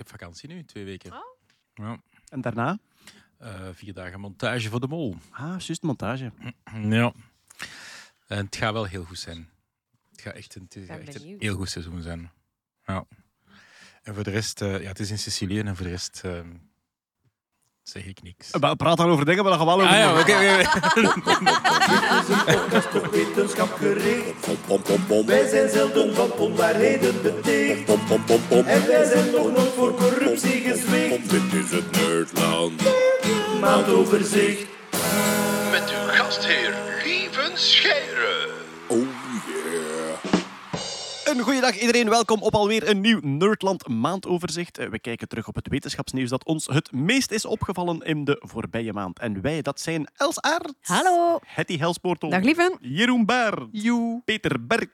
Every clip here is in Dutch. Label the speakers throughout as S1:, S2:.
S1: heb vakantie nu, twee weken.
S2: Oh.
S1: Ja.
S3: En daarna?
S1: Eh, vier dagen montage voor de mol.
S3: Ah, juist montage.
S1: Ja. En het gaat wel heel goed zijn. Het gaat echt een, het
S2: ben
S1: gaat echt een
S2: benieuwd.
S1: heel goed seizoen zijn. Ja. En voor de rest, eh, ja, het is in Sicilië en voor de rest eh, zeg ik niks.
S3: Maar praat dan over dingen waar je wel over
S1: Ah ja, oké. oké, oké.
S4: wetenschap gericht. Wij zijn zelden van onwaarheden beticht. En wij zijn nog nooit voor corruptie gezwicht. Dit is het Nerdland. Maandoverzicht.
S5: Met uw gastheer Lieven Scheire.
S3: Een goeiedag iedereen, welkom op alweer een nieuw Nerdland maandoverzicht. Eh, We kijken terug op het wetenschapsnieuws dat ons het meest is opgevallen in de voorbije maand. En wij, dat zijn Els Aert,
S2: Hallo.
S3: Hetty Helsportel,
S2: Dag lieven.
S3: Jeroen Baer, Peter Berg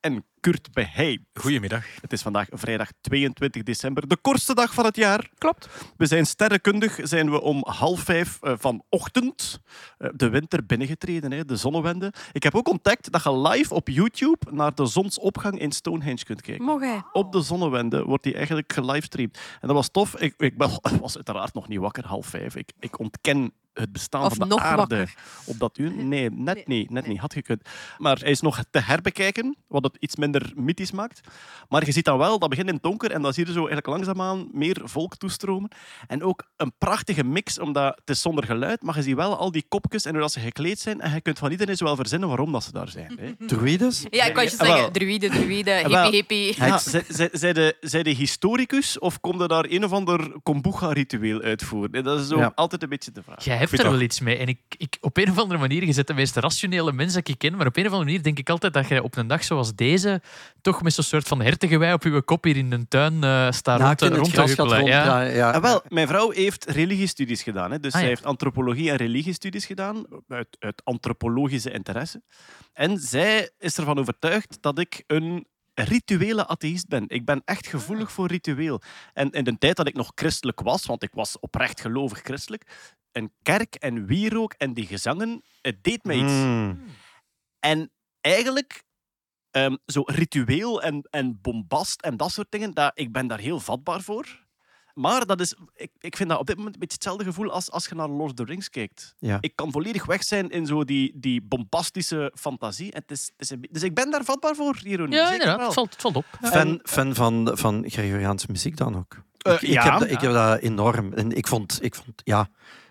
S3: en Kurt Behey.
S1: Goedemiddag.
S3: Het is vandaag vrijdag 22 december, de kortste dag van het jaar.
S2: Klopt.
S3: We zijn sterrenkundig, zijn we om half vijf eh, vanochtend eh, de winter binnengetreden, hè, de zonnewende. Ik heb ook ontdekt dat je live op YouTube naar de zonsopgang in Stonehenge kunt kijken.
S2: Mogen.
S3: Op de zonnewende wordt die eigenlijk gelivestreamd. En dat was tof. Ik, ik was uiteraard nog niet wakker, half vijf. Ik, ik ontken het bestaan
S2: Of
S3: van de
S2: nog
S3: aarde
S2: wakker.
S3: op dat uur. Nee, net
S2: Nee,
S3: niet. Net
S2: nee.
S3: niet. Had gekund. Maar hij is nog te herbekijken, wat het iets minder mythisch maakt. Maar je ziet dan wel, dat begint in het donker en dan zie je zo eigenlijk langzaamaan meer volk toestromen. En ook een prachtige mix, omdat het is zonder geluid, maar je ziet wel al die kopjes en hoe dat ze gekleed zijn. En je kunt van iedereen zo wel verzinnen waarom dat ze daar zijn. Hè.
S6: Druides?
S2: Ja, ik wou je zeggen,
S3: Ah, wel.
S2: hippie, hippie.
S3: Ja, zij, zij, zij de, zij de historicus of komt er daar een of ander kombucha-ritueel uitvoeren? Dat is zo
S6: Ja.
S3: altijd een beetje de vraag.
S7: Jij er wel iets mee. En ik, ik, op een of andere manier, je zet de meest rationele mens dat ik ken, maar op een of andere manier denk ik altijd dat je op een dag zoals deze toch met zo'n soort van hertengewei op je kop hier in een tuin eh staat rond,
S6: Naakt
S7: te-
S6: het
S7: rond te huppelen.
S6: rond.
S7: Ja.
S6: Ja, ja.
S3: Ah, wel, mijn vrouw heeft religiestudies gedaan. Hè. Dus
S7: Ah,
S3: zij heeft antropologie en religiestudies gedaan uit, uit antropologische interesse. En zij is ervan overtuigd dat ik een rituele atheïst ben. Ik ben echt gevoelig voor ritueel. En in de tijd dat ik nog christelijk was, want ik was oprecht gelovig christelijk, een kerk en wierook en die gezangen, het deed mij iets.
S6: Mm.
S3: En eigenlijk, ehm, zo ritueel en, en bombast en dat soort dingen, dat, ik ben daar heel vatbaar voor. Maar dat is, ik, ik vind dat op dit moment een beetje hetzelfde gevoel als als je naar Lord of the Rings kijkt.
S6: Ja.
S3: Ik kan volledig weg zijn in zo die, die bombastische fantasie. En het is, het is dus ik ben daar vatbaar voor, Jeroen.
S7: Ja,
S3: Zeker
S7: inderdaad. Het valt, het valt op.
S6: Fan, fan van, van Gregoriaanse muziek dan ook.
S3: Eh,
S6: ik, ik,
S3: ja.
S6: heb, dat- ik heb dat enorm. En ik vond, ik vond ja,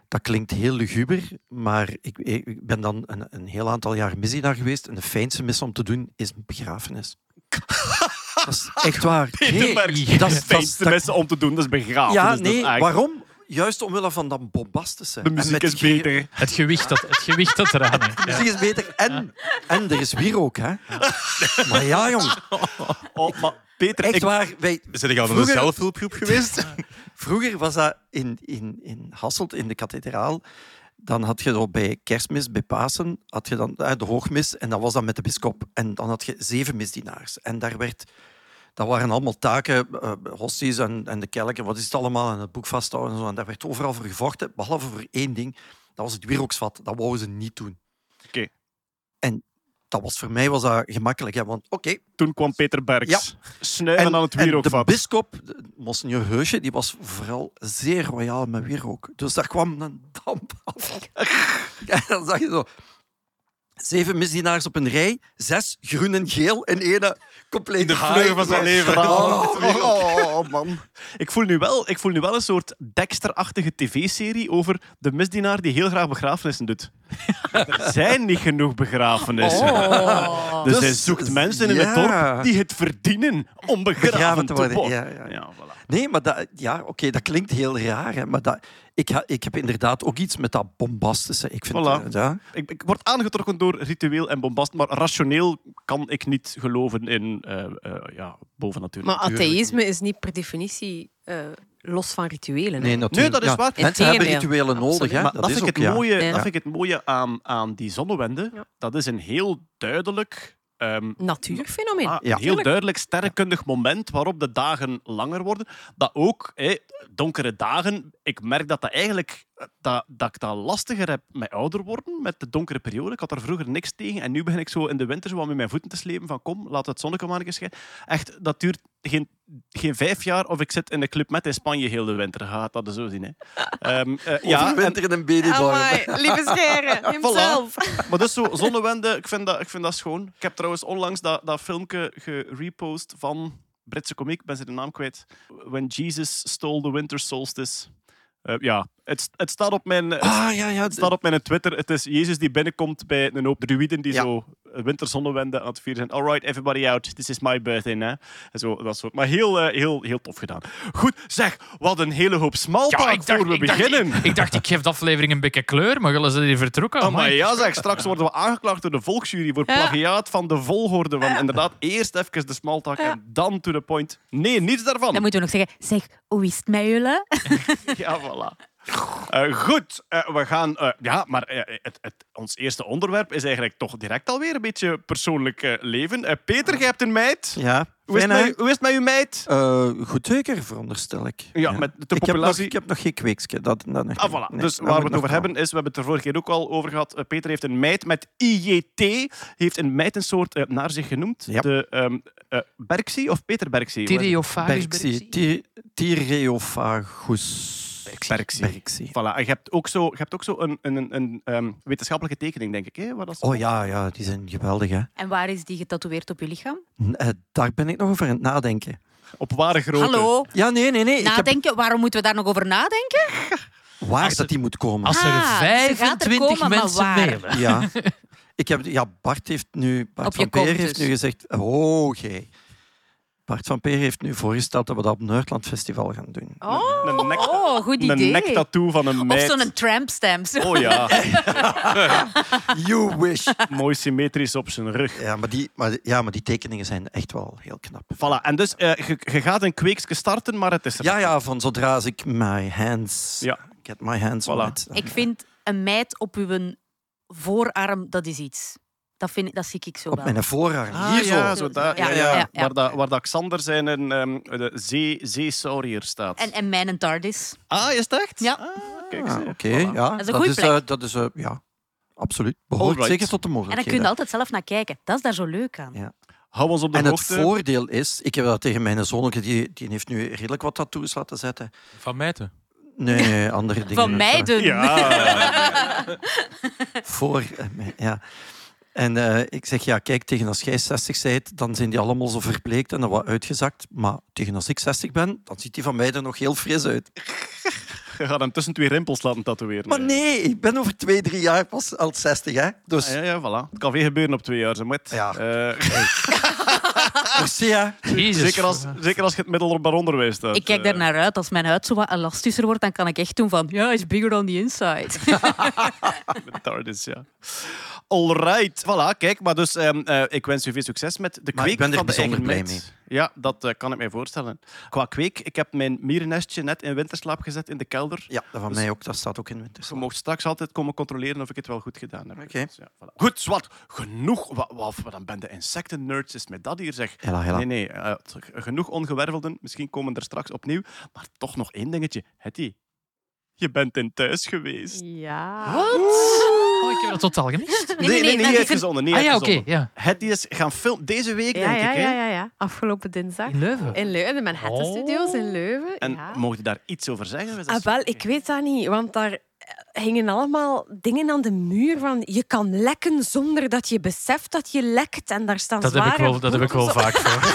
S6: dat klinkt heel luguber, maar ik, ik ben dan een, een heel aantal jaar misdienaar geweest. En de fijnste mis om te doen is een begrafenis. dat is echt waar. Nee, dat is-
S3: de fijnste mensen om te doen, dat is begraven.
S6: Ja, nee, waarom? Juist omwille van dat bombastische.
S3: De muziek
S6: met
S3: is beter.
S7: Het gewicht dat, het gewicht dat eraan hangt.
S6: De
S7: Ja.
S6: muziek is beter. En, en er is wierook, hè. Maar ja, jong.
S3: Oh, maar Peter,
S6: Echt
S3: ik,
S6: waar. Wij,
S1: Zijn jij al een zelfhulpgroep geweest?
S6: Vroeger was dat in, in, in Hasselt, in de kathedraal. Dan had je zo bij kerstmis, bij Pasen, had je dan eh, de hoogmis en dat was dan met de bischop. En dan had je zeven misdienaars. En daar werd, dat waren allemaal taken, eh, hosties en, en de kelken, wat is het allemaal, en het boek vasthouden en zo. En daar werd overal voor gevochten, behalve voor één ding. Dat was het wierooksvat. Dat wouden ze niet doen.
S3: Oké.
S6: En dat was, voor mij was dat gemakkelijk. Hè, want oké,
S3: toen kwam Peter Bergs.
S6: Ja.
S3: Snuiven aan het
S6: en de
S3: wierookvat.
S6: bischop, de- Monseigneur Heusje, die was vooral zeer royaal met wierook. Dus daar kwam een damp af. en dan zag je zo... Zeven misdienaars op een rij, zes groen en geel en ene compleet
S1: de fleur van zijn leven.
S3: Oh, oh, oh, man. Ik voel, nu wel, ik voel nu wel een soort Dexter-achtige tv-serie over de misdienaar die heel graag begrafenissen doet. er zijn niet genoeg begrafenissen.
S2: Oh.
S3: Dus,
S6: Dus-
S3: hij zoekt mensen in
S6: ja.
S3: het dorp die het verdienen om begraven,
S6: Begraven
S3: te
S6: te worden,
S3: worden.
S6: ja, ja, ja.
S3: voilà.
S6: Nee, maar dat, ja, oké, dat klinkt heel raar. Hè, maar dat, ik, ha- ik heb inderdaad ook iets met dat bombastische. Ik vind,
S3: Voilà.
S6: eh, ja.
S3: Ik, ik word aangetrokken door ritueel en bombast, maar rationeel kan ik niet geloven in eh eh ja, bovennatuurlijk.
S2: Maar atheïsme is niet per definitie eh, los van rituelen. hè.
S6: Nee, natuurlijk.
S3: dat is
S6: ja.
S3: waar.
S6: Mensen hebben rituelen nodig. Hè.
S3: Maar
S6: dat,
S3: dat,
S6: is
S3: vind
S6: ook,
S3: het mooie,
S2: Ja.
S3: dat vind ik het mooie aan, aan die zonnewende.
S2: Ja.
S3: Dat is een heel duidelijk, ehm,
S2: Natuurfenomeen.
S3: ah,
S6: Ja.
S3: heel duidelijk sterrenkundig moment waarop de dagen langer worden. Dat ook, hé, donkere dagen, ik merk dat dat eigenlijk dat, dat ik dat lastiger heb met ouder worden, met de donkere periode. Ik had er vroeger niks tegen en nu begin ik zo in de winter zo wat met mijn voeten te slepen van kom, laat het zonnetje maar een keer schijnen. Echt, dat duurt geen, geen vijf jaar of ik zit in een club met in Spanje heel de winter. Gaat dat zo zien. Hè. Ehm, eh, ja, en-
S6: Overwinteren in Benidorm.
S2: Amai, lieve scheren, hemzelf.
S3: maar dus zo zonnewende, ik vind, dat, ik vind dat schoon. Ik heb trouwens onlangs dat, dat filmpje gerepost van Britse komiek, ik ben ze de naam kwijt. When Jesus Stole the Winter Solstice. Eh, ja, het, het staat op mijn... het
S6: Ah, ja, ja.
S3: Het staat op mijn Twitter. Het is Jezus die binnenkomt bij een hoop druïden die
S6: Ja.
S3: zo winterzonnewende aan het vieren zijn. Alright, everybody out. This is my birthday. Hè? En zo, dat soort. Maar heel, eh, heel, heel tof gedaan. Goed, zeg, wat een hele hoop smalltalk voor we
S7: ik dacht,
S3: beginnen.
S7: ik, ik dacht, ik geef de aflevering een beetje kleur, maar jullie zijn hier vertrokken.
S3: Oh, maar ja, zeg, straks worden we aangeklaagd door de volksjury voor plagiaat van de volgorde. Van inderdaad, eerst even de smalltalk en dan to the point. Nee, niets daarvan.
S8: Dan moeten we nog zeggen, zeg, hoe is het met jullie?
S3: Ja, voilà. Eh, goed, eh, we gaan. eh, ja, maar eh, het, het, ons eerste onderwerp is eigenlijk toch direct alweer een beetje persoonlijk eh, leven. Eh, Peter, jij hebt een meid.
S6: Ja,
S3: Hoe is, het met, hoe is het met uw meid?
S6: Eh, goed zeker, veronderstel ik.
S3: Ja, met de
S6: ik, heb nog,
S3: populatie.
S6: ik heb nog geen kweekske. Dat, dat nog
S3: Ah,
S6: niet.
S3: voilà.
S6: Nee,
S3: dus waar we het over hebben is, we hebben het er vorige keer ook al over gehad. eh, Peter heeft een meid met IJT. Heeft een meid een soort eh, naar zich genoemd.
S6: Ja.
S3: De ehm eh Berksie of Peter Berksie?
S7: Tyreofagus
S6: Berksie, Tyreophagus.
S3: Voilà. En je hebt ook zo, je hebt ook zo een, een, een, een ehm, wetenschappelijke tekening, denk ik. Hè? Wat dat?
S6: Oh ja, ja, die zijn geweldig, hè.
S8: En waar is die getatoeëerd op je lichaam?
S6: N- eh, daar ben ik nog over aan het nadenken.
S3: Op ware grootte.
S8: Hallo?
S6: Ja, nee, nee, nee. Ik heb
S8: Nadenken, waarom moeten we daar nog over nadenken?
S6: waar
S7: Als
S6: dat die moet komen.
S7: Als er
S8: Ah, er
S7: 25
S8: komen, maar
S7: mensen mailen.
S6: Ja. Ik heb, ja, Bart heeft nu... Bart van
S8: kont
S6: heeft
S8: dus.
S6: nu gezegd... Oh, oké. Bart van Peer heeft nu voorgesteld dat we dat op Nerdland Festival gaan doen.
S8: Oh,
S3: Een nek-
S8: oh goed
S3: Een
S8: idee.
S3: nektattoo van een
S8: Of
S3: meid.
S8: zo'n trampstamp. Zo.
S3: Oh ja,
S6: You wish.
S3: mooi symmetrisch op zijn rug.
S6: Ja, maar die, maar, ja, maar die tekeningen zijn echt wel heel knap.
S3: Voilà, en dus eh, je je gaat een kweekske starten, maar het is er.
S6: Ja, ja, van zodra ik my hands...
S3: Ja.
S6: Get my hands on
S3: Voilà.
S6: it.
S8: Ik vind een meid op uw voorarm, dat is iets. Dat, vind, ik- dat zie ik zo
S6: Op
S8: wel.
S6: mijn voorarm.
S3: Ah,
S6: Hier zo.
S3: ja, zo daar, ja,
S8: Ja,
S3: ja,
S8: ja, ja.
S3: Waar, dat, waar dat Xander zijn een, ehm, de zee, zeesaurier staat.
S8: En, en mijn TARDIS.
S3: Ah, is het echt?
S8: Ja.
S3: Ah, kijk
S6: Ah. Oké,
S3: Voilà.
S6: ja.
S8: Dat is
S6: eh, dat is, eh, ja, absoluut. Behoort
S3: Alright.
S6: zeker tot de
S8: En daar
S6: mogelijkheden.
S8: kun je altijd zelf naar kijken. Dat is daar zo leuk aan.
S6: Ja.
S3: Hou ons op de
S6: En het voordeel is, ik heb dat tegen mijn zonnetje, die, die heeft nu redelijk wat tattoos laten zetten.
S1: Van mijten.
S6: Nee, andere dingen.
S8: Van meiden.
S3: Ja.
S6: Voor, eh, mij, ja. En eh, ik zeg, ja, kijk, tegen als jij 60 bent, dan zijn die allemaal zo verbleekt en dan wat uitgezakt. Maar tegen als ik 60 ben, dan ziet die van mij er nog heel fris uit.
S3: Je gaat hem tussen twee rimpels laten tatoeëren.
S6: Maar nee, ik ben over twee, drie jaar pas al 60, hè. Dus,
S3: Ah, ja, ja, voilà. Het kan veel gebeuren op twee jaar, zo moet.
S6: Ja.
S3: Eh,
S6: merci,
S3: zeker, als, zeker als je het middelbaar onderwijs staat.
S8: Ik kijk
S3: Eh,
S8: daar naar uit. Als mijn huid zo wat elastischer wordt, dan kan ik echt doen van... Ja, it's bigger on the inside.
S3: Met TARDIS, ja. Alright, voilà, kijk, maar dus ehm, eh, ik wens u veel succes met de
S6: Maar
S3: kweek
S6: ik ben er
S3: van de
S6: bijzonder
S3: eigen
S6: blij
S3: meid. Ja, dat eh, kan ik mij voorstellen. Qua kweek, ik heb mijn mierennestje net in winterslaap gezet in de kelder.
S6: Ja, dat van
S3: Dus-
S6: mij ook. Dat staat ook in winter.
S3: Je mocht straks altijd komen controleren of ik het wel goed gedaan heb.
S6: Oké.
S3: Dus ja, voilà. Goed, zwart. Genoeg. Wat, wat, wat dan ben de insecten-nerds is met dat hier, zeg.
S6: Hela, hela.
S3: Nee, nee. eh, genoeg ongewervelden. Misschien komen er straks opnieuw. Maar toch nog één dingetje. Hetty, je bent in thuis geweest.
S2: Ja.
S7: Ik heb dat totaal gemist.
S3: Nee, nee,
S8: nee,
S3: niet uitgezonden. Niet
S7: Ah ja, oké. ja.
S3: Hetty is gaan filmen. Deze week,
S2: Ja,
S3: denk
S2: ja,
S3: ik. Hè?
S2: ja, ja, ja. Afgelopen dinsdag.
S7: In Leuven.
S2: In Leuven, de Manhattan
S7: Oh.
S2: Studios in Leuven.
S3: En
S2: ja.
S3: mocht je daar iets over zeggen?
S2: Ah, wel, ik weet dat niet, want daar eh, hingen allemaal dingen aan de muur van je kan lekken zonder dat je beseft dat je lekt. En daar staan
S7: Dat heb ik wel, dat heb ik wel vaak voor.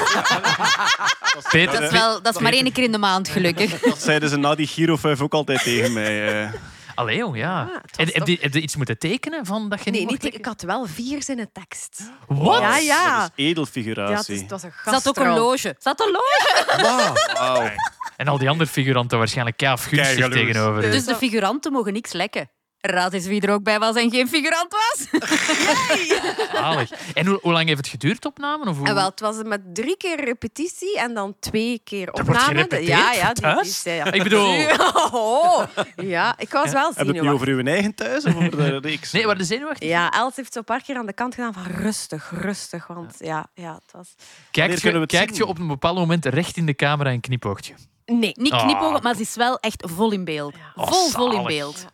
S7: Peter,
S8: Dat is, wel, dat is maar één keer in de maand, gelukkig.
S3: Dat zeiden ze na die Giro 5 ook altijd tegen mij.
S7: Allee, jong, ja.
S2: Ah, het
S7: En heb je, heb je iets moeten tekenen van dat je
S2: Nee,
S7: niet
S2: ik had wel vier zinnen tekst.
S7: Wat?
S2: Ja, ja.
S3: Dat is
S2: Ja,
S3: edelfiguratie.
S2: het, is- het was een
S8: Zat ook een
S2: gastrol.
S8: loge. Zat een loge.
S6: Wauw.
S3: Wauw.
S7: En al die andere figuranten waarschijnlijk kei gunstig
S3: Keijaloers.
S7: tegenover.
S8: Dus de figuranten mogen niks lekken. Raad eens wie er ook bij was en geen figurant was.
S7: Zalig. En hoe, hoe lang heeft het geduurd, opnamen? Of hoe?
S2: En wel, het was met drie keer repetitie en dan twee keer
S7: Er wordt
S2: opname.
S7: gerepeteerd
S2: ja, ja, die-
S7: thuis?
S2: die- ja.
S7: Ik bedoel-
S2: Oh, ja, ik was wel
S3: Heb je het nu
S2: zenuwachtig.
S3: over uw eigen thuis of over de reeks?
S7: Nee, waar de zenuwachtig?
S2: Ja, Els heeft zo een paar keer aan de kant gedaan van rustig, rustig. Want ja, ja het was...
S7: Kijkt
S3: kunnen we
S7: je,
S3: het
S7: kijkt
S3: zien?
S7: je op een bepaald moment recht in de camera en knipoogt je?
S2: Nee.
S8: Niet
S7: Ah.
S8: knipogen, maar ze is wel echt vol in beeld.
S7: Oh,
S8: Vol, vol in
S7: zalig.
S8: beeld.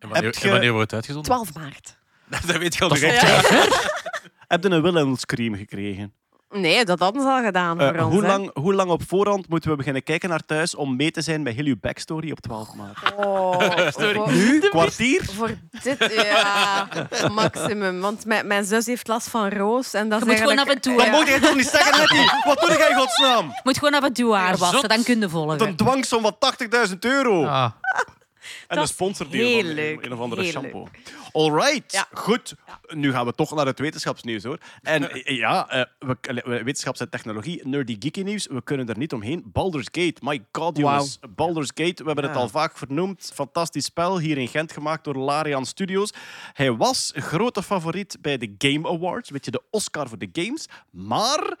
S1: En wanneer,
S3: Heb je-
S1: en wanneer wordt het uitgezonden?
S2: 12 maart.
S1: Dat weet je al direct.
S3: Heb je een Wilhelmscream gekregen?
S2: Nee, dat hadden ze al gedaan
S3: Eh,
S2: voor ons.
S3: hoe,
S2: hè.
S3: lang, hoe lang op voorhand moeten we beginnen kijken naar thuis om mee te zijn bij heel uw backstory op 12 maart?
S2: Oh, voor,
S3: Nu? Kwartier?
S2: voor dit, ja, maximum. Want mijn, mijn zus heeft last van roos. En dat
S8: Je
S2: is
S8: moet gewoon af
S2: eigenlijk-
S8: en toe,
S3: Dat moet jij toch niet zeggen, Nettie? Wat doe jij in godsnaam?
S8: je moet gewoon af en toe haar wassen, dan kun je volgen.
S3: Een dwangsom van 80.000 euro.
S7: Ah,
S3: En een
S2: heel
S3: van
S2: leuk,
S3: een of andere
S2: heel
S3: shampoo. All right,
S2: Ja.
S3: goed. Nu gaan we toch naar het wetenschapsnieuws hoor. En eh, ja, eh, we, wetenschaps- en technologie, nerdy geeky nieuws. We kunnen er niet omheen. Baldur's Gate, my god jongens. Baldur's Gate, we hebben het al vaak vernoemd. Fantastisch spel, hier in Gent gemaakt door Larian Studios. Hij was grote favoriet bij de Game Awards, weet je, de Oscar voor de games. Maar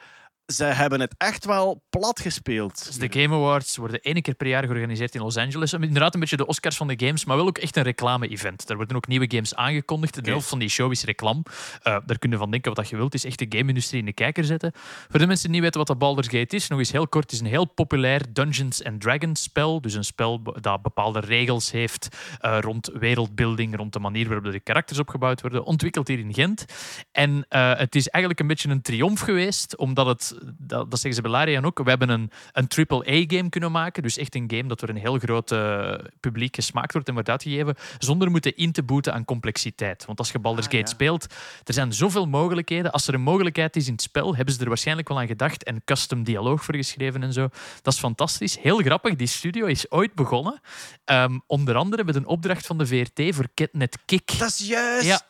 S3: ze hebben het echt wel plat gespeeld.
S7: dus de Game Awards worden één keer per jaar georganiseerd in Los Angeles. Inderdaad, een beetje de Oscars van de games, maar wel ook echt een reclame-event. Er worden ook nieuwe games aangekondigd. De helft van die show is reclame. Eh, daar kun je van denken wat je wilt. Het is echt de game-industrie in de kijker zetten. Voor de mensen die niet weten wat dat Baldur's Gate is, nog eens heel kort. Het is een heel populair Dungeons and Dragons spel. Dus een spel dat bepaalde regels heeft eh, rond wereldbuilding, rond de manier waarop de karakters opgebouwd worden. Ontwikkeld hier in Gent. En eh, het is eigenlijk een beetje een triomf geweest, omdat het, dat, dat zeggen ze bij Larian ook, we hebben een, een AAA-game kunnen maken. Dus echt een game dat door een heel groot eh, publiek gesmaakt wordt en wordt uitgegeven, zonder moeten in te boeten aan complexiteit. Want als je Baldur's
S3: Ah,
S7: Gate
S3: ja.
S7: speelt, er zijn zoveel mogelijkheden. Als er een mogelijkheid is in het spel, hebben ze er waarschijnlijk wel aan gedacht en custom dialoog voor geschreven en zo. Dat is fantastisch. Heel grappig, die studio is ooit begonnen. ehm, onder andere met een opdracht van de VRT voor Catnet Kick
S3: Dat is juist.
S7: Ja.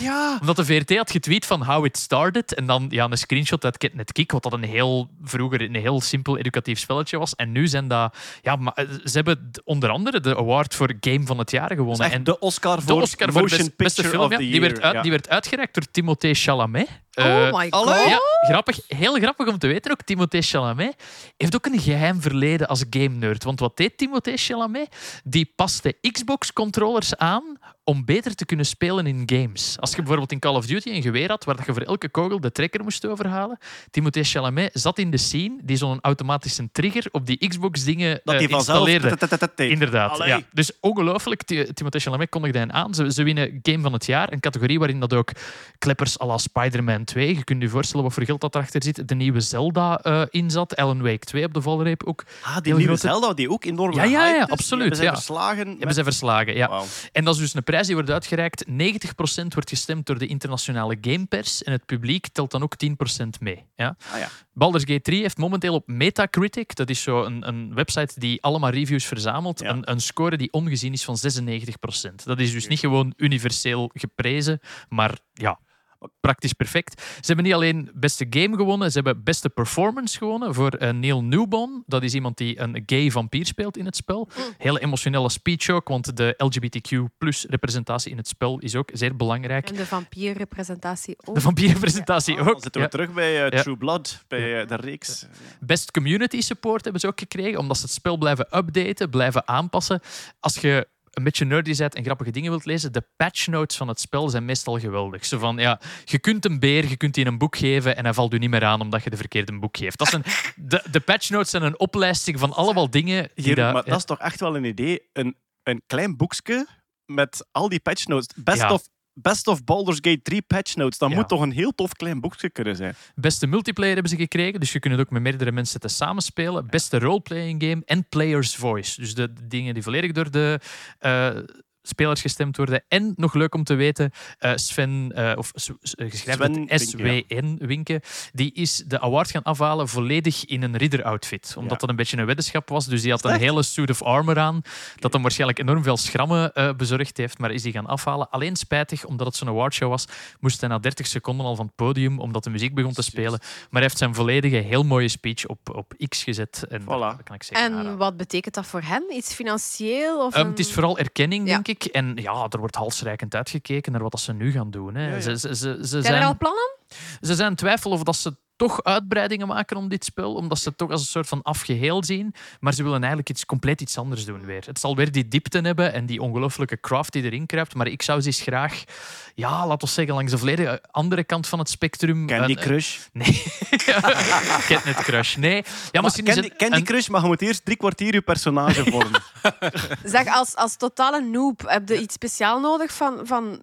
S3: ja.
S7: omdat de VRT had getweet van how it started. En dan ja, een screenshot uit Catnet Kick, wat dat een heel, vroeger een heel simpel educatief spelletje was. En nu zijn dat... Ja, maar, eh, ze hebben onder andere de award voor Game van het jaar gewonnen. En
S3: de Oscar
S7: de
S3: voor
S7: Oscar voor
S3: Motion
S7: best- beste
S3: Picture
S7: film,
S3: of
S7: ja,
S3: the
S7: die, werd uit,
S3: Ja.
S7: die werd uitgereikt door Timothée Chalamet.
S2: Oh
S7: Eh,
S2: my
S3: hallo?
S2: god.
S7: ja, grappig. Heel grappig om te weten ook. Timothée Chalamet heeft ook een geheim verleden als game-nerd. Want wat deed Timothée Chalamet? Die paste Xbox-controllers aan om beter te kunnen spelen in games. Als je bijvoorbeeld in Call of Duty een geweer had waar dat je voor elke kogel de trekker moest overhalen, Timothée Chalamet zat in de scene die zo'n automatische trigger op die Xbox-dingen
S3: vanzelf...
S7: installeerde. Inderdaad,
S3: Allee.
S7: ja. Dus ongelooflijk. Ti- Timothée Chalamet kondigde hen aan. Ze, ze winnen Game van het Jaar. Een categorie waarin dat ook kleppers à la Spider-Man 2. Je kunt je voorstellen wat voor geld dat erachter zit. De nieuwe Zelda eh in zat. Wake 2 op de valreep ook.
S3: Ah, die
S7: Heel
S3: nieuwe
S7: grote-
S3: Zelda, die ook enorm
S7: Ja, ja, ja,
S3: die
S7: absoluut,
S3: Hebben ze
S7: ja.
S3: verslagen.
S7: Hebben ze verslagen, ja. En dat is dus een prijs die wordt uitgereikt. 90% wordt gestemd door de internationale gamepers. En het publiek telt dan ook 10% mee. Ja?
S3: Ah, ja.
S7: Baldur's Gate 3 heeft momenteel op Metacritic, dat is zo een, een website die allemaal reviews verzamelt,
S3: Ja.
S7: een, een score die ongezien is van 96%. Dat is dus niet gewoon universeel geprezen, maar ja, praktisch perfect. Ze hebben niet alleen beste game gewonnen, ze hebben beste performance gewonnen voor eh, Neil Newbon. Dat is iemand die een gay vampier speelt in het spel. Hele emotionele speech ook, want de LGBTQ representatie in het spel is ook zeer belangrijk.
S2: En de vampierrepresentatie ook.
S7: De vampierrepresentatie
S3: Dan
S7: ook.
S3: zitten
S7: ja.
S3: we terug bij eh,
S7: Ja.
S3: True Blood, bij eh, de reeks.
S7: Best community support hebben ze ook gekregen, omdat ze het spel blijven updaten, blijven aanpassen. Als je een beetje nerdy bent en grappige dingen wilt lezen, de patch notes van het spel zijn meestal geweldig. Zo van, ja, je kunt een beer, je kunt die een boek geven en hij valt u niet meer aan omdat je de verkeerde boek geeft. Dat is een, de, de patch notes zijn een oplijsting van allemaal dingen die
S3: Hier,
S7: daar-
S3: maar
S7: ja.
S3: dat is toch echt wel een idee. Een, een klein boekje met al die patch notes. Best,
S7: Ja.
S3: of, best of Baldur's Gate 3 patch notes. Dat
S7: Ja.
S3: moet toch een heel tof klein boekje kunnen zijn.
S7: Beste multiplayer hebben ze gekregen, dus je kunt het ook met meerdere mensen te samenspelen. Beste roleplaying game en player's voice. Dus de, de dingen die volledig door de eh, spelers gestemd worden. En nog leuk om te weten, eh, Sven, eh, of eh, geschreven
S3: Sven
S7: met
S3: Winke,
S7: SWN Winke, die is de award gaan afhalen volledig in een ridder-outfit. Omdat
S3: Ja.
S7: dat een beetje een weddenschap was. Dus die had een
S3: Echt?
S7: hele suit of armor aan, dat hem waarschijnlijk enorm veel schrammen eh, bezorgd heeft, maar is die gaan afhalen. Alleen spijtig, omdat het zo'n awardshow was, moest hij na 30 seconden al van het podium, omdat de muziek begon te spelen. Maar hij heeft zijn volledige, heel mooie speech op, op X gezet. En
S3: Voilà.
S7: kan ik
S2: En wat betekent dat voor hem? Iets financieel? Of
S7: Ehm,
S2: een-
S7: het is vooral erkenning,
S2: Ja.
S7: denk ik. En ja, er wordt halsrijkend uitgekeken naar wat dat ze nu gaan doen. Hè.
S3: Ja, ja.
S7: Ze, ze, ze, ze
S2: Zijn
S7: zijn,
S2: er al plannen?
S7: ze zijn in twijfel of dat ze toch uitbreidingen maken om dit spel, omdat ze het toch als een soort van afgeheel zien. Maar ze willen eigenlijk iets compleet iets anders doen weer. Het zal weer die diepte hebben en die ongelooflijke craft die erin kruipt. Maar ik zou ze eens graag, ja, laten we zeggen, langs de volledige andere kant van het spectrum.
S3: Candy
S7: een-
S3: Crush.
S7: Nee. Catnet Crush. Nee. Ja,
S3: Maar
S7: misschien is
S3: Candy,
S7: het
S3: Candy
S7: een-
S3: Crush, maar je moet eerst drie kwartier je personage vormen.
S2: Zeg, als, als totale noob, heb je iets speciaal nodig van, van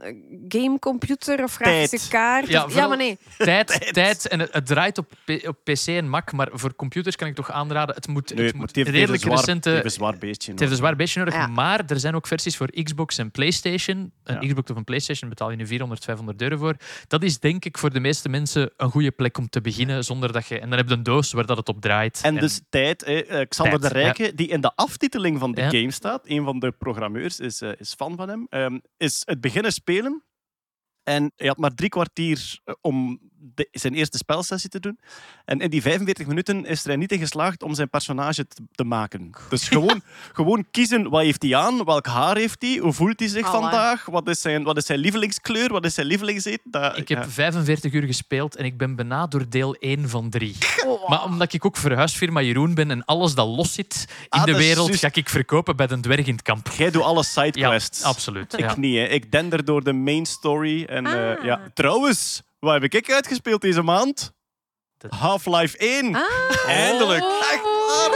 S2: gamecomputer of grafische kaart?
S7: Ja,
S2: maar nee.
S7: tijd, tijd en het, het draait draait op, op PC en Mac, maar voor computers kan ik toch aanraden. Het moet,
S3: Nee,
S7: het
S3: maar
S7: moet
S3: het heeft
S7: redelijk
S3: een zwaar,
S7: recente.
S3: het heeft een zwaar beestje.
S7: Het heeft een zwaar beestje nodig,
S2: Ja.
S7: maar er zijn ook versies voor Xbox en PlayStation. Een
S3: Ja.
S7: Xbox of een PlayStation betaal je nu 400, 500 euro voor. Dat is denk ik voor de meeste mensen een goede plek om te beginnen, zonder dat je... En dan heb je een doos waar dat het op draait.
S3: En dus tijd, hè, eh, Xander
S7: Tijd,
S3: de Rijke, die in de aftiteling van de
S7: Ja.
S3: game staat, een van de programmeurs is, eh, is fan van hem, ehm, is het beginnen spelen. En hij had maar drie kwartier eh, om de- zijn eerste spelsessie te doen. En in die 45 minuten is er niet in geslaagd om zijn personage te, te maken. Dus gewoon, gewoon kiezen wat heeft hij aan, welk haar heeft hij, hoe voelt hij zich
S2: Allee.
S3: vandaag, wat is, zijn, wat is zijn lievelingskleur, wat is zijn lievelingseten. Dat,
S7: Ik heb
S3: ja.
S7: 45 uur gespeeld en ik ben bijna door deel 1 van 3.
S2: Oh,
S7: Maar omdat ik ook verhuisfirma Jeroen ben en alles dat los zit in
S3: Ah,
S7: de wereld, ga ik verkopen bij een dwerg in het kamp.
S3: Jij doet alle
S7: Ja,
S3: sidequests.
S7: absoluut.
S3: Ik
S7: Ja.
S3: niet, hè. Ik dender door de main story. En, eh,
S2: Ah.
S3: ja. Trouwens, wat heb ik uitgespeeld deze maand? Half-Life 1.
S2: Ah.
S1: Eindelijk.
S2: Oh.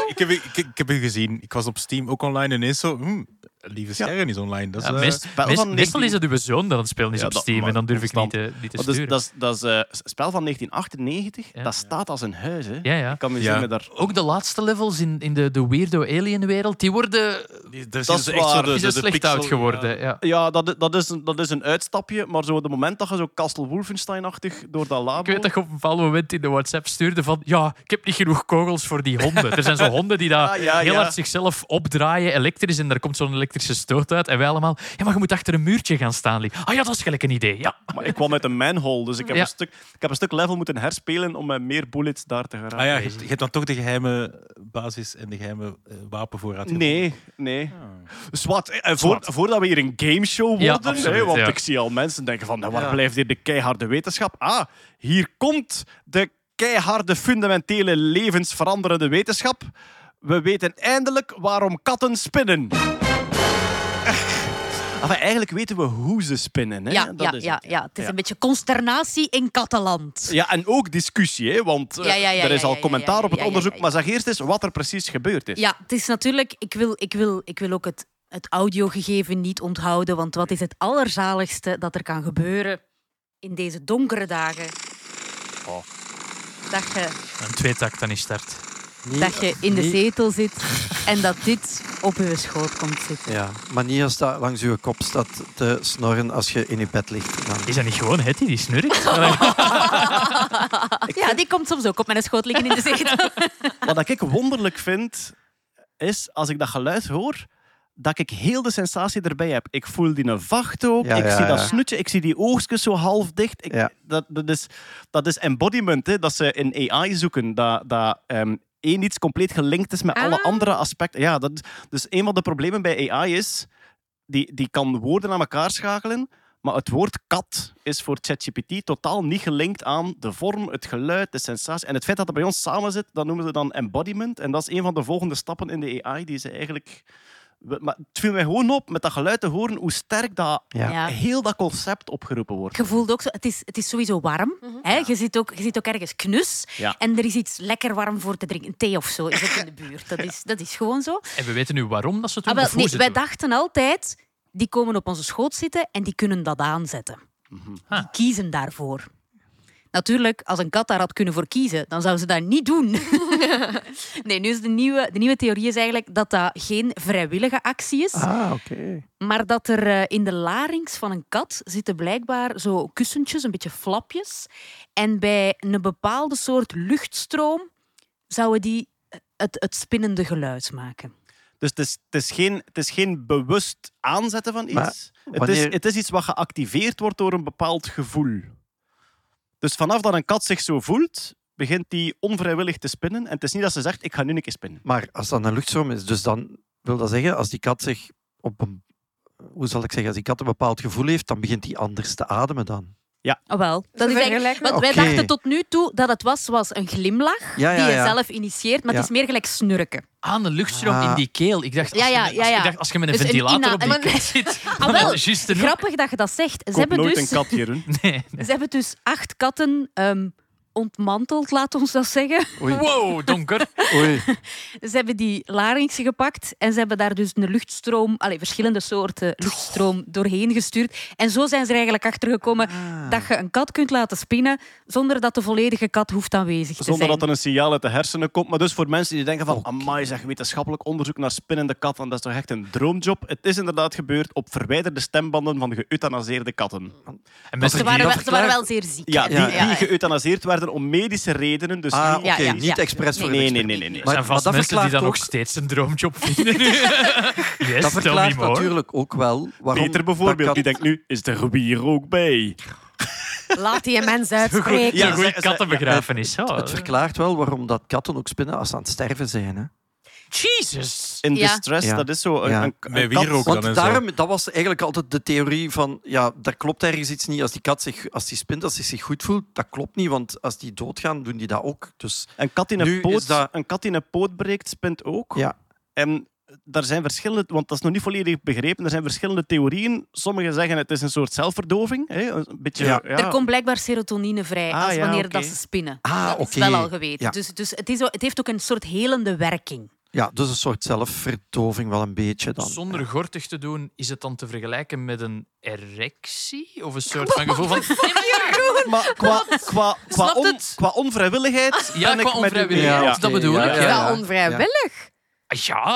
S1: Ik heb, ik, ik heb u gezien. Ik was op Steam ook online en ineens zo... hm, Lieve Sterren is online. Dat is,
S7: Ja,
S1: eh,
S7: meest-
S3: spel
S7: meest-
S3: van
S7: meestal
S3: 19
S7: is het uw zoon dat aan het spelen is
S3: Ja,
S7: op
S3: dat-
S7: Steam
S3: maar
S7: en dan durf ik niet
S3: constant.
S7: te, niet te
S3: dus, dat is, dat is eh, een spel van 1998.
S7: Ja.
S3: Dat staat als een huis. Hè.
S7: Ja, ja.
S3: Ik kan me
S1: Ja.
S3: zien met daar...
S7: Ook de laatste levels in, in de, de weirdo alien wereld, die worden
S1: die-
S3: Dat
S1: zien
S3: is
S1: echt zo
S3: waar.
S1: de, de, de
S7: slecht
S1: pixel-
S7: oud geworden. Ja.
S3: Ja, dat, dat, is een, dat is een uitstapje. Maar zo, op het moment dat je zo Castle Wolfenstein-achtig door dat labo...
S7: Ik weet dat je op een bepaald moment in de WhatsApp stuurde van ja, ik heb niet genoeg kogels voor die honden. Er zijn zo honden die daar
S3: ja,
S7: heel
S3: ja.
S7: hard zichzelf opdraaien, elektrisch, en daar komt zo'n elektrische stoot uit. En wij allemaal, ja, maar je moet achter een muurtje gaan staan. Ah ja, dat is gelijk een idee. Ja.
S3: Maar ik kwam uit een manhole, dus ik heb,
S7: Ja.
S3: een, stuk, ik heb een stuk level moeten herspelen om met meer bullets daar te geraken.
S1: Ah ja, je, hebt- je hebt dan toch de geheime basis en de geheime eh, wapenvoorraad.
S3: Nee, nee.
S1: Ah.
S3: Zwat, eh, voor, voordat we hier een gameshow worden,
S7: Ja,
S3: hè, want
S7: ja.
S3: ik zie al mensen denken van, nou, waar
S6: Ja.
S3: blijft hier de keiharde wetenschap? Ah, hier komt de keiharde, fundamentele, levensveranderende wetenschap. We weten eindelijk waarom katten spinnen. Enfin, eigenlijk weten we hoe ze spinnen. Hè?
S8: Ja,
S3: Dat
S8: ja,
S3: is
S8: ja,
S3: het.
S8: ja. Het is
S3: Ja.
S8: een beetje consternatie in kattenland.
S3: Ja, en ook discussie, hè, want eh,
S8: Ja, ja, ja,
S3: er is
S8: ja,
S3: al
S8: ja,
S3: commentaar
S8: ja,
S3: op het onderzoek.
S8: ja, ja.
S3: Maar zeg eerst eens wat er precies gebeurd is.
S8: Ja, het is natuurlijk... Ik wil, ik wil, ik wil ook het, het audiogegeven niet onthouden, want wat is het allerzaligste dat er kan gebeuren in deze donkere dagen?
S3: Oh.
S8: Dat je,
S7: Een tweetakt dan is start.
S6: Niet-
S8: dat je in de
S6: niet-
S8: zetel zit en dat dit op je schoot komt zitten.
S6: Ja, maar niet als dat langs je kop staat te snorren als je in je bed ligt. Dan...
S7: Is dat niet gewoon Hetty die snurkt?
S8: Ja, die komt soms ook op mijn schoot liggen in de zetel.
S3: Wat ik wonderlijk vind, is als ik dat geluid hoor, dat ik heel de sensatie erbij heb. Ik voel die een vacht ook,
S6: Ja,
S3: ik
S6: ja,
S3: zie dat
S6: ja.
S3: snoetje, ik zie die oogstjes zo half dicht. Ik,
S6: Ja.
S3: dat, dat, is, dat is embodiment, hè, dat ze in AI zoeken. Dat, dat ehm, één iets compleet gelinkt is met alle
S2: Ah.
S3: andere aspecten. Ja, dat, dus een van de problemen bij AI is, die, die kan woorden aan elkaar schakelen, maar het woord kat is voor ChatGPT totaal niet gelinkt aan de vorm, het geluid, de sensatie. En het feit dat het bij ons samen zit, dat noemen ze dan embodiment. En dat is een van de volgende stappen in de AI die ze eigenlijk... we- Maar het viel mij gewoon op met dat geluid te horen hoe sterk dat,
S6: Ja.
S3: Heel dat concept opgeroepen wordt.
S8: Je voelt ook zo, het is, het is sowieso warm. hè? Je, zit ook, je zit ook ergens knus.
S3: Ja.
S8: En er is iets lekker warm voor te drinken. Een thee of zo is het in de buurt. Dat is, dat is gewoon zo.
S7: En we weten nu waarom dat ze het doen.
S8: Ah, wel, nee, wij dachten altijd, die komen op onze schoot zitten en die kunnen dat aanzetten. Die
S7: Ah.
S8: kiezen daarvoor. Natuurlijk, als een kat daar had kunnen voor kiezen, dan zou ze dat niet doen. nee, nu is de nieuwe, de nieuwe theorie is eigenlijk dat dat geen vrijwillige actie is,
S6: Ah, oké.
S8: maar dat er eh, in de larynx van een kat zitten blijkbaar zo kussentjes, een beetje flapjes. En bij een bepaalde soort luchtstroom zouden die eh, het, het spinnende geluid maken.
S3: Dus het is, het is, geen, het is geen bewust aanzetten van iets. Het, is, het is iets wat geactiveerd wordt door een bepaald gevoel. Dus vanaf dat een kat zich zo voelt, begint die onvrijwillig te spinnen. En het is niet dat ze zegt, ik ga nu een keer spinnen.
S6: Maar als dat een luchtstroom is, dus dan wil dat zeggen, als die kat zich op een... Hoe zal ik zeggen? Als die kat een bepaald gevoel heeft, dan begint die anders te ademen dan.
S8: Oh, wel. Dat is eigenlijk, want wij dachten tot nu toe dat het was, was een glimlach
S6: Ja, ja,
S8: die je
S6: ja.
S8: zelf initieert, maar
S6: Ja.
S8: het is meer gelijk snurken.
S7: Aan de luchtstroom
S6: Ah.
S7: in die keel. Ik dacht, als,
S8: Ja,
S7: je,
S8: ja, ja,
S7: als,
S8: ja.
S7: ik dacht, als je met een
S8: Dus
S7: ventilator op die keel zit,
S8: Ah, wel.
S7: is het juist genoeg.
S8: Grappig dat je dat zegt. Ze
S3: Koop
S8: hebben,
S3: nooit
S8: dus,
S3: een kat, Jeroen.
S7: Nee, nee.
S8: ze hebben dus acht katten ehm, ontmanteld, laat ons dat zeggen.
S6: Oei,
S7: Wow, donker.
S6: oei.
S8: Ze hebben die larynxen gepakt en ze hebben daar dus een luchtstroom, allez, verschillende soorten luchtstroom doorheen gestuurd. En zo zijn ze er eigenlijk achter gekomen
S3: Ah.
S8: dat je een kat kunt laten spinnen zonder dat de volledige kat hoeft aanwezig te
S3: Zonder
S8: zijn.
S3: dat er een signaal uit de hersenen komt. Maar dus voor mensen die denken van, amai zeg, wetenschappelijk onderzoek naar spinnende katten, dat is toch echt een droomjob? Het is inderdaad gebeurd op verwijderde stembanden van geëuthanaseerde katten.
S7: En mensen
S8: Ze waren,
S7: die-
S8: wel, ze waren wel zeer ziek.
S3: Ja,
S8: hè.
S3: die,
S6: Ja,
S3: die geëuthanaseerd werden om medische redenen. Dus
S6: Ah,
S3: niet-
S6: oké.
S8: Ja, ja,
S6: Niet expres voor
S3: nee,
S6: de
S3: nee,
S6: expert.
S3: nee, nee, nee.
S6: Maar-
S7: zijn
S6: maar
S7: vast
S6: dat
S7: mensen die
S6: verklaart
S7: dat nog
S6: ook-
S7: steeds een droomjob vinden. yes,
S6: Dat verklaart
S7: more.
S6: natuurlijk ook wel waarom...
S3: Peter bijvoorbeeld, die denkt nu, is de gebier ook bij?
S2: Laat die mens uitspreken.
S3: Ja,
S7: goede kattenbegrafenis. ja.
S6: Het verklaart wel waarom dat katten ook spinnen als ze aan het sterven zijn. Hè.
S7: Jesus.
S3: In
S8: Ja.
S3: distress,
S6: Ja.
S3: dat is zo. Een,
S6: Ja.
S3: een, een
S1: Met
S3: kat-
S1: wierook dan en
S6: Want
S1: zo.
S6: daarom, dat was eigenlijk altijd de theorie van, ja, daar klopt ergens iets niet. Als die kat zich, als die spint, als hij zich goed voelt, dat klopt niet, want als die doodgaan, doen die dat ook. Dus
S3: Een kat, die
S6: Nu
S3: een,
S6: is
S3: poot,
S6: dat-
S3: een kat die een poot breekt, spint ook.
S6: ja,
S3: En daar zijn verschillende, want dat is nog niet volledig begrepen, er zijn verschillende theorieën. Sommigen zeggen het is een soort zelfverdoving. Hè? Een beetje,
S6: Ja.
S3: ja.
S8: Er komt blijkbaar serotonine vrij
S3: Ah,
S8: als
S3: ja,
S8: wanneer dat ze spinnen.
S6: Ah,
S8: dat is wel al geweten.
S6: Ja.
S8: Dus, dus het, is, zo- het heeft ook een soort helende werking.
S6: Ja, dus een soort zelfverdoving wel een beetje dan.
S7: Zonder gortig te doen, is het dan te vergelijken met een erectie? Of een soort van gevoel van... Maar-
S3: qua, qua, qua, on- qua onvrijwilligheid.
S7: Ja,
S3: ben ik
S7: qua onvrijwilligheid.
S3: Ja.
S7: Dat bedoel
S6: Ja,
S7: ik.
S6: ja,
S7: Ja,
S2: Is
S6: ja.
S2: onvrijwillig?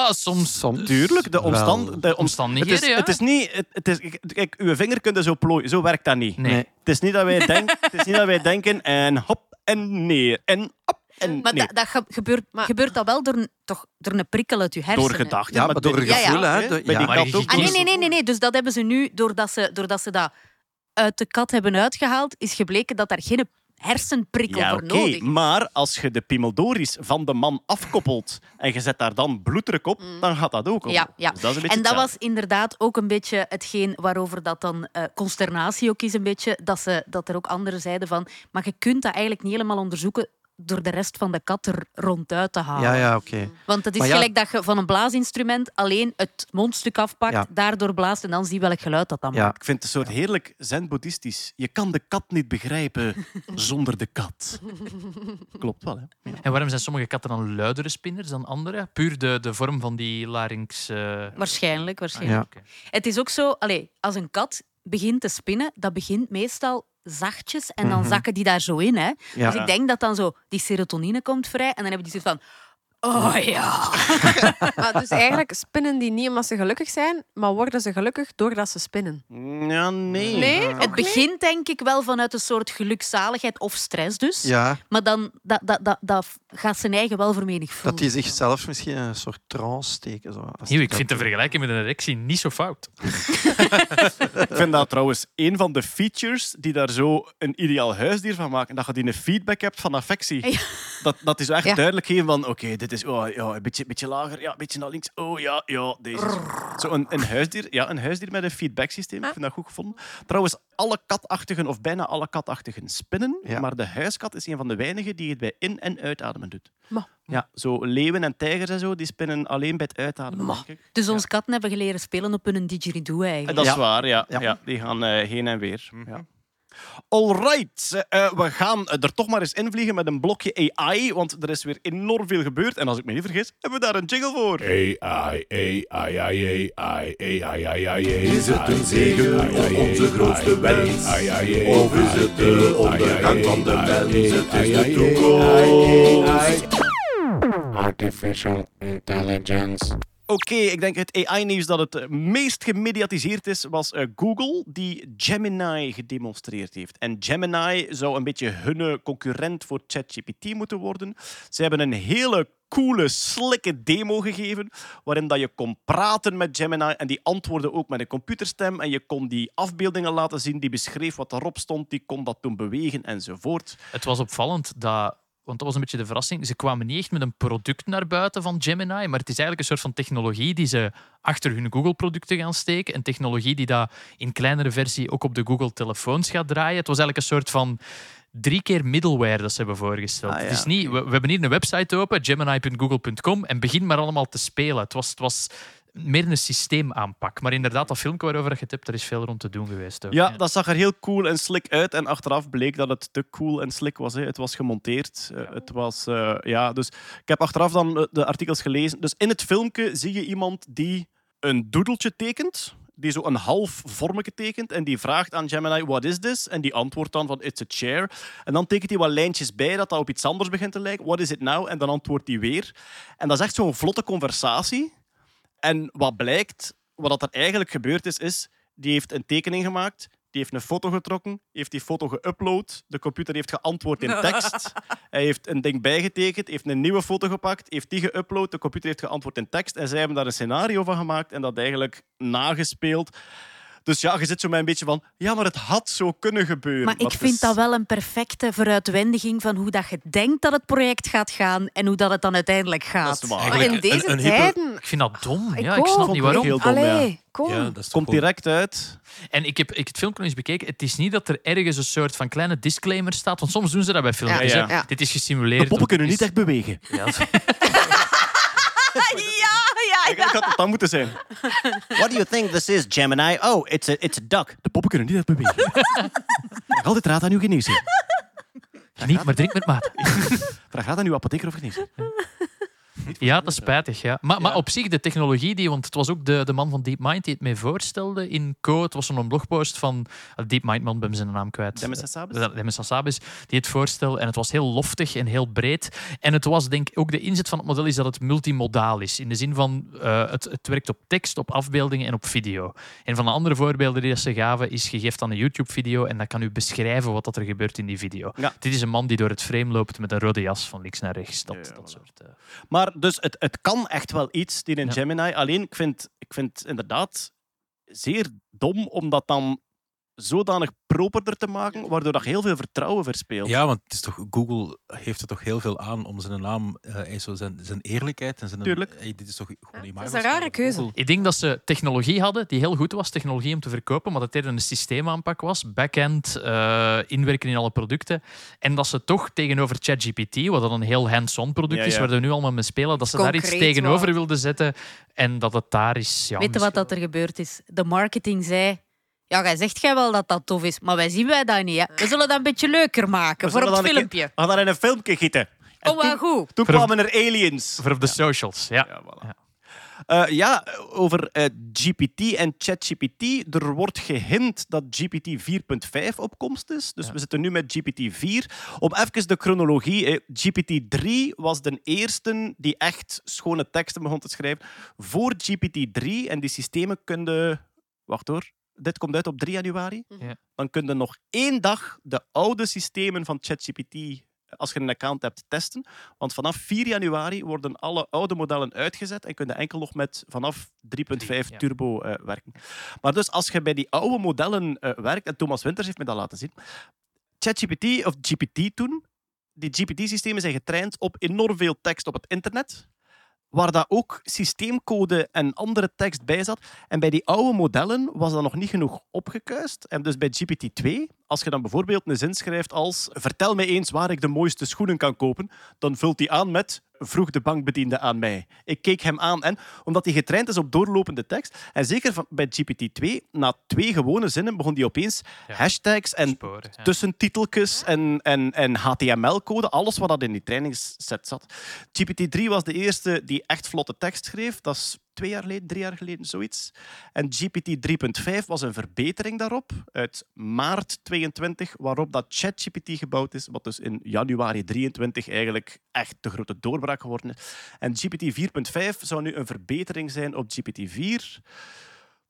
S7: Soms.
S6: Soms
S3: Tuurlijk, de, omstand, de om-
S7: Omstandigheden,
S3: het is,
S7: ja.
S3: het is niet... Het, het is, kijk, uw vinger kunt zo plooien. Zo werkt dat niet.
S7: Nee.
S6: Nee.
S3: Het, is niet dat wij denk, het is niet dat wij denken en hop en neer. En hop en
S8: Maar dat, dat ge- gebeurt,
S2: Maar-
S8: gebeurt dat wel door een, toch, door een prikkel uit je hersenen?
S3: Door gedachten.
S6: Ja, maar door een
S8: Ja, ja.
S6: gevoel, ja.
S7: Maar
S3: kat
S7: je-
S3: ook.
S8: Ah, nee, nee, nee, nee, nee. Dus dat hebben ze nu, doordat ze, doordat ze dat uit de kat hebben uitgehaald, is gebleken dat daar geen hersenprikkel
S3: Ja,
S8: voor
S3: oké.
S8: nodig is.
S3: Maar als je de pimeldoris van de man afkoppelt en je zet daar dan bloeddruk op, dan gaat dat ook op.
S8: Mm. Ja, ja.
S3: Dus dat is een beetje
S8: En dat
S3: hetzelfde.
S8: was inderdaad ook een beetje hetgeen waarover dat dan eh, consternatie ook is, een beetje, dat, ze, dat er ook anderen zeiden van, maar je kunt dat eigenlijk niet helemaal onderzoeken door de rest van de kat er ronduit te halen.
S6: Ja, ja, oké.
S8: Want het is
S6: Maar ja-
S8: gelijk dat je van een blaasinstrument alleen het mondstuk afpakt,
S6: Ja.
S8: daardoor blaast en dan zie je welk geluid dat dan
S6: Ja.
S8: maakt.
S3: Ik vind het een soort heerlijk zen-boeddhistisch. Je kan de kat niet begrijpen zonder de kat. Klopt wel, hè?
S7: En waarom zijn sommige katten dan luidere spinners dan andere? Puur de, de vorm van die larynx... eh,
S8: Waarschijnlijk, waarschijnlijk.
S6: Ja.
S7: oké.
S8: Het is ook zo, allee, als een kat begint te spinnen, dat begint meestal zachtjes en dan
S6: Mhm.
S8: zakken die daar zo in. Hè.
S6: Ja.
S8: Dus ik denk dat dan zo die serotonine komt vrij en dan hebben die zoiets van... Oh ja.
S2: Maar dus eigenlijk spinnen die niet omdat ze gelukkig zijn, maar worden ze gelukkig doordat ze spinnen.
S3: Ja, nee.
S2: Nee?
S8: Het begint denk ik wel vanuit een soort gelukzaligheid of stress dus.
S6: Ja,
S8: Maar dan dat, dat, dat, dat gaat zijn eigen wel vermenigvuldigen.
S6: dat die zichzelf misschien een soort trance steken. Zo,
S7: Nieuw, ik vind de vergelijking met een erectie niet zo fout.
S3: Ik vind dat trouwens een van de features die daar zo een ideaal huisdier van maken. Dat je die een feedback hebt van affectie.
S8: Ja.
S3: Dat, dat is echt
S2: Ja.
S3: duidelijk geven van, oké, dit is oh, ja, een beetje, beetje lager, ja, een beetje naar links. Oh ja, ja, deze. Zo een, een, huisdier, ja, een huisdier met een feedbacksysteem. Ik vind dat goed gevonden. Trouwens, alle katachtigen, of bijna alle katachtigen, spinnen.
S6: Ja.
S3: Maar de huiskat is een van de weinigen die het bij in- en uitademen doet.
S2: Ma.
S3: Ja, zo leeuwen en tijgers en zo, die spinnen alleen bij het uitademen,
S8: Ma.
S3: denk ik.
S8: Dus onze katten hebben geleren spelen op hun didgeridoo eigenlijk.
S3: En dat is
S6: Ja.
S3: waar, ja. ja.
S6: Ja.
S3: die gaan eh, heen en weer. Ja. Alright, eh, we gaan er toch maar eens invliegen met een blokje AI, want er is weer enorm veel gebeurd. En als ik me niet vergis, hebben we daar een jingle voor.
S4: AI, AI, AI, AI, AI, AI, AI. Is het een zegen of onze grootste wens? Of is het de ondergang van de mens? Het is de toekomst.
S5: Artificial intelligence.
S3: Oké, ik denk het AI-nieuws dat het eh, meest gemediatiseerd is, was eh, Google, die Gemini gedemonstreerd heeft. En Gemini zou een beetje hun concurrent voor ChatGPT moeten worden. Ze hebben een hele coole, slikke demo gegeven, waarin dat je kon praten met Gemini en die antwoordde ook met een computerstem en je kon die afbeeldingen laten zien, die beschreef wat erop stond, die kon dat toen bewegen enzovoort.
S7: Het was opvallend dat. Want dat was een beetje de verrassing. Ze kwamen niet echt met een product naar buiten van Gemini, maar het is eigenlijk een soort van technologie die ze achter hun Google-producten gaan steken. Een technologie die dat in kleinere versie ook op de Google-telefoons gaat draaien. Het was eigenlijk een soort van drie keer middleware dat ze hebben voorgesteld.
S6: Ah, ja,
S7: het is niet, we, we hebben hier een website open, gemini.google.com, en begin maar allemaal te spelen. Het was, het was meer een systeemaanpak. Maar inderdaad, dat filmpje waarover je het hebt, er is veel rond te doen geweest. Ook.
S3: Ja, dat zag er heel cool en slick uit. En achteraf bleek dat het te cool en slick was. Hè. Het was gemonteerd. Eh, het was, eh, ja, dus ik heb achteraf dan eh, de artikels gelezen. Dus in het filmpje zie je iemand die een doedeltje tekent. Die zo een half vormetje tekent. En die vraagt aan Gemini, what is this? En die antwoordt dan van, it's a chair. En dan tekent hij wat lijntjes bij dat dat op iets anders begint te lijken. What is it now? En dan antwoordt hij weer. En dat is echt zo'n vlotte conversatie. En wat blijkt, wat dat er eigenlijk gebeurd is, is die heeft een tekening gemaakt, die heeft een foto getrokken, heeft die foto geüpload, de computer heeft geantwoord in tekst, hij heeft een ding bijgetekend, heeft een nieuwe foto gepakt, heeft die geüpload, de computer heeft geantwoord in tekst en zij hebben daar een scenario van gemaakt en dat eigenlijk nagespeeld. Dus ja, je zit zo met een beetje van, ja, maar het had zo kunnen gebeuren.
S8: Maar ik vind
S3: is-
S8: dat wel een perfecte vooruitwendiging van hoe dat je denkt dat het project gaat gaan en hoe dat het dan uiteindelijk gaat.
S3: Dat is waar.
S2: Maar
S1: Eigenlijk
S2: in
S1: een-
S2: deze
S1: een
S2: tijden...
S7: Ik vind dat dom.
S2: Ik
S7: ja, ik snap niet waarom.
S3: heel dom, ja.
S2: Allee, kom.
S1: Ja, toch
S3: Komt direct uit.
S7: En ik heb ik het filmpje nog eens bekeken. Het is niet dat er ergens een soort van kleine disclaimer staat. Want soms doen ze dat bij filmpjes.
S3: Ja,
S7: hè.
S2: ja.
S7: Dit is gesimuleerd.
S3: De poppen kunnen niet echt bewegen.
S7: Ja,
S2: ja,
S3: Ik had het dan moeten zijn. What do you think this is, Gemini? Oh, it's a, it's a duck. De poppen kunnen niet echt bewegen. Vraag altijd raad aan uw geneesheer.
S7: niet, maar drink met mate.
S3: Vraag raad aan uw apotheker of geneesheer.
S7: Ja, dat is spijtig. Ja. Maar, maar op zich, de technologie, die, want het was ook de, de man van DeepMind die het mee voorstelde in Co. Het was zo'n blogpost van uh, DeepMind-man, ben zijn naam kwijt.
S3: Demis Hassabis?
S7: Eh, Demis Hassabis, die het voorstelde. En het was heel loftig en heel breed. En het was, denk ik, ook de inzet van het model is dat het multimodaal is. In de zin van, eh, het, het werkt op tekst, op afbeeldingen en op video. Een van de andere voorbeelden die ze gaven, is je geeft dan een YouTube-video en dat kan u beschrijven wat dat er gebeurt in die video.
S3: Ja.
S7: Dit is een man die door het frame loopt met een rode jas van links naar rechts. Dat,
S3: Ja,
S7: dat soort... eh,
S3: Maar dus het, het kan echt wel iets, die in
S7: Ja.
S3: Gemini. Alleen, ik vind, ik vind het inderdaad zeer dom om dat dan zodanig properder te maken, waardoor dat heel veel vertrouwen verspeelt.
S1: Ja, want het is toch, Google heeft er toch heel veel aan om zijn naam, eh, zo zijn, zijn eerlijkheid en zijn.
S3: Tuurlijk.
S1: eh, dit is toch gewoon
S2: dat is een rare keuze.
S7: Ik denk dat ze technologie hadden die heel goed was, technologie om te verkopen, maar dat het eerder een systeemaanpak was, backend, eh, inwerken in alle producten. En dat ze toch tegenover ChatGPT, wat dan een heel hands-on product
S3: Ja,
S7: is,
S3: ja.
S7: waar we nu allemaal mee spelen, dat ze daar iets tegenover wilden zetten en dat het daar is... Ja,
S8: Weet je wat dat er gebeurd is? De marketing zei... Ja, jij zegt jij wel dat dat tof is, maar wij zien wij dat niet. Hè. We zullen dat een beetje leuker maken voor het filmpje.
S3: We gaan daar in een filmpje gieten. En
S8: Oh, wel
S3: toen,
S8: goed.
S3: toen kwamen er aliens.
S7: Voor op de socials, ja.
S3: Ja, voilà.
S7: Ja.
S3: Eh, ja, over eh, GPT en ChatGPT. Er wordt gehint dat GPT 4.5 op komst is. Dus
S7: Ja.
S3: we zitten nu met GPT 4. Om even de chronologie. eh, GPT 3 was de eerste die echt schone teksten begon te schrijven. Voor GPT 3 en die systemen konden... Wacht hoor. Dit komt uit op 3 januari.
S7: Ja.
S3: Dan kun je nog één dag de oude systemen van ChatGPT, als je een account hebt, testen. Want vanaf 4 januari worden alle oude modellen uitgezet en kun je enkel nog met vanaf 3.5
S7: ja.
S3: turbo eh, werken. Maar dus als je bij die oude modellen eh, werkt, en Thomas Winters heeft me dat laten zien, ChatGPT, of GPT toen, die GPT-systemen zijn getraind op enorm veel tekst op het internet, waar daar ook systeemcode en andere tekst bij zat. En bij die oude modellen was dat nog niet genoeg opgekuist. En dus bij GPT-2, als je dan bijvoorbeeld een zin schrijft als vertel mij eens waar ik de mooiste schoenen kan kopen, dan vult hij aan met vroeg de bankbediende aan mij. Ik keek hem aan en, omdat hij getraind is op doorlopende tekst, en zeker van, bij GPT-2, na twee gewone zinnen begon hij opeens
S7: Ja.
S3: hashtags en
S7: Sporen, ja.
S3: tussentiteltjes en, en, en HTML-code, alles wat dat in die trainingsset zat. GPT-3 was de eerste die echt vlotte tekst schreef. Dat is twee jaar geleden, drie jaar geleden, zoiets. En GPT 3.5 was een verbetering daarop, uit maart 22, waarop dat ChatGPT gebouwd is, wat dus in januari 23 eigenlijk echt de grote doorbraak geworden is. En GPT 4.5 zou nu een verbetering zijn op GPT 4.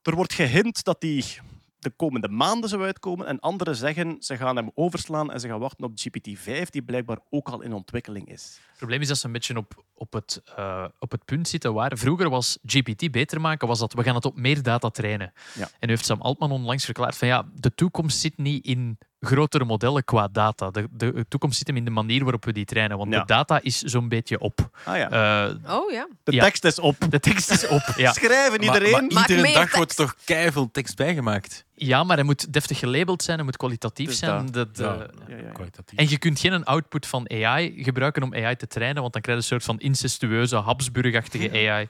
S3: Er wordt gehint dat die de komende maanden zou uitkomen. En anderen zeggen ze gaan hem overslaan en ze gaan wachten op GPT-5, die blijkbaar ook al in ontwikkeling is.
S7: Het probleem is dat ze een beetje op, op, het, eh, op het punt zitten waar vroeger was GPT beter maken, was dat we gaan het op meer data trainen.
S3: Ja.
S7: En nu heeft Sam Altman onlangs verklaard van ja, de toekomst zit niet in grotere modellen qua data. De, de toekomst zit hem in de manier waarop we die trainen, want
S3: Ja.
S7: de data is zo'n beetje op.
S3: Ah ja.
S7: Eh,
S2: Oh ja.
S3: de
S7: ja.
S3: tekst is op.
S7: de tekst is op, ja.
S3: Schrijven iedereen.
S1: maar iedere dag
S2: tekst.
S1: wordt toch keiveel tekst bijgemaakt.
S7: Ja, maar hij moet deftig gelabeld zijn, hij moet kwalitatief
S3: Dus
S7: zijn.
S3: dat-
S7: De- de-
S1: Ja,
S3: ja, ja.
S1: kwalitatief.
S7: En je kunt geen output van AI gebruiken om AI te trainen, want dan krijg je een soort van incestueuze, Habsburgachtige AI.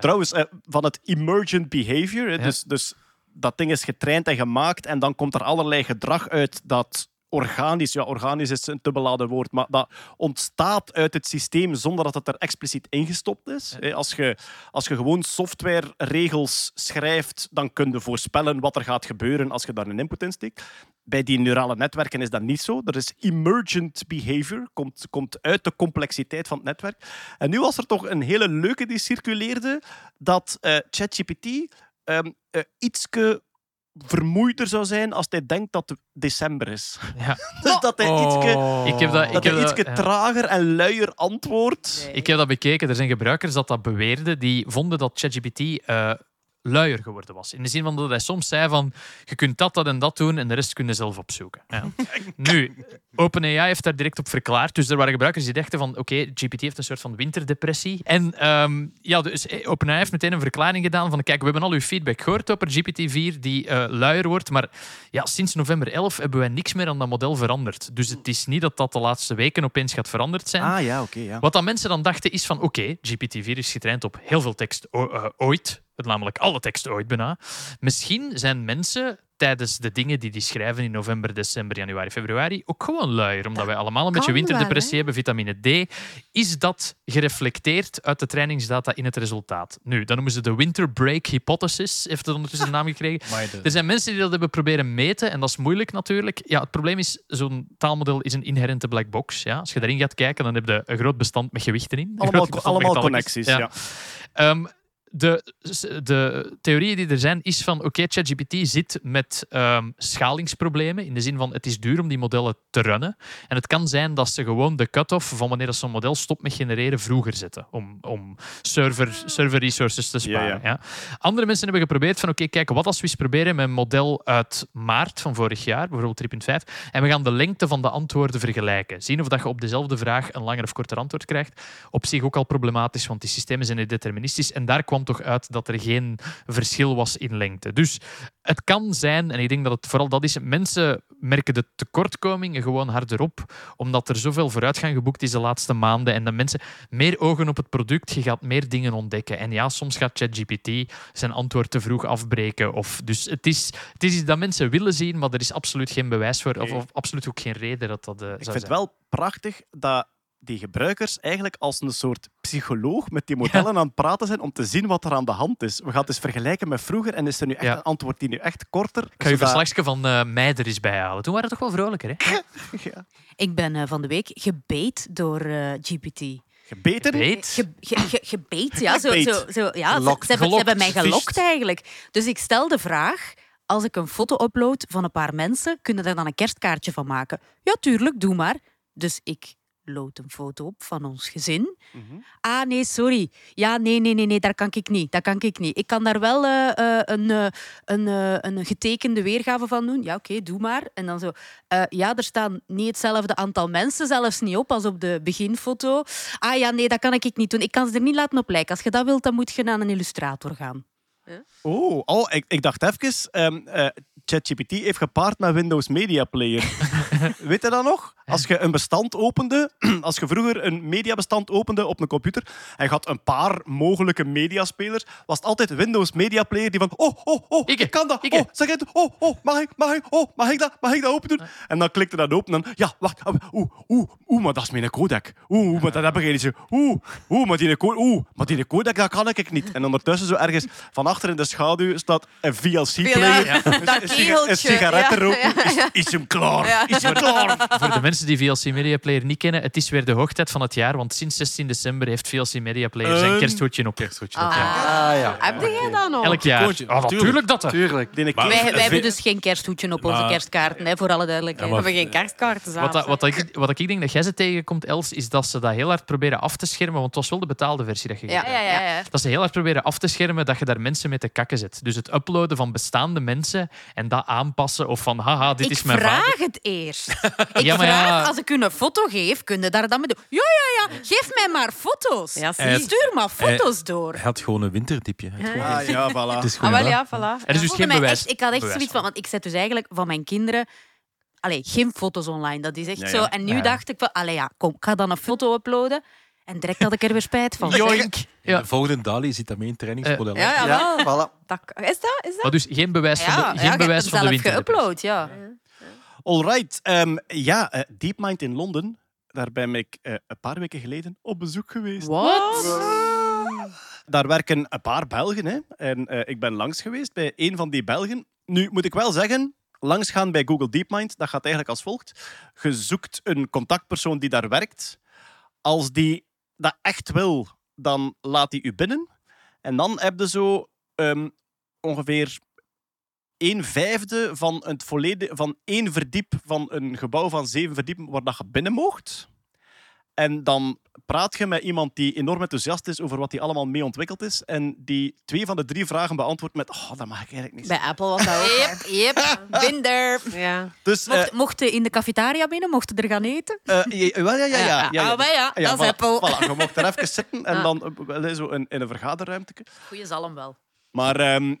S3: Trouwens, eh, van het emergent behavior, dus, dus dat ding is getraind en gemaakt en dan komt er allerlei gedrag uit dat organisch, ja, organisch is een te beladen woord, maar dat ontstaat uit het systeem zonder dat het er expliciet ingestopt is. Als je, als je gewoon softwareregels schrijft, dan kun je voorspellen wat er gaat gebeuren als je daar een input in steekt. Bij die neurale netwerken is dat niet zo. Er is emergent behavior, komt, komt uit de complexiteit van het netwerk. En nu was er toch een hele leuke die circuleerde, dat eh, ChatGPT ehm eh, ietske vermoeider zou zijn als hij denkt dat het december is.
S7: Ja.
S3: Dus dat hij ietske,
S1: Oh.
S7: Ik heb dat- ik
S3: dat
S7: heb
S3: hij ietske
S7: ja.
S3: trager en luier antwoordt.
S7: Ik heb dat bekeken. Er zijn gebruikers dat dat beweerden. Die vonden dat ChatGPT eh luier geworden was. In de zin van dat hij soms zei van je kunt dat, dat en dat doen en de rest kun je zelf opzoeken. Ja. nu, OpenAI heeft daar direct op verklaard. Dus er waren gebruikers die dachten van oké, GPT heeft een soort van winterdepressie. En ehm, ja, dus eh, OpenAI heeft meteen een verklaring gedaan van kijk, we hebben al uw feedback gehoord over GPT-4 die eh, luier wordt, maar ja, sinds november 11 hebben wij niks meer aan dat model veranderd. Dus het is niet dat dat de laatste weken opeens gaat veranderd zijn.
S3: Ah ja, oké. ja.
S7: Wat dan mensen dan dachten is van oké, GPT-4 is getraind op heel veel tekst o- eh, ooit. Namelijk alle tekst ooit bijna. Misschien zijn mensen tijdens de dingen die die schrijven in november, december, januari, februari ook gewoon luier. Omdat wij allemaal een beetje
S2: wel,
S7: winterdepressie hebben, vitamine D. Is dat gereflecteerd uit de trainingsdata in het resultaat? Nu, dan noemen ze de winter break hypothesis. Heeft het ondertussen een naam gekregen. Er zijn mensen die dat hebben proberen meten en dat is moeilijk natuurlijk. Ja, het probleem is, zo'n taalmodel is een inherente black box. Ja. Als je daarin gaat kijken, dan heb je een groot bestand met gewichten in.
S3: Allemaal, allemaal connecties. Ja.
S7: Ehm, de, de theorieën die er zijn, is van oké, ChatGPT zit met ehm, schalingsproblemen. In de zin van het is duur om die modellen te runnen. En het kan zijn dat ze gewoon de cut-off van wanneer zo'n model stopt met genereren vroeger zetten. Om, om server, server resources te sparen.
S3: Ja,
S7: Ja,
S3: ja.
S7: Andere mensen hebben geprobeerd van oké, kijk, wat als we eens proberen met een model uit maart van vorig jaar, bijvoorbeeld 3.5, en we gaan de lengte van de antwoorden vergelijken. Zien of dat je op dezelfde vraag een langer of korter antwoord krijgt. Op zich ook al problematisch, want die systemen zijn deterministisch. En daar kwam toch uit dat er geen verschil was in lengte. Dus het kan zijn, en ik denk dat het vooral dat is, mensen merken de tekortkomingen gewoon harder op, omdat er zoveel vooruitgang geboekt is de laatste maanden en dat mensen meer ogen op het product, je gaat meer dingen ontdekken. En ja, soms gaat ChatGPT zijn antwoord te vroeg afbreken. Of, dus het is, het is iets dat mensen willen zien, maar er is absoluut geen bewijs voor, of, absoluut ook geen reden dat dat eh, zou
S3: Ik vind het wel prachtig dat die gebruikers eigenlijk als een soort psycholoog met die modellen aan het praten zijn om te zien wat er aan de hand is. We gaan het eens vergelijken met vroeger en is er nu echt
S7: Ja.
S3: een antwoord die nu echt korter...
S7: Ik ga je
S3: zodat-
S7: verslagje van eh mei er eens bij halen. Toen waren we toch wel vrolijker, hè?
S3: Ja.
S8: Ik ben eh, van de week gebeten door eh, GPT.
S3: Gebeten?
S7: Beet.
S8: Ge, ge, ge- gebeet, ja. Zo,
S3: Gebeet.
S8: zo, zo, ja ze, hebben, ze hebben mij
S7: Gelokt,
S8: eigenlijk. Dus ik stel de vraag, als ik een foto upload van een paar mensen, kunnen daar dan een kerstkaartje van maken? Ja, tuurlijk, doe maar. Dus ik load een foto op van ons gezin.
S3: Mhm.
S8: Ah, nee, sorry. Ja, nee, nee, nee, nee, daar kan ik niet. Dat kan ik niet. Ik kan daar wel eh, eh, een, eh, een, eh, een getekende weergave van doen. Ja, oké, doe maar. En dan zo, eh, ja, er staan niet hetzelfde aantal mensen zelfs niet op als op de beginfoto. Ah ja, nee, dat kan ik niet doen. Ik kan ze er niet laten op lijken. Als je dat wilt, dan moet je naar een illustrator gaan.
S3: Oh, oh ik, ik dacht even, ehm, eh, ChatGPT heeft gepaard met Windows Media Player. Weet je dat nog? Als je een bestand opende, als je vroeger een mediabestand opende op een computer en je had een paar mogelijke mediaspelers, was het altijd Windows Media Player die van oh, oh, oh, ik kan dat.
S7: ikke.
S3: Oh, zeg het. Oh, oh, mag ik, mag ik, oh, mag ik dat, mag ik dat open doen? En dan klikte dat open en dan, ja, wacht, oeh, oeh, oeh, maar dat is mijn codec. Oeh, oeh, maar dat heb ik niet zo. Oeh, oeh, maar die codec, oeh, maar die codec, dat kan ik niet. En ondertussen zo ergens van achter in de schaduw staat een VLC-player.
S2: Ja,
S3: siga- een sigaretten
S2: Ja,
S3: roken.
S2: ja, ja.
S3: Is, is hem klaar?
S2: Ja.
S3: Is hem klaar?
S7: Voor de mensen die VLC Media Player niet kennen, het is weer de hoogtijd van het jaar, want sinds 16 december heeft VLC Media Player zijn
S3: Een
S7: kersthoedje op.
S1: Kerstgoedje.
S2: Ah.
S6: Ah ja.
S2: Heb jij dat nog?
S7: Elk jaar.
S1: Kootje,
S7: Ah, natuurlijk dat. hè.
S6: Tuurlijk.
S8: Wij, wij hebben dus geen kersthoedje op onze
S1: Maar-
S8: kerstkaarten, hè, voor alle duidelijkheid.
S1: Ja,
S2: We hebben geen kerstkaarten
S7: Wat, wat, ik, wat ik denk dat jij ze tegenkomt, Els, is dat ze dat heel hard proberen af te schermen, want het was wel de betaalde versie dat je
S2: ja, ja. ja.
S7: Dat ze heel hard proberen af te schermen dat je daar mensen mee te kakken zet. Dus het uploaden van bestaande mensen en dat aanpassen of van haha, dit
S8: ik
S7: is mijn
S8: vraag
S7: vader.
S8: het eerst. Ik
S7: Ja, maar
S8: vraag,
S7: ja.
S8: als ik u een foto geef, kun je daar dan mee doen? Ja, ja, ja, geef mij maar foto's.
S2: Ja, zie.
S8: Stuur maar foto's door.
S1: Hij had gewoon een had gewoon-
S3: Ah ja, voilà.
S1: Het is
S2: Ah,
S1: gewoon
S2: wel ja, voilà.
S7: Er is dus geen bewijs.
S8: echt- ik had echt
S7: bewijs
S8: zoiets van, want ik zet dus eigenlijk van mijn kinderen allee, geen foto's online. Dat is echt
S3: Ja,
S8: zo.
S3: ja.
S8: En nu
S7: Ja.
S8: dacht ik van, allee, ja, kom, ik ga dan een foto uploaden. En direct had ik er weer spijt van.
S7: Joink.
S1: In
S7: Ja.
S1: de volgende Dali zit dat mee in trainingsmodel.
S2: Ja, ja,
S6: voilà.
S2: Dat, is dat? Is dat?
S7: Maar dus geen bewijs van de,
S8: ja,
S7: geen
S8: je
S7: bewijs
S8: hebt
S7: van de winter.
S8: geüpload, ja.
S3: Alright. ehm, ja, eh, DeepMind in Londen. Daar ben ik eh, een paar weken geleden op bezoek geweest.
S8: Wat?
S3: Daar werken een paar Belgen. Hè. En eh, ik ben langs geweest bij een van die Belgen. Nu moet ik wel zeggen, langsgaan bij Google DeepMind, dat gaat eigenlijk als volgt. Je zoekt een contactpersoon die daar werkt. Als die dat echt wil, dan laat hij u binnen. En dan heb je zo ehm, ongeveer een vijfde van, het volledig, van één verdiep van een gebouw van zeven verdiepen waar dat je binnen moogt. En dan praat je met iemand die enorm enthousiast is over wat hij allemaal mee ontwikkeld is. En die twee van de drie vragen beantwoordt met oh, dat mag ik eigenlijk niet
S2: Bij. Apple was dat ook.
S8: Yep, yep, binder.
S2: Ja.
S3: Dus,
S8: Mocht, mochten in de cafetaria binnen, mochten er gaan eten?
S3: eh, ja, ja, ja, ja. ja, ja.
S8: Ah, maar ja, dat is Apple.
S3: Voilà, je mocht er even zitten en
S8: Ja.
S3: dan eh, wel, zo in, in een vergaderruimte.
S8: Goeie zalm wel.
S3: Maar ehm,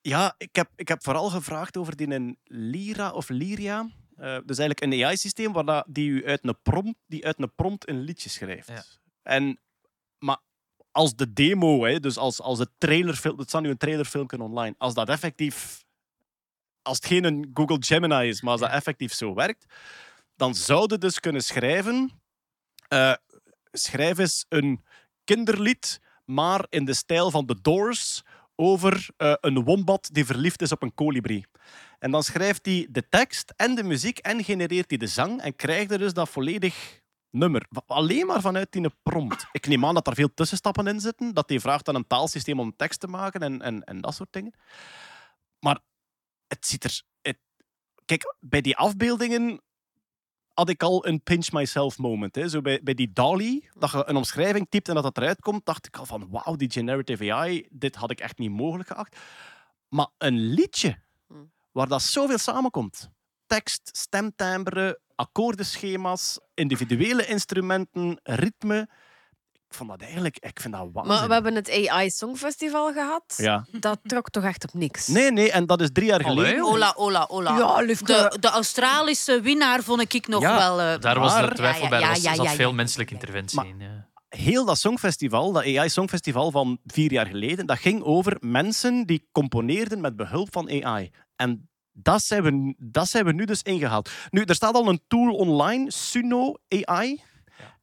S3: ja, ik heb, ik heb vooral gevraagd over die een Lyra of Lyria. Eh, dus eigenlijk een AI-systeem waar dat, die, u uit een prompt, die uit een prompt een liedje schrijft.
S7: Ja.
S3: En, maar als de demo, hè, dus als, als het trailerfilm, het staat nu een trailerfilmpje online, als dat effectief, als het geen een Google Gemini is, maar als dat effectief zo werkt, dan zou je dus kunnen schrijven, eh, schrijf eens een kinderlied, maar in de stijl van The Doors, over eh, een wombat die verliefd is op een kolibrie. En dan schrijft hij de tekst en de muziek en genereert hij de zang en krijgt er dus dat volledig nummer. Alleen maar vanuit die prompt. Ik neem aan dat er veel tussenstappen in zitten, dat hij vraagt aan een taalsysteem om tekst te maken en, en, en dat soort dingen. Maar het ziet er... Het, kijk, bij die afbeeldingen had ik al een pinch myself moment. Hè. Zo bij, bij die DALI, dat je een omschrijving typt en dat dat eruit komt, dacht ik al van wauw, die generative AI, dit had ik echt niet mogelijk geacht. Maar een liedje waar dat zoveel samenkomt. Tekst, stemtimbre, akkoordenschema's, individuele instrumenten, ritme. Ik vond dat eigenlijk, ik vind dat waanzin.
S2: Maar we hebben het AI Songfestival gehad.
S3: Ja.
S2: Dat trok toch echt op niks.
S3: Nee, nee, en dat is drie jaar
S7: Allee,
S3: geleden.
S8: Ola, ola, ola.
S2: Ja.
S8: De, de Australische winnaar vond ik nog
S3: Ja,
S8: wel... eh,
S7: Daar was de twijfel
S8: Ja,
S7: bij.
S8: ja,
S7: Er was-
S8: ja,
S7: er zat
S8: ja, ja,
S7: veel
S8: ja.
S7: menselijke interventie
S3: Maar-
S7: in. Ja.
S3: heel dat songfestival, dat AI Songfestival van vier jaar geleden, dat ging over mensen die componeerden met behulp van AI. En dat zijn we, dat zijn we nu dus ingehaald. Nu, er staat al een tool online, Suno AI.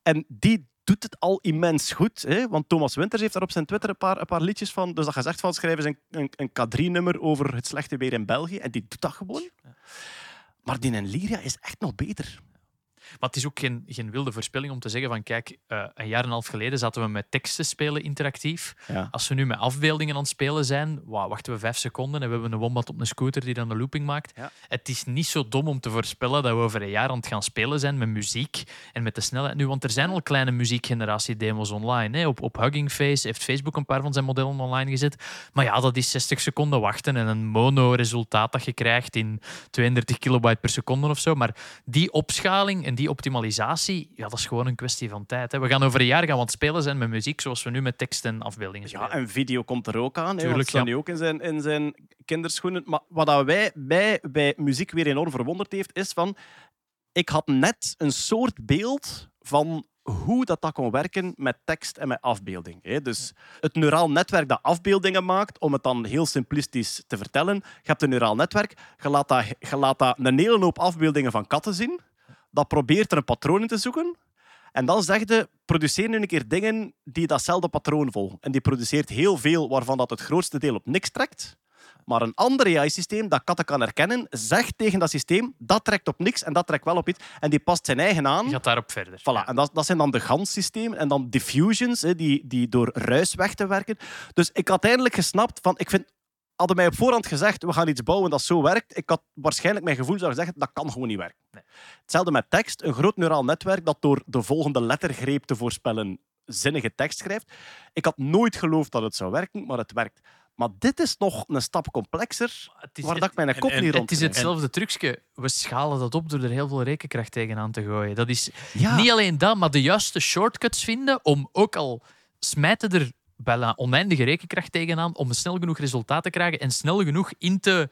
S3: En die doet het al immens goed. Hè? Want Thomas Winters heeft daar op zijn Twitter een paar, een paar liedjes van. Dus dat gezegd van schrijven ze een, een, een K3-nummer over het slechte weer in België. En die doet dat gewoon. Maar die in Lyria is echt nog beter.
S7: Maar het is ook geen, geen wilde voorspelling om te zeggen van kijk, eh, een jaar en een half geleden zaten we met teksten spelen interactief.
S3: Ja.
S7: Als we nu met afbeeldingen aan het spelen zijn, wauw, wachten we vijf seconden en we hebben een wombat op een scooter die dan de looping maakt.
S3: Ja.
S7: Het is niet zo dom om te voorspellen dat we over een jaar aan het gaan spelen zijn met muziek en met de snelheid. Nu, want er zijn al kleine muziekgeneratie-demos online. Hè. Op, op Hugging Face heeft Facebook een paar van zijn modellen online gezet. Maar ja, dat is 60 seconden wachten en een mono-resultaat dat je krijgt in 32 kilobyte per seconde of zo. Maar die opschaling en die optimalisatie, ja, dat is gewoon een kwestie van tijd. Hè. We gaan over een jaar gaan het spelen zijn met muziek zoals we nu met tekst en afbeeldingen spelen.
S3: Ja, en video komt er ook aan. Hè,
S7: Tuurlijk, ja.
S3: nu ook in zijn, in zijn kinderschoenen. Maar wat dat wij bij, bij muziek weer enorm verwonderd heeft, is van... Ik had net een soort beeld van hoe dat, dat kon werken met tekst en met afbeelding. Hè. Dus het neuraal netwerk dat afbeeldingen maakt, om het dan heel simplistisch te vertellen. Je hebt een neuraal netwerk, je laat dat, je laat dat een hele hoop afbeeldingen van katten zien. Dat probeert er een patroon in te zoeken. En dan zegt je, produceer nu een keer dingen die datzelfde patroon volgen. En die produceert heel veel waarvan dat het grootste deel op niks trekt. Maar een ander AI-systeem dat katten kan herkennen, zegt tegen dat systeem, dat trekt op niks en dat trekt wel op iets. En die past zijn eigen aan.
S7: Je gaat daarop verder.
S3: Voilà, en dat, dat zijn dan de GAN-systemen en dan diffusions, hè, die, die door ruis weg te werken. Dus ik had eindelijk gesnapt van, ik vind, hadden mij op voorhand gezegd, we gaan iets bouwen dat zo werkt, ik had waarschijnlijk mijn gevoel zou zeggen, dat kan gewoon niet werken. Hetzelfde met tekst, een groot neuraal netwerk dat door de volgende lettergreep te voorspellen zinnige tekst schrijft. Ik had nooit geloofd dat het zou werken, maar het werkt. Maar dit is nog een stap complexer,
S7: Het is,
S3: waar
S7: het,
S3: ik mijn kop
S1: en-
S3: niet rond
S7: het is hetzelfde trucje. We schalen dat op door er heel veel rekenkracht tegenaan te gooien. Dat is
S3: Ja.
S7: niet alleen dat, maar de juiste shortcuts vinden om ook al smijten er bijna oneindige rekenkracht tegenaan om snel genoeg resultaat te krijgen en snel genoeg in te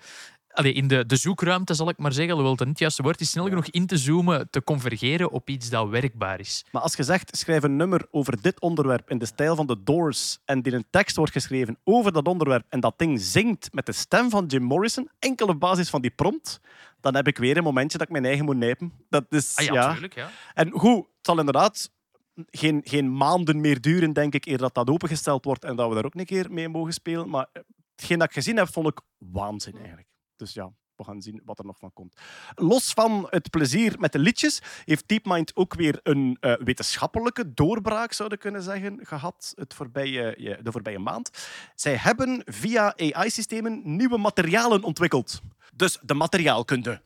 S7: allee, in de, de zoekruimte, zal ik maar zeggen, het niet het juiste woord is, snel genoeg in te zoomen, te convergeren op iets dat werkbaar is.
S3: Maar als je zegt, schrijf een nummer over dit onderwerp in de stijl van de Doors en die een tekst wordt geschreven over dat onderwerp en dat ding zingt met de stem van Jim Morrison, enkel op basis van die prompt, dan heb ik weer een momentje dat ik mijn eigen moet nijpen. Dat is,
S7: Ah ja,
S3: ja.
S7: tuurlijk. Ja.
S3: En goed, het zal inderdaad geen, geen maanden meer duren, denk ik, eer dat dat opengesteld wordt en dat we daar ook een keer mee mogen spelen. Maar hetgeen dat ik gezien heb, vond ik waanzin eigenlijk. Dus ja, we gaan zien wat er nog van komt. Los van het plezier met de liedjes, heeft DeepMind ook weer een eh, wetenschappelijke doorbraak, zouden kunnen zeggen, gehad het voorbije, de voorbije maand. Zij hebben via AI-systemen nieuwe materialen ontwikkeld. Dus de materiaalkunde.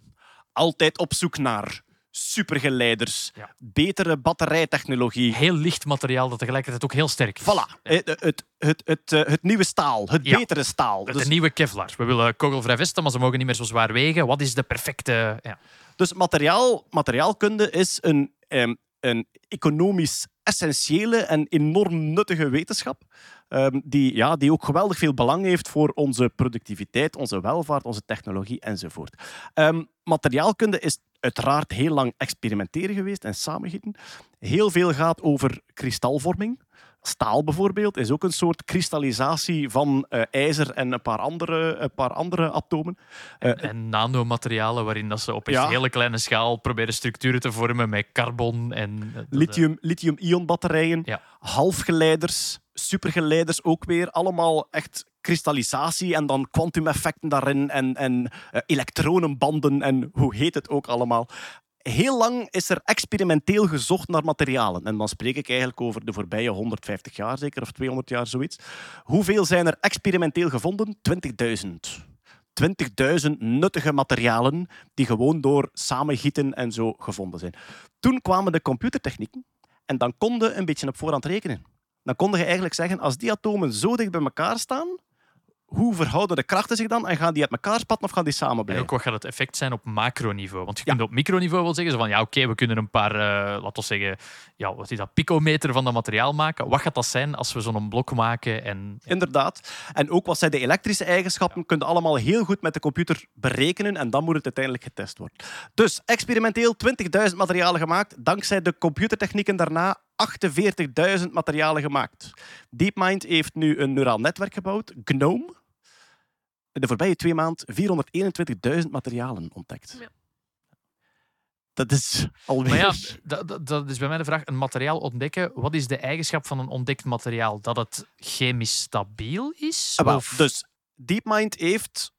S3: Altijd op zoek naar supergeleiders,
S7: Ja.
S3: betere batterijtechnologie.
S7: Heel licht materiaal dat tegelijkertijd ook heel sterk is.
S3: Voilà, het, het, het, het, eh, het nieuwe staal, het
S7: Ja.
S3: betere staal.
S7: Het
S3: Dus,
S7: nieuwe Kevlar. We willen kogelvrij vesten, maar ze mogen niet meer zo zwaar wegen. Wat is de perfecte... Ja.
S3: dus materiaal, materiaalkunde is een, ehm, een economisch essentiële en enorm nuttige wetenschap. ehm, die, ja, die ook geweldig veel belang heeft voor onze productiviteit, onze welvaart, onze technologie enzovoort. Ehm, materiaalkunde is uiteraard heel lang experimenteren geweest en samengieten. Heel veel gaat over kristalvorming. Staal bijvoorbeeld is ook een soort kristallisatie van eh, ijzer en een paar andere, een paar andere atomen. Eh,
S7: En nanomaterialen waarin dat ze op een
S3: Ja.
S7: hele kleine schaal proberen structuren te vormen met carbon en... eh,
S3: lithium, lithium-ion batterijen,
S7: Ja.
S3: halfgeleiders, supergeleiders ook weer. Allemaal echt kristallisatie en dan kwantumeffecten daarin en, en eh, elektronenbanden en hoe heet het ook allemaal. Heel lang is er experimenteel gezocht naar materialen. En dan spreek ik eigenlijk over de voorbije 150 jaar, zeker, of 200 jaar, zoiets. Hoeveel zijn er experimenteel gevonden? 20.000. 20.000 nuttige materialen die gewoon door samengieten en zo gevonden zijn. Toen kwamen de computertechnieken en dan konden een beetje op voorhand rekenen. Dan kon je eigenlijk zeggen, als die atomen zo dicht bij elkaar staan, hoe verhouden de krachten zich dan en gaan die uit elkaar spatten of gaan die samen
S7: En
S3: blijven?
S7: ook wat gaat het effect zijn op macroniveau? Want je kunt op microniveau wel zeggen zo van ja, oké, we kunnen een paar, eh laten we zeggen, ja, wat is dat, picometer van dat materiaal maken. Wat gaat dat zijn als we zo'n blok maken? En,
S3: Inderdaad. En ook wat zijn de elektrische eigenschappen, kun je allemaal heel goed met de computer berekenen en dan moet het uiteindelijk getest worden. Dus experimenteel 20.000 materialen gemaakt, dankzij de computertechnieken daarna 48.000 materialen gemaakt. DeepMind heeft nu een neuraal netwerk gebouwd, GNOME. De voorbije twee maanden 421.000 materialen ontdekt.
S2: Ja.
S3: Dat is alweer...
S7: maar ja, dat, dat, dat is bij mij de vraag. Een materiaal ontdekken, wat is de eigenschap van een ontdekt materiaal? Dat het chemisch stabiel is?
S3: Ah,
S7: Of-
S3: Dus DeepMind heeft,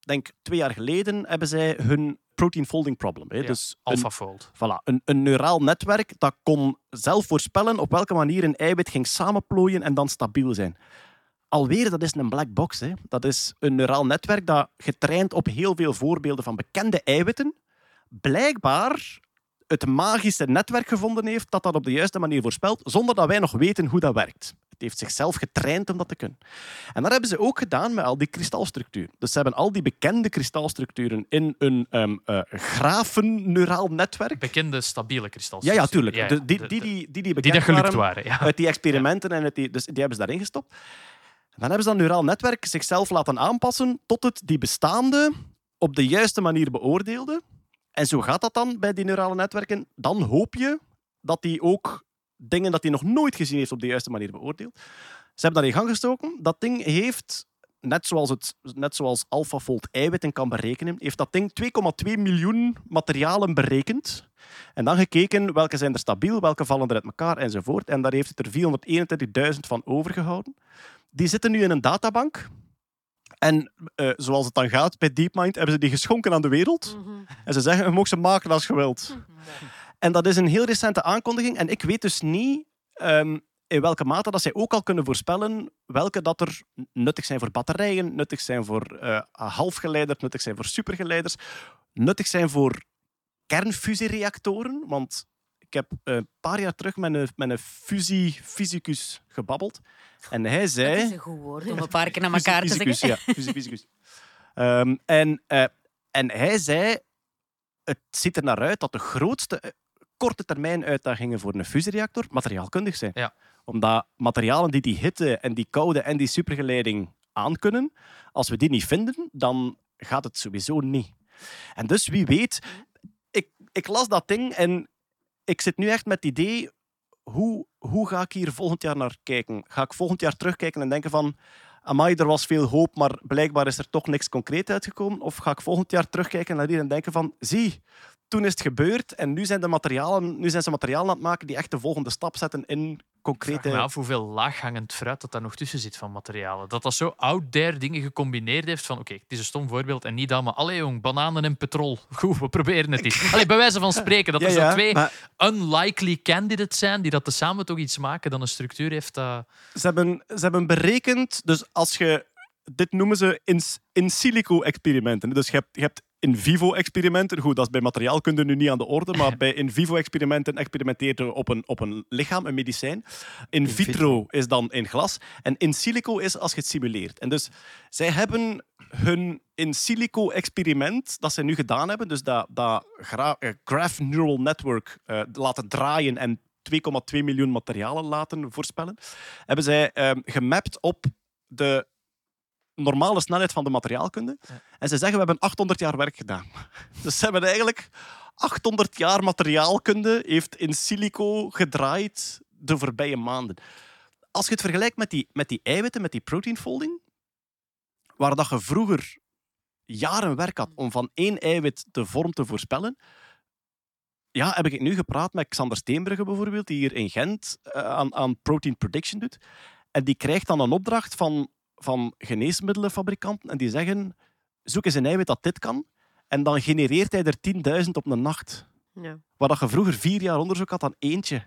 S3: denk twee jaar geleden, hebben zij hun protein folding problem. Hè?
S7: Ja,
S3: dus een,
S7: AlphaFold.
S3: voilà, een, een neuraal netwerk dat kon zelf voorspellen op welke manier een eiwit ging samenplooien en dan stabiel zijn. Alweer, dat is een black box. Hè? Dat is een neuraal netwerk dat getraind op heel veel voorbeelden van bekende eiwitten, blijkbaar het magische netwerk gevonden heeft dat dat op de juiste manier voorspelt, zonder dat wij nog weten hoe dat werkt. Het heeft zichzelf getraind om dat te kunnen. En dat hebben ze ook gedaan met al die kristalstructuren. Dus ze hebben al die bekende kristalstructuren in een um, grafenneuraal netwerk.
S7: Bekende stabiele kristalstructuren.
S3: ja, tuurlijk.
S7: Ja, ja.
S3: De- die,
S7: De-
S3: die,
S7: de-
S3: die, die, die
S7: die
S3: bekend
S7: dat gelukt
S3: waren
S7: waren. Ja.
S3: uit die experimenten. En uit die, dus die hebben ze daarin gestopt. En dan hebben ze dat neuraal netwerk zichzelf laten aanpassen tot het die bestaande op de juiste manier beoordeelde. En zo gaat dat dan bij die neurale netwerken. Dan hoop je dat die ook dingen dat hij nog nooit gezien heeft op de juiste manier beoordeelt. Ze hebben dat in gang gestoken. Dat ding heeft, net zoals, het, net zoals AlphaFold eiwitten kan berekenen, heeft dat ding 2,2 miljoen materialen berekend. En dan gekeken welke zijn er stabiel, welke vallen er uit elkaar enzovoort. En daar heeft het er 421.000 van overgehouden. Die zitten nu in een databank. En eh, zoals het dan gaat bij DeepMind, hebben ze die geschonken aan de wereld. En ze zeggen, je mag ze maken als je wilt. En dat is een heel recente aankondiging. En ik weet dus niet ehm, in welke mate dat zij ook al kunnen voorspellen welke dat er nuttig zijn voor batterijen, nuttig zijn voor eh, halfgeleiders, nuttig zijn voor supergeleiders, nuttig zijn voor kernfusiereactoren. Want ik heb een paar jaar terug met een, met een fusiefysicus gebabbeld. En hij zei...
S8: Dat is een goed woord om een paar keer naar elkaar te zeggen.
S3: Ja, fysicus. Ehm, en, eh, en hij zei, het ziet er naar uit dat de grootste korte termijn uitdagingen voor een fusiereactor materiaalkundig zijn.
S7: Ja.
S3: Omdat materialen die die hitte en die koude en die supergeleiding aankunnen, als we die niet vinden, dan gaat het sowieso niet. En dus wie weet, ik, ik las dat ding en ik zit nu echt met het idee, hoe, hoe ga ik hier volgend jaar naar kijken? Ga ik volgend jaar terugkijken en denken van, amai, er was veel hoop, maar blijkbaar is er toch niks concreet uitgekomen? Of ga ik volgend jaar terugkijken naar hier en denken van, zie, toen is het gebeurd en nu zijn, de materialen, nu zijn ze materialen aan het maken die echt de volgende stap zetten in
S7: Ik vraag
S3: concrete...
S7: me af hoeveel laaghangend fruit dat daar nog tussen zit van materialen. Dat dat zo out there dingen gecombineerd heeft van oké, het is een stom voorbeeld en niet dat, maar allee jong, bananen en petrol. Goed, we proberen het eens. Allee, bij wijze van spreken, dat
S3: Ja,
S7: er zo twee
S6: maar-
S7: unlikely candidates zijn die dat tezamen toch iets maken dan een structuur heeft dat...
S3: Ze hebben, ze hebben berekend, dus als je... Dit noemen ze in, in silico experimenten. Dus je hebt, je hebt in vivo experimenten. Goed, dat is bij materiaalkunde nu niet aan de orde, maar bij in vivo experimenten experimenteer je op een, op een lichaam, een medicijn. In vitro is dan in glas. En in silico is als je het simuleert. En dus zij hebben hun in silico experiment dat ze nu gedaan hebben, dus dat, dat gra- eh, Graph Neural Network eh, laten draaien en 2,2 miljoen materialen laten voorspellen, hebben zij ehm, gemapt op de normale snelheid van de materiaalkunde. En ze zeggen, we hebben 800 jaar werk gedaan. Dus ze hebben eigenlijk 800 jaar materiaalkunde heeft in silico gedraaid de voorbije maanden. Als je het vergelijkt met die, met die eiwitten, met die proteinfolding, waar dat je vroeger jaren werk had om van één eiwit de vorm te voorspellen, ja, heb ik nu gepraat met Xander Steenbrugge bijvoorbeeld, die hier in Gent eh, aan, aan protein prediction doet. En die krijgt dan een opdracht van, van geneesmiddelenfabrikanten en die zeggen, zoek eens een eiwit dat dit kan. En dan genereert hij er 10.000 op een nacht.
S2: Ja.
S3: Waar dat je vroeger vier jaar onderzoek had aan eentje.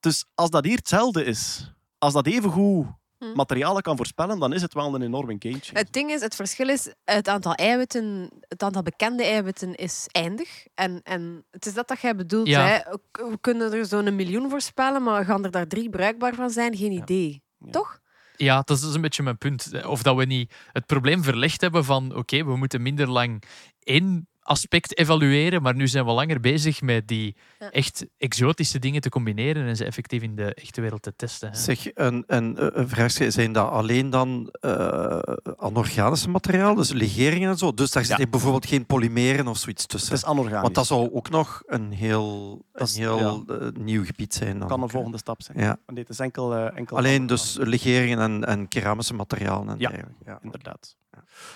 S3: Dus als dat hier hetzelfde is, als dat even goed
S2: Hm.
S3: materialen kan voorspellen, dan is het wel een enorme game changer.
S2: Het ding is, het verschil is, het aantal eiwitten, het aantal bekende eiwitten is eindig. En, en het is dat dat jij bedoelt.
S7: Ja.
S2: Hè? We kunnen er zo'n miljoen voorspellen, maar gaan er daar drie bruikbaar van zijn? Geen idee.
S3: Ja.
S2: Toch?
S7: Ja, dat is een beetje mijn punt. Of dat we niet het probleem verlegd hebben van oké, we moeten minder lang één aspect evalueren, maar nu zijn we langer bezig met die
S2: Ja.
S7: echt exotische dingen te combineren en ze effectief in de echte wereld te testen. hè.
S6: Zeg, een, een, een vraagje, zijn dat alleen dan eh anorganische materiaal, dus legeringen en zo? Dus daar zit
S3: Ja.
S6: bijvoorbeeld geen polymeren of zoiets
S3: Het
S6: tussen?
S3: is anorganisch.
S6: Want dat zou ook nog een heel,
S3: Dat
S6: een heel eh, nieuw gebied zijn. Dan
S3: kan een volgende stap zijn.
S6: Ja.
S3: Nee, het is enkel, eh, enkel
S6: Alleen dus legeringen en, en keramische materialen. En
S3: ja. Inderdaad.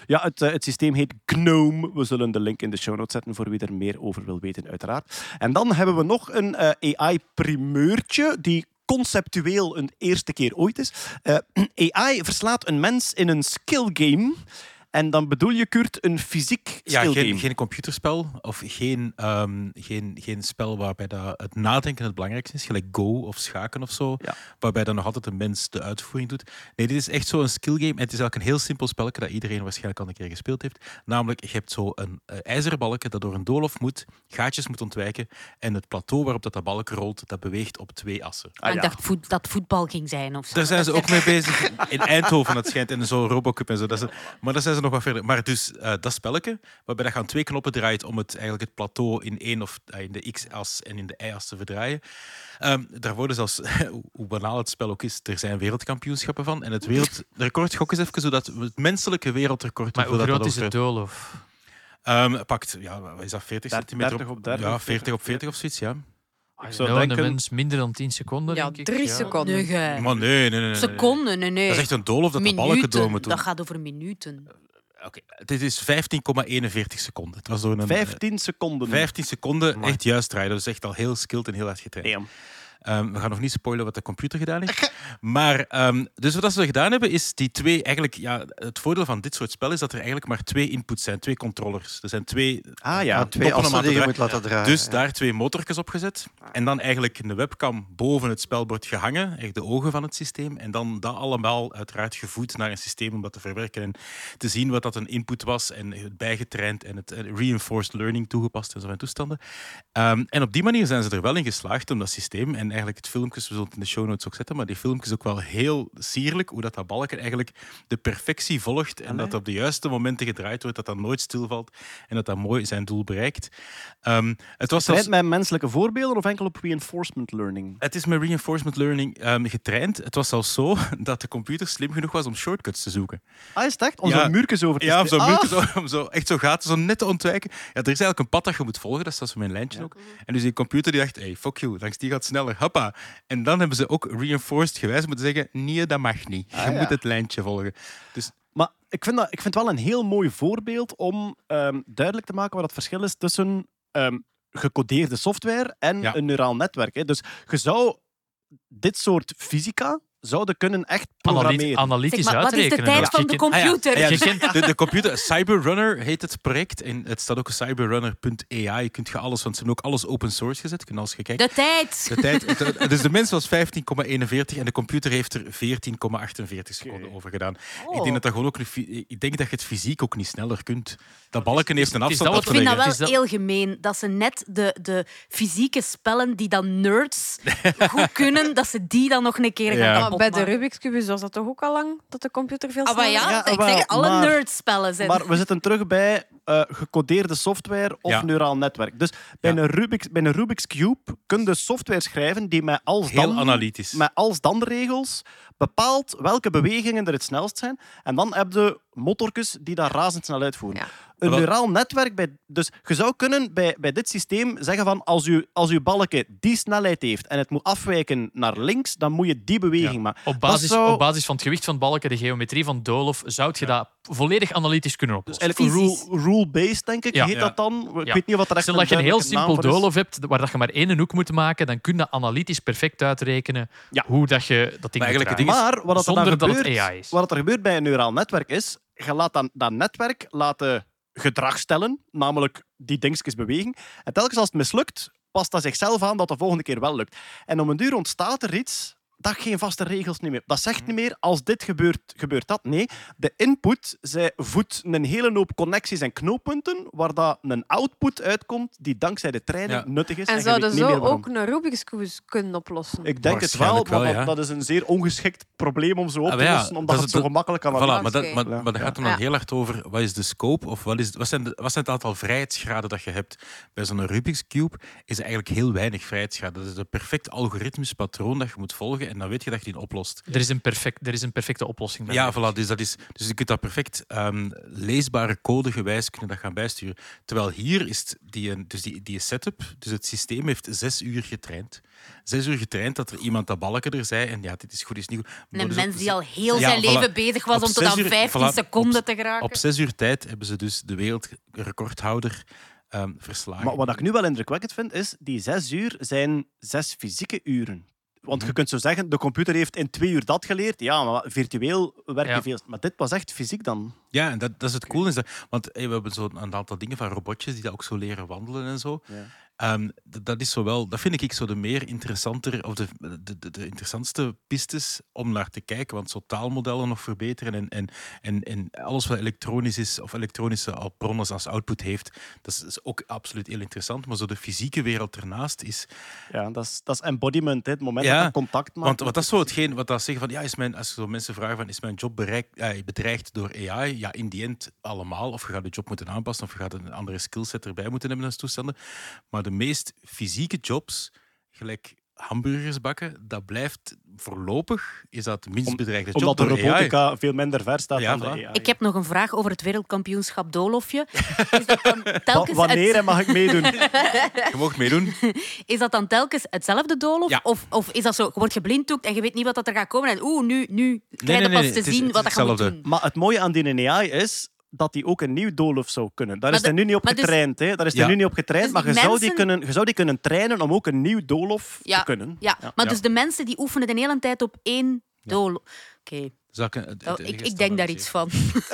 S3: Ja, het, eh, het systeem heet GNOME. We zullen de link in de show notes zetten voor wie er meer over wil weten, uiteraard. En dan hebben we nog een eh, AI-primeurtje die conceptueel een eerste keer ooit is. Eh, AI verslaat een mens in een skill game. En dan bedoel je, Kurt, een fysiek
S1: Ja,
S3: skill
S1: geen,
S3: game.
S1: geen computerspel of geen, ehm, geen, geen spel waarbij dat het nadenken het belangrijkste is, gelijk Go of schaken of zo,
S3: Ja.
S1: waarbij dan nog altijd een mens de uitvoering doet. Nee, dit is echt zo'n skill game. En het is eigenlijk een heel simpel spelletje dat iedereen waarschijnlijk al een keer gespeeld heeft. Namelijk, je hebt zo een eh, ijzeren balkje dat door een doolhof moet, gaatjes moet ontwijken en het plateau waarop dat, dat balkje rolt, dat beweegt op twee assen.
S3: Ah,
S8: ik
S3: ja.
S8: dacht voet, dat voetbal ging zijn of zo.
S1: Daar zijn ze ook mee bezig. In Eindhoven, het schijnt, in zo'n Robocup en zo. Dat is, maar daar zijn ze nog wat verder. Maar dus eh, dat spelletje, waarbij dat je aan twee knoppen draait om het, eigenlijk het plateau in één of eh, in de x-as en in de y-as te verdraaien. Ehm, daar worden zelfs, hoe- banaal het spel ook is, er zijn wereldkampioenschappen van. En het wereldrecord, gok eens even, zodat het menselijke wereldrecord...
S7: Maar hoe groot
S1: dat
S7: is het doolhof?
S1: Ehm, pakt, ja, wat is dat, 40
S3: 30
S1: centimeter?
S3: op 30
S1: ja,
S3: of
S1: 40 op 40 of zoiets, ja.
S3: Ik zou
S7: Nou, een
S3: denken...
S7: mens minder dan 10 seconden,
S2: Ja,
S7: denk ik.
S2: drie seconden.
S8: Nee.
S1: Maar nee, nee, nee.
S8: Seconden, nee, nee.
S1: Dat is echt een doolhof dat de balken
S8: minuten.
S1: door moet doen.
S8: Dat gaat over minuten.
S1: Oké, dit is 15,41 seconden. Het was door een...
S3: 15 seconden.
S1: 15 seconden echt juist draaien. Dat is echt al heel skilled en heel hard getraind.
S3: Damn.
S1: Ehm, we gaan nog niet spoilen wat de computer gedaan heeft. Maar, ehm, dus wat ze gedaan hebben, is die twee... Eigenlijk, ja, het voordeel van dit soort spel is dat er eigenlijk maar twee inputs zijn. Twee controllers. Er zijn twee...
S3: Ah ja.
S6: Twee assen die je moet laten draaien.
S1: Dus
S6: ja.
S1: daar twee motorjes op gezet. En dan eigenlijk een webcam boven het spelbord gehangen. Echt de ogen van het systeem. En dan dat allemaal uiteraard gevoed naar een systeem om dat te verwerken. En te zien wat dat een input was. En het bijgetraind en het eh, reinforced learning toegepast en zo van toestanden. Ehm, en op die manier zijn ze er wel in geslaagd om dat systeem. En eigenlijk het filmpje, we zullen het in de show notes ook zetten, maar die filmpje is ook wel heel sierlijk, hoe dat, dat balken eigenlijk de perfectie volgt en dat op de juiste momenten gedraaid wordt, dat dat nooit stilvalt en dat dat mooi zijn doel bereikt. Ehm, het was zelfs...
S3: Met menselijke voorbeelden of enkel op reinforcement learning?
S1: Het is met reinforcement learning ehm, getraind. Het was zelfs zo dat de computer slim genoeg was om shortcuts te zoeken.
S3: Ah, is het echt? Om
S1: Ja.
S3: zo'n muurtjes over te
S1: Ja, om zo,
S3: steken.
S1: moeilijk zo, om zo echt zo gaten zo net te ontwijken. Ja, er is eigenlijk een pad dat je moet volgen, dat zo met een lijntje ook. En dus die computer die dacht, hey, fuck you, langs die gaat sneller, hoppa. En dan hebben ze ook reinforced gewijs moeten zeggen, nee, dat mag niet. Je
S3: Ah, ja.
S1: moet het lijntje volgen. Dus
S3: Maar ik vind, dat, ik vind het wel een heel mooi voorbeeld om ehm, duidelijk te maken wat het verschil is tussen ehm, gecodeerde software en
S1: Ja.
S3: een neuraal netwerk. Hè. Dus je zou dit soort fysica zouden kunnen echt programmeren.
S7: analytisch
S8: Zeg maar, wat is de
S7: uitrekenen.
S8: tijd
S7: Ja.
S8: van de
S7: Je kent-
S8: computer?
S1: Ah ja,
S7: Je kent-
S1: de, de computer, Cyberrunner heet het project. En het staat ook cyberrunner.ai. Je kunt je alles, want ze hebben ook alles open source gezet. Je kunt alles gekijken.
S8: De tijd.
S1: De tijd, het- dus de mens was 15,41 en de computer heeft er 14,48 seconden over gedaan.
S8: Oh.
S1: Ik denk dat dat gewoon ook ik denk dat je het fysiek ook niet sneller kunt. Dat balken heeft een afstand
S7: dat
S8: Ik vind dat wel
S7: Het is dat-
S8: heel gemeen. Dat ze net de, de fysieke spellen die dan nerds goed kunnen, dat ze die dan nog een keer gaan
S1: Ja.
S2: Maar bij de. Rubik's Cube was dat toch ook al lang dat de computer veel
S8: Ah, maar
S2: sneller
S8: ja,
S3: Ja,
S8: ik zeg, alle
S3: maar-
S8: nerdspellen zijn...
S3: Maar we zitten terug bij eh, gecodeerde software of
S1: Ja.
S3: neuraal netwerk. Dus bij,
S1: Ja.
S3: een Rubik's, bij een Rubik's Cube kun je software schrijven die met als
S1: Heel
S3: dan,
S1: analytisch.
S3: met als dan regels bepaalt welke bewegingen er het snelst zijn. En dan heb je motorjes die dat razendsnel uitvoeren.
S2: Ja.
S3: Een neuraal netwerk, bij, dus je zou kunnen bij, bij dit systeem zeggen van als je als uw balken die snelheid heeft en het moet afwijken naar links, dan moet je die beweging
S1: Ja.
S3: maken.
S7: Op basis,
S3: zou-
S7: op basis van het gewicht van het balken, de geometrie van Doolhof, zou je dat volledig analytisch kunnen
S3: Dus
S7: oplossen.
S3: eigenlijk een
S8: Fysisch.
S3: rule- rule-based, denk ik,
S7: Ja.
S3: heet
S1: Ja.
S3: dat dan. Ik
S7: Ja.
S3: weet niet wat er echt
S7: dat je een heel simpel doolhof hebt, waar dat je maar één hoek moet maken, dan kun je analytisch perfect uitrekenen
S3: Ja.
S7: hoe dat je dat ding
S1: Maar eigenlijk ding is-
S3: Maar wat er
S7: Zonder
S3: dan
S7: dat het
S3: gebeurt,
S7: AI is.
S3: wat er gebeurt bij een neuraal netwerk is, je laat dan, dat netwerk laten gedrag stellen, namelijk die dingetjes bewegen. En telkens als het mislukt, past dat zichzelf aan dat de volgende keer wel lukt. En om een duur ontstaat er iets dat geen vaste regels niet meer. Dat zegt niet meer als dit gebeurt, gebeurt dat. Nee, de input zij voedt een hele hoop connecties en knooppunten waar dat een output uitkomt die dankzij de training
S1: Ja.
S3: nuttig is.
S2: En
S3: je
S2: zouden zo ook een Rubik's Cube kunnen oplossen?
S3: Ik denk het wel, maar dat,
S1: ja.
S3: dat is een zeer ongeschikt probleem om zo op
S1: Ah,
S3: te
S1: ja,
S3: lossen, omdat
S1: dat is
S3: het zo
S1: het-
S3: gemakkelijk kan
S1: Voilà, maar, dat, maar,
S3: Ja.
S1: maar dat gaat dan
S2: Ja.
S1: wel heel hard over wat is de scope of wat, is, wat, zijn de, wat zijn het aantal vrijheidsgraden dat je hebt. Bij zo'n Rubik's Cube is er eigenlijk heel weinig vrijheidsgraden. Dat is een perfect algoritmisch patroon dat je moet volgen en dan weet je dat je die oplost.
S7: Er is een, perfect, er is een perfecte oplossing.
S1: Ja, voilà, dus, dat is, dus je kunt dat perfect ehm, leesbare codegewijs kunnen dat gaan bijsturen. Terwijl hier is het die, een- dus die, die setup, dus het systeem heeft zes uur getraind. Zes uur getraind dat er iemand dat balken er zei en ja, dit is goed, dit is niet goed.
S8: Een
S1: dus
S8: mens
S1: op-
S8: die al heel
S1: Ja,
S8: zijn
S1: voilà.
S8: leven bezig was om tot aan
S1: uur-
S8: 15
S1: voilà,
S8: seconden
S1: op-
S8: te geraken.
S1: Op zes uur tijd hebben ze dus de wereldrecordhouder ehm verslagen.
S3: Maar wat ik nu wel indrukwekkend vind, is die zes uur zijn zes fysieke uren. Want
S1: Mhm.
S3: je kunt zo zeggen, de computer heeft in twee uur dat geleerd. Ja, maar virtueel werk je
S7: Ja.
S3: veel. Maar dit was echt fysiek dan.
S1: Ja, en dat, dat is het cool. Is dat, want hey, we hebben zo een aantal dingen van robotjes die dat ook zo leren wandelen en zo.
S3: Ja.
S1: Ehm, dat, is zowel, dat vind ik zo de meer interessanter, of de, de, de, de interessantste pistes om naar te kijken. Want zo taalmodellen nog verbeteren en, en, en, en alles wat elektronisch is, of elektronische bronnen als output heeft, dat is, is ook absoluut heel interessant. Maar zo de fysieke wereld ernaast is,
S3: Ja, dat is, dat is embodiment, hè, het moment
S1: Ja,
S3: dat je contact maakt.
S1: Want wat dat is zo hetgeen wat dat zeggen van ja, is mijn, als zo mensen vragen van is mijn job bereikt, eh, bedreigd door AI? Ja, in die end allemaal. Of je gaat de job moeten aanpassen of je gaat een andere skillset erbij moeten hebben als toestanden. Maar de meest fysieke jobs, gelijk hamburgers bakken, dat blijft voorlopig is dat het minst bedreigde
S3: Omdat
S1: job
S3: de
S1: door AI.
S3: robotica veel minder ver staat
S1: Ja,
S3: dan de. AI.
S8: Ik heb nog een vraag over het wereldkampioenschap doolhofje. Is dat dan
S3: Wa-
S8: telkens,
S3: wanneer
S8: het-
S3: mag ik meedoen?
S1: Je mocht meedoen.
S8: is dat dan telkens hetzelfde doolhof?
S1: Ja.
S8: Of, of is dat zo, je wordt geblinddoekt en je weet niet wat dat er gaat komen? En oeh, nu, nu krijg je
S1: nee,
S8: pas
S1: nee,
S8: te zien
S1: het
S8: wat
S1: is
S8: dat je moet
S1: hetzelfde.
S8: doen.
S3: maar het mooie aan die AI is dat hij ook een nieuw doolhof zou kunnen. Daar
S8: Maar
S3: is hij nu niet op
S8: dus-
S3: getraind. hè. Daar is hij
S1: Ja.
S3: nu niet op getraind,
S8: Dus
S3: maar je
S8: die
S3: zou, die kunnen, je zou die kunnen trainen om ook een nieuw doolhof
S8: Ja,
S3: te kunnen.
S8: Ja, maar dus de mensen die oefenen de hele tijd op één doolhof. Oké, Oh, ik, ik denk daar iets van.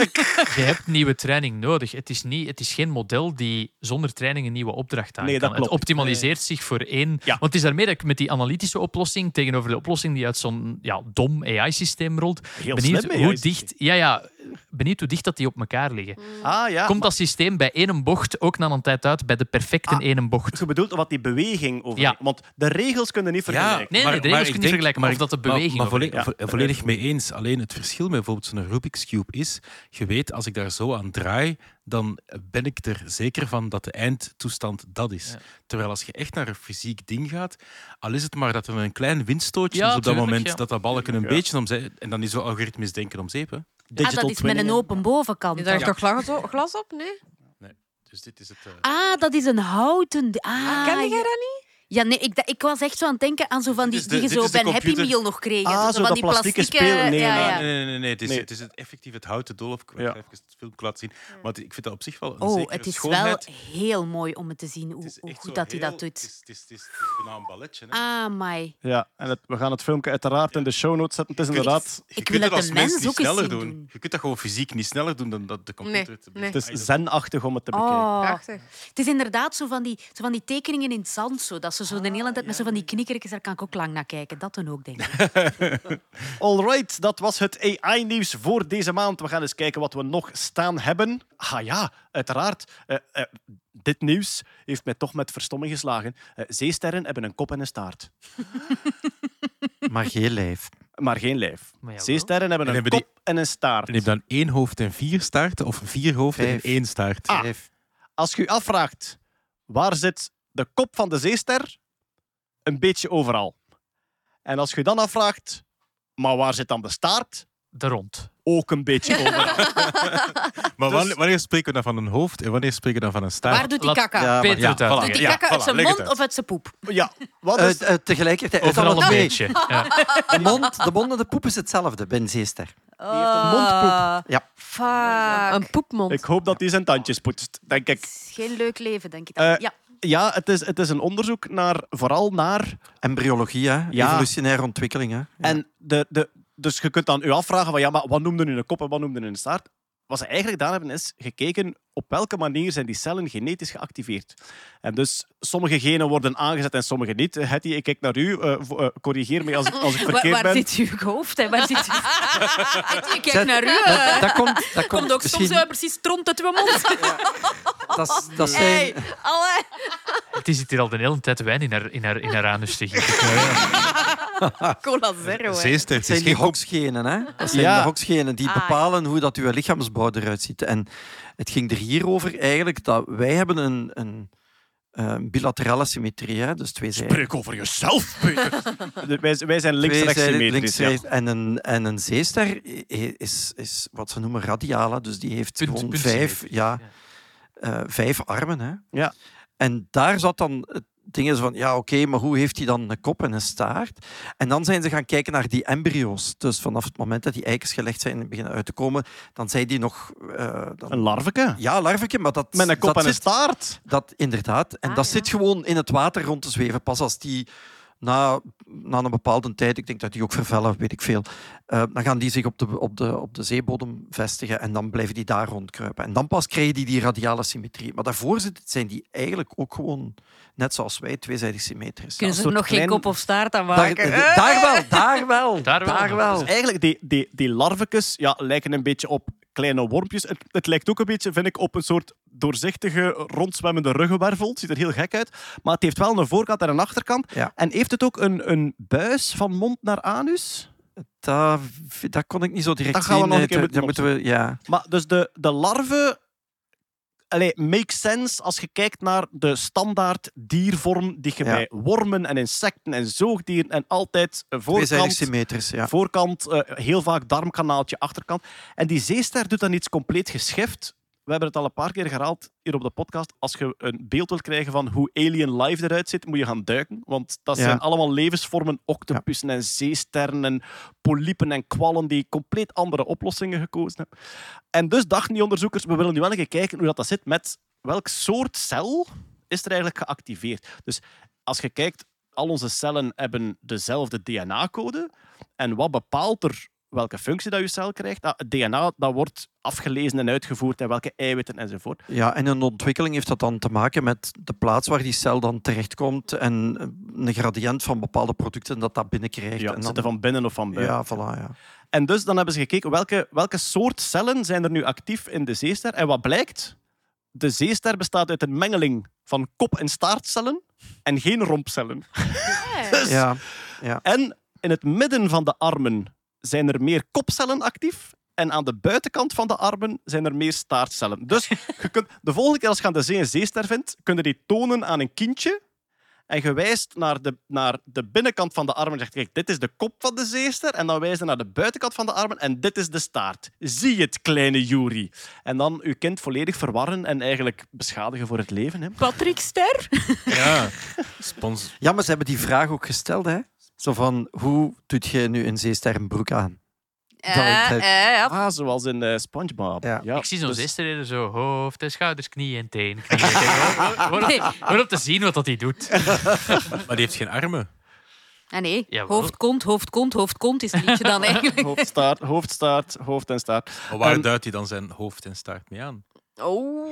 S7: Je hebt nieuwe training nodig. Het is, niet, het is geen model die zonder training een nieuwe opdracht aan
S3: Nee, dat
S7: kan. Het optimaliseert zich voor één.
S3: Ja.
S7: Want het is daarmee dat ik met die analytische oplossing tegenover de oplossing die uit zo'n ja, dom AI-systeem rolt,
S3: Heel
S7: benieuwd
S3: slim
S7: hoe dicht. Ja, ja, benieuwd hoe dicht dat die op elkaar liggen.
S3: Ah ja.
S7: Komt dat systeem bij één bocht ook na een tijd uit bij de perfecte
S3: Ah.
S7: ene bocht?
S3: Je bedoelt wat die beweging over.
S7: Ja.
S3: Want de regels kunnen niet vergelijken.
S7: Nee, nee,
S1: maar-
S7: de regels
S1: maar
S7: kun je
S1: ik
S7: niet
S1: denk-
S7: vergelijken, maar of dat de
S1: Maar-
S7: beweging
S1: Maar,
S7: over-
S1: volledig,
S3: ja.
S1: vo- volledig mee eens. Alleen het verschil met bijvoorbeeld zo'n Rubik's Cube is, je weet, als ik daar zo aan draai, dan ben ik er zeker van dat de eindtoestand dat is.
S7: Ja.
S1: Terwijl als je echt naar een fysiek ding gaat, al is het maar dat er een klein windstootje
S7: Ja,
S1: is op dat
S7: tuurlijk,
S1: moment,
S7: ja.
S1: dat dat balken een
S3: Ja.
S1: beetje omzee... En dan is zo algoritmisch denken om zeep.
S8: Ah, dat is met een open bovenkant.
S2: Is daar toch glas op? Glas op? Nee?
S1: Dus dit is het... eh,
S8: Ah, dat is een houten... di- Ah,
S2: Ken jij dat niet?
S8: Ja, nee, ik, ik was echt zo aan het denken aan zo van die,
S1: de-
S8: die je zo bij een Happy. Meal nog kreeg.
S3: Ah,
S8: zo
S3: zo
S8: van
S3: dat
S8: die
S3: plastieke
S8: plastieke...
S3: speel- nee,
S8: ja,
S3: nee,
S8: ja.
S1: Nee, nee, nee, nee, het, is,
S3: Nee.
S1: het is het effectief het houten dolf. Ik ga
S3: Ja.
S1: even het filmpje laten zien. Maar het- ik vind dat op zich wel een
S8: Oh,
S1: zekere
S8: het is
S1: schoonheid.
S8: wel heel mooi om het te zien hoe,
S1: Het
S8: hoe goed dat hij
S1: heel-
S8: dat
S1: Het
S8: doet.
S1: is, het is, het is, het is bijna een balletje. Hè.
S8: Ah, my.
S3: Ja, en het- we gaan het filmpje uiteraard in de show notes zetten. Het is
S1: Je kunt-
S3: inderdaad...
S1: Je
S8: Ik
S1: kunt
S8: wil
S1: het
S8: dat
S1: als
S8: de
S1: mens
S8: mens
S1: niet
S8: ook eens
S1: sneller
S8: zien
S1: doen.
S8: doen.
S1: Je kunt dat gewoon fysiek niet sneller doen dan dat de computer het.
S3: Het is zenachtig om het te bekijken.
S8: Oh.
S2: Prachtig.
S8: Het is inderdaad zo van, die, zo van die tekeningen in het zand. Zo, dat ze zo de hele tijd met zo van die knikkertjes, daar kan ik ook lang naar kijken. Dat dan ook, denk ik.
S3: Alright, dat was het AI-nieuws voor deze maand. We gaan eens kijken wat we nog staan hebben. Ah ja, uiteraard. eh, eh, dit nieuws heeft mij toch met verstomming geslagen. Eh, zeesterren hebben een kop en een staart,
S6: Maar geen lijf.
S3: maar geen lijf.
S7: Maar.
S3: Zeesterren hebben
S1: En
S3: een
S1: hebben
S3: kop en een staart.
S1: En heeft dan één hoofd en vier staarten, of vier hoofden
S6: Vijf.
S1: en één staart.
S3: Ah. Als je je afvraagt, waar zit de kop van de zeester? Een beetje overal. En als je dan afvraagt, maar waar zit dan de staart?
S7: De rond.
S3: Ook een beetje overal.
S1: Maar
S3: Dus-
S1: wanneer, wanneer spreken we dan van een hoofd en wanneer spreken we dan van een staart?
S8: Waar doet die kaka?
S6: Ja,
S7: Peter
S1: ja, voilà.
S8: Doet die
S1: Ja,
S8: kaka uit
S1: voilà,
S8: zijn mond
S1: uit.
S8: of uit zijn poep?
S3: Ja, wat
S6: Eh,
S3: is...
S6: eh, tegelijkertijd.
S7: Overal een beetje. Ja.
S6: De mond, de mond en de poep is hetzelfde bij een zeester.
S3: heeft een mondpoep.
S6: Ja.
S2: Fuck. Een poepmond.
S3: Ik hoop dat hij zijn tandjes poetst, denk ik.
S8: Geen leuk leven, denk ik. Dan.
S3: Eh,
S8: ja.
S3: Ja, het is, het is een onderzoek naar, vooral naar...
S6: Embryologie, hè?
S3: Ja.
S6: evolutionaire ontwikkeling. Hè? Ja.
S3: En de, de, dus je kunt dan je afvragen van, ja, maar wat noemde nu een kop en wat noemde nu een staart? Wat ze eigenlijk gedaan hebben, is gekeken op welke manier zijn die cellen genetisch geactiveerd. En dus sommige genen worden aangezet en sommige niet. Hetty, ik kijk naar u. eh, eh, corrigeer me als ik, als ik
S8: Waar,
S3: verkeerd
S8: waar
S3: ben.
S8: zit uw hoofd? Hè? Waar zit u? ik kijk
S6: Zet-
S8: naar u.
S6: dat,
S8: eh.
S6: dat komt, dat komt
S8: Komt ook
S6: misschien...
S8: soms eh, precies stront uit uw mond.
S6: dat, is- dat zijn,
S8: Hey, allee.
S7: Het is hier al de hele tijd wijn in haar, in haar, in haar anus te.
S2: Cola Zero.
S1: Zeester, het is
S6: zijn die hoksgenen, hè? Dat zijn
S3: Ja.
S6: de hoksgenen die
S2: Ah,
S6: bepalen hoe dat uw lichaamsbouw eruit ziet. En het ging er hier over eigenlijk dat wij hebben een, een, eh, bilaterale symmetrie, hè? dus twee zijden.
S3: Spreek over jezelf, Peter. Wij, wij zijn links-rechts symmetrisch. ja.
S6: En, een, en een zeester is, is wat ze noemen radiale, dus die heeft
S7: Punt-
S6: gewoon vijf, ja, eh, vijf armen. Hè.
S3: Ja.
S6: En daar zat dan het ding is van, ja oké, maar hoe heeft hij dan een kop en een staart? En dan zijn ze gaan kijken naar die embryo's. Dus vanaf het moment dat die eikens gelegd zijn en beginnen uit te komen, dan zijn die nog... eh, dan-
S3: Een larveke.
S6: ja, larveke, maar dat,
S3: Met een kop
S6: dat
S3: en een staart.
S6: dat inderdaad. En
S2: Ah,
S6: dat
S2: ja.
S6: zit gewoon in het water rond te zweven. Pas als die na, na een bepaalde tijd, ik denk dat die ook vervellen, weet ik veel, eh, dan gaan die zich op de, op, de, op de zeebodem vestigen en dan blijven die daar rondkruipen. En dan pas krijg je die, die radiale symmetrie. Maar daarvoor zit- zijn die eigenlijk ook gewoon, net zoals wij, tweezijdig symmetrisch.
S8: Kunnen ze er nog geen kop of staart aan
S6: Daar,
S8: maken?
S6: Daar wel, daar wel,
S7: Daar wel.
S6: daar wel.
S3: Dus eigenlijk, die, die, die larvekes ja, lijken een beetje op kleine wormpjes. Het, het lijkt ook een beetje, vind ik, op een soort doorzichtige, rondzwemmende ruggenwervel. Het ziet er heel gek uit. Maar het heeft wel een voorkant en een achterkant.
S6: Ja.
S3: En heeft het ook een, een buis van mond naar anus?
S6: Dat, dat kon ik niet zo direct
S3: Dat gaan we
S6: zien.
S3: nog een keer moeten
S6: we, ja.
S3: Maar dus de, de larve... Allee, makes sense als je kijkt naar de standaard diervorm die je
S6: Ja.
S3: bij wormen en insecten en zoogdieren en altijd
S6: Tweezijdig
S3: voorkant,
S6: symmetrisch, ja.
S3: voorkant eh, heel vaak darmkanaaltje, achterkant. En die zeester doet dan iets compleet geschift. We hebben het al een paar keer herhaald hier op de podcast. Als je een beeld wilt krijgen van hoe alien life eruit ziet, moet je gaan duiken. Want dat
S6: Ja.
S3: zijn allemaal levensvormen, octopussen en zeesterren en polypen en kwallen die compleet andere oplossingen gekozen hebben. En dus dachten die onderzoekers, we willen nu wel even kijken hoe dat, dat zit met welk soort cel is er eigenlijk geactiveerd. Dus als je kijkt, al onze cellen hebben dezelfde DNA-code. En wat bepaalt er welke functie dat je cel krijgt. Ah, het DNA dat wordt afgelezen en uitgevoerd en welke eiwitten enzovoort.
S6: Ja, en een ontwikkeling heeft dat dan te maken met de plaats waar die cel dan terechtkomt en een gradient van bepaalde producten dat dat binnenkrijgt.
S3: Ja,
S6: en dan,
S3: zitten van binnen of van buiten.
S6: ja, voilà, ja.
S3: En dus dan hebben ze gekeken welke, welke soort cellen zijn er nu actief in de zeester. En wat blijkt? De zeester bestaat uit een mengeling van kop- en staartcellen en geen rompcellen. Dus-
S6: ja. ja.
S3: En in het midden van de armen zijn er meer kopcellen actief. En aan de buitenkant van de armen zijn er meer staartcellen. Dus je kunt, de volgende keer als je aan de zee een zeester vindt, kun je die tonen aan een kindje. En je wijst naar de, naar de binnenkant van de armen en zegt, kijk, dit is de kop van de zeester. En dan wijs je naar de buitenkant van de armen en dit is de staart. Zie het, kleine Juri. En dan je kind volledig verwarren en eigenlijk beschadigen voor het leven. Hè.
S8: Patrick Ster?
S1: Ja. Spons.
S6: ja, maar ze hebben die vraag ook gesteld. Hè? Zo van, hoe doet je nu een zeesterrenbroek aan?
S8: Eh,
S6: dat-
S8: eh, ja.
S3: Ah, zoals in eh, SpongeBob.
S6: Ja.
S7: Ik zie zo'n
S3: dus-
S7: zeester zo hoofd, en schouders, knie en teen. Knie en teen. Gewoon-
S8: Nee.
S7: Gewoon gewoon om te zien wat dat hij doet.
S1: Maar die heeft geen armen.
S8: Ah, nee,
S7: Jawel.
S8: hoofd, kont, hoofd, kont, hoofd, kont is een liedje dan eigenlijk.
S3: Hoofdstaart, hoofdstaart, hoofd en staart.
S1: Maar waar
S3: Ehm,
S1: duidt hij dan zijn hoofd en staart mee aan?
S8: Oh.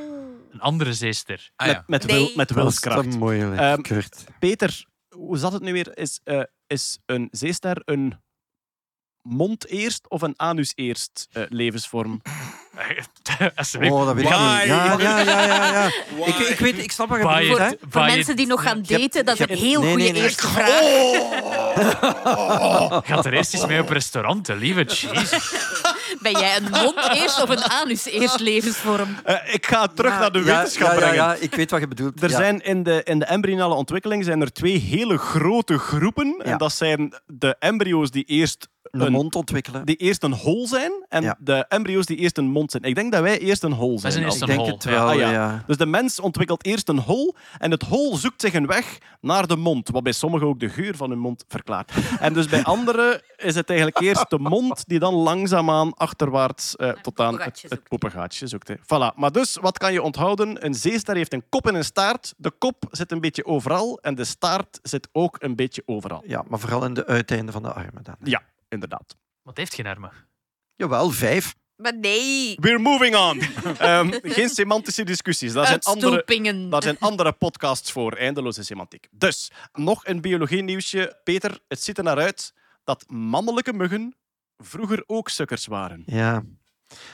S7: Een andere zeester.
S1: Ah
S3: met,
S1: ja.
S3: met,
S8: Nee.
S3: wil, met
S6: Dat is
S3: wilskracht.
S6: moeilijk,
S3: Ehm,
S6: Kurt.
S3: Peter, hoe zat het nu weer? Is, eh, is een zeester een mond eerst of een anus eerst eh, levensvorm?
S6: Oh, dat weet ik niet. Ja, ja, ja, ja. ja. Ik, ik, weet, ik snap wat je bedoelt.
S8: Voor mensen die nog gaan daten, dat is een heel
S6: Nee,
S8: goede
S6: nee, nee.
S8: eerste vraag.
S7: Gaat er eerst eens mee op restauranten, lieve jezus.
S8: Ben jij een mond eerst of een anus eerst levensvorm?
S3: Eh, ik ga terug
S6: Ja,
S3: naar de
S6: ja,
S3: wetenschap
S6: ja, ja,
S3: brengen.
S6: ja, ik weet wat je bedoelt.
S3: Er
S6: Ja.
S3: zijn in de, in de embryonale ontwikkeling zijn er twee hele grote groepen. En
S6: Ja.
S3: dat zijn de embryo's die eerst
S6: een
S3: een,
S6: mond ontwikkelen.
S3: die eerst een hol zijn en
S6: Ja.
S3: de embryo's die eerst een mond zijn. Ik denk dat wij eerst een hol zijn.
S7: zijn eerst
S6: Ik
S7: een
S6: denk
S7: hol,
S6: het wel,
S3: Ah, ja.
S6: ja.
S3: Dus de mens ontwikkelt eerst een hol en het hol zoekt zich een weg naar de mond, wat bij sommigen ook de geur van hun mond verklaart. En dus bij anderen is het eigenlijk eerst de mond die dan langzaamaan achterwaarts eh, tot aan het,
S8: poepengaatje
S3: het
S8: zoekt.
S3: poepengaatje zoekt. hè. Voilà. Maar dus, wat kan je onthouden? Een zeester heeft een kop en een staart. De kop zit een beetje overal en de staart zit ook een beetje overal.
S6: Ja, maar vooral in de uiteinden van de armen dan.
S3: Ja, inderdaad.
S7: Wat heeft geen armen?
S6: Jawel, vijf.
S8: Maar nee.
S3: We're moving on. Ehm, geen semantische discussies. Daar zijn andere. Daar zijn andere podcasts voor, eindeloze semantiek. Dus, nog een biologie-nieuwsje. Peter, het ziet er naar uit dat mannelijke muggen vroeger ook sukkers waren.
S6: Ja.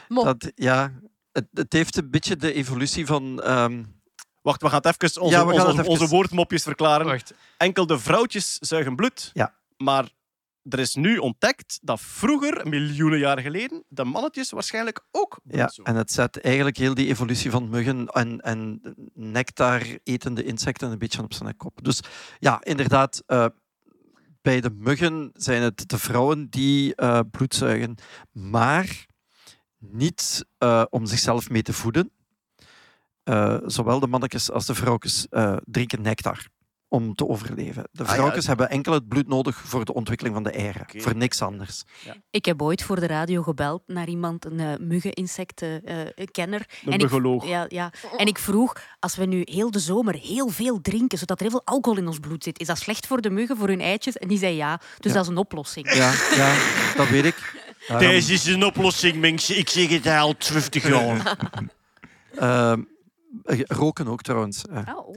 S6: Dat, ja. Het, het heeft een beetje de evolutie van... ehm,
S3: Wacht, we gaan het even onze,
S6: Ja, we gaan
S3: onze,
S6: het even-
S3: onze woordmopjes verklaren.
S7: Wacht.
S3: Enkel de vrouwtjes zuigen bloed.
S6: Ja.
S3: Maar er is nu ontdekt dat vroeger, miljoenen jaren geleden, de mannetjes waarschijnlijk ook
S6: ja, en het zet eigenlijk heel die evolutie van muggen en, en nectar etende insecten een beetje op zijn kop. Dus ja, inderdaad, eh, bij de muggen zijn het de vrouwen die eh, bloed zuigen, maar niet eh, om zichzelf mee te voeden. Zowel de mannetjes als de vrouwtjes drinken nectar om te overleven. De
S3: Ah, ja.
S6: vrouwtjes hebben enkel het bloed nodig voor de ontwikkeling van de eieren, voor niks anders.
S8: Ik heb ooit voor de radio gebeld naar iemand, een uh, muggen-insecten-kenner.
S3: Een
S8: en ik,
S3: muggenloog.
S8: ja, ja. en ik vroeg, als we nu heel de zomer heel veel drinken, zodat er heel veel alcohol in ons bloed zit, is dat slecht voor de muggen, voor hun eitjes? En die zei ja, dus
S6: Ja.
S8: dat is een oplossing.
S6: Ja, ja dat weet ik. Daarom-
S3: Deze is een oplossing, mensen. Ik zeg het al 50 jaar.
S6: Ehm, eh, roken ook trouwens. eh.
S8: Oh.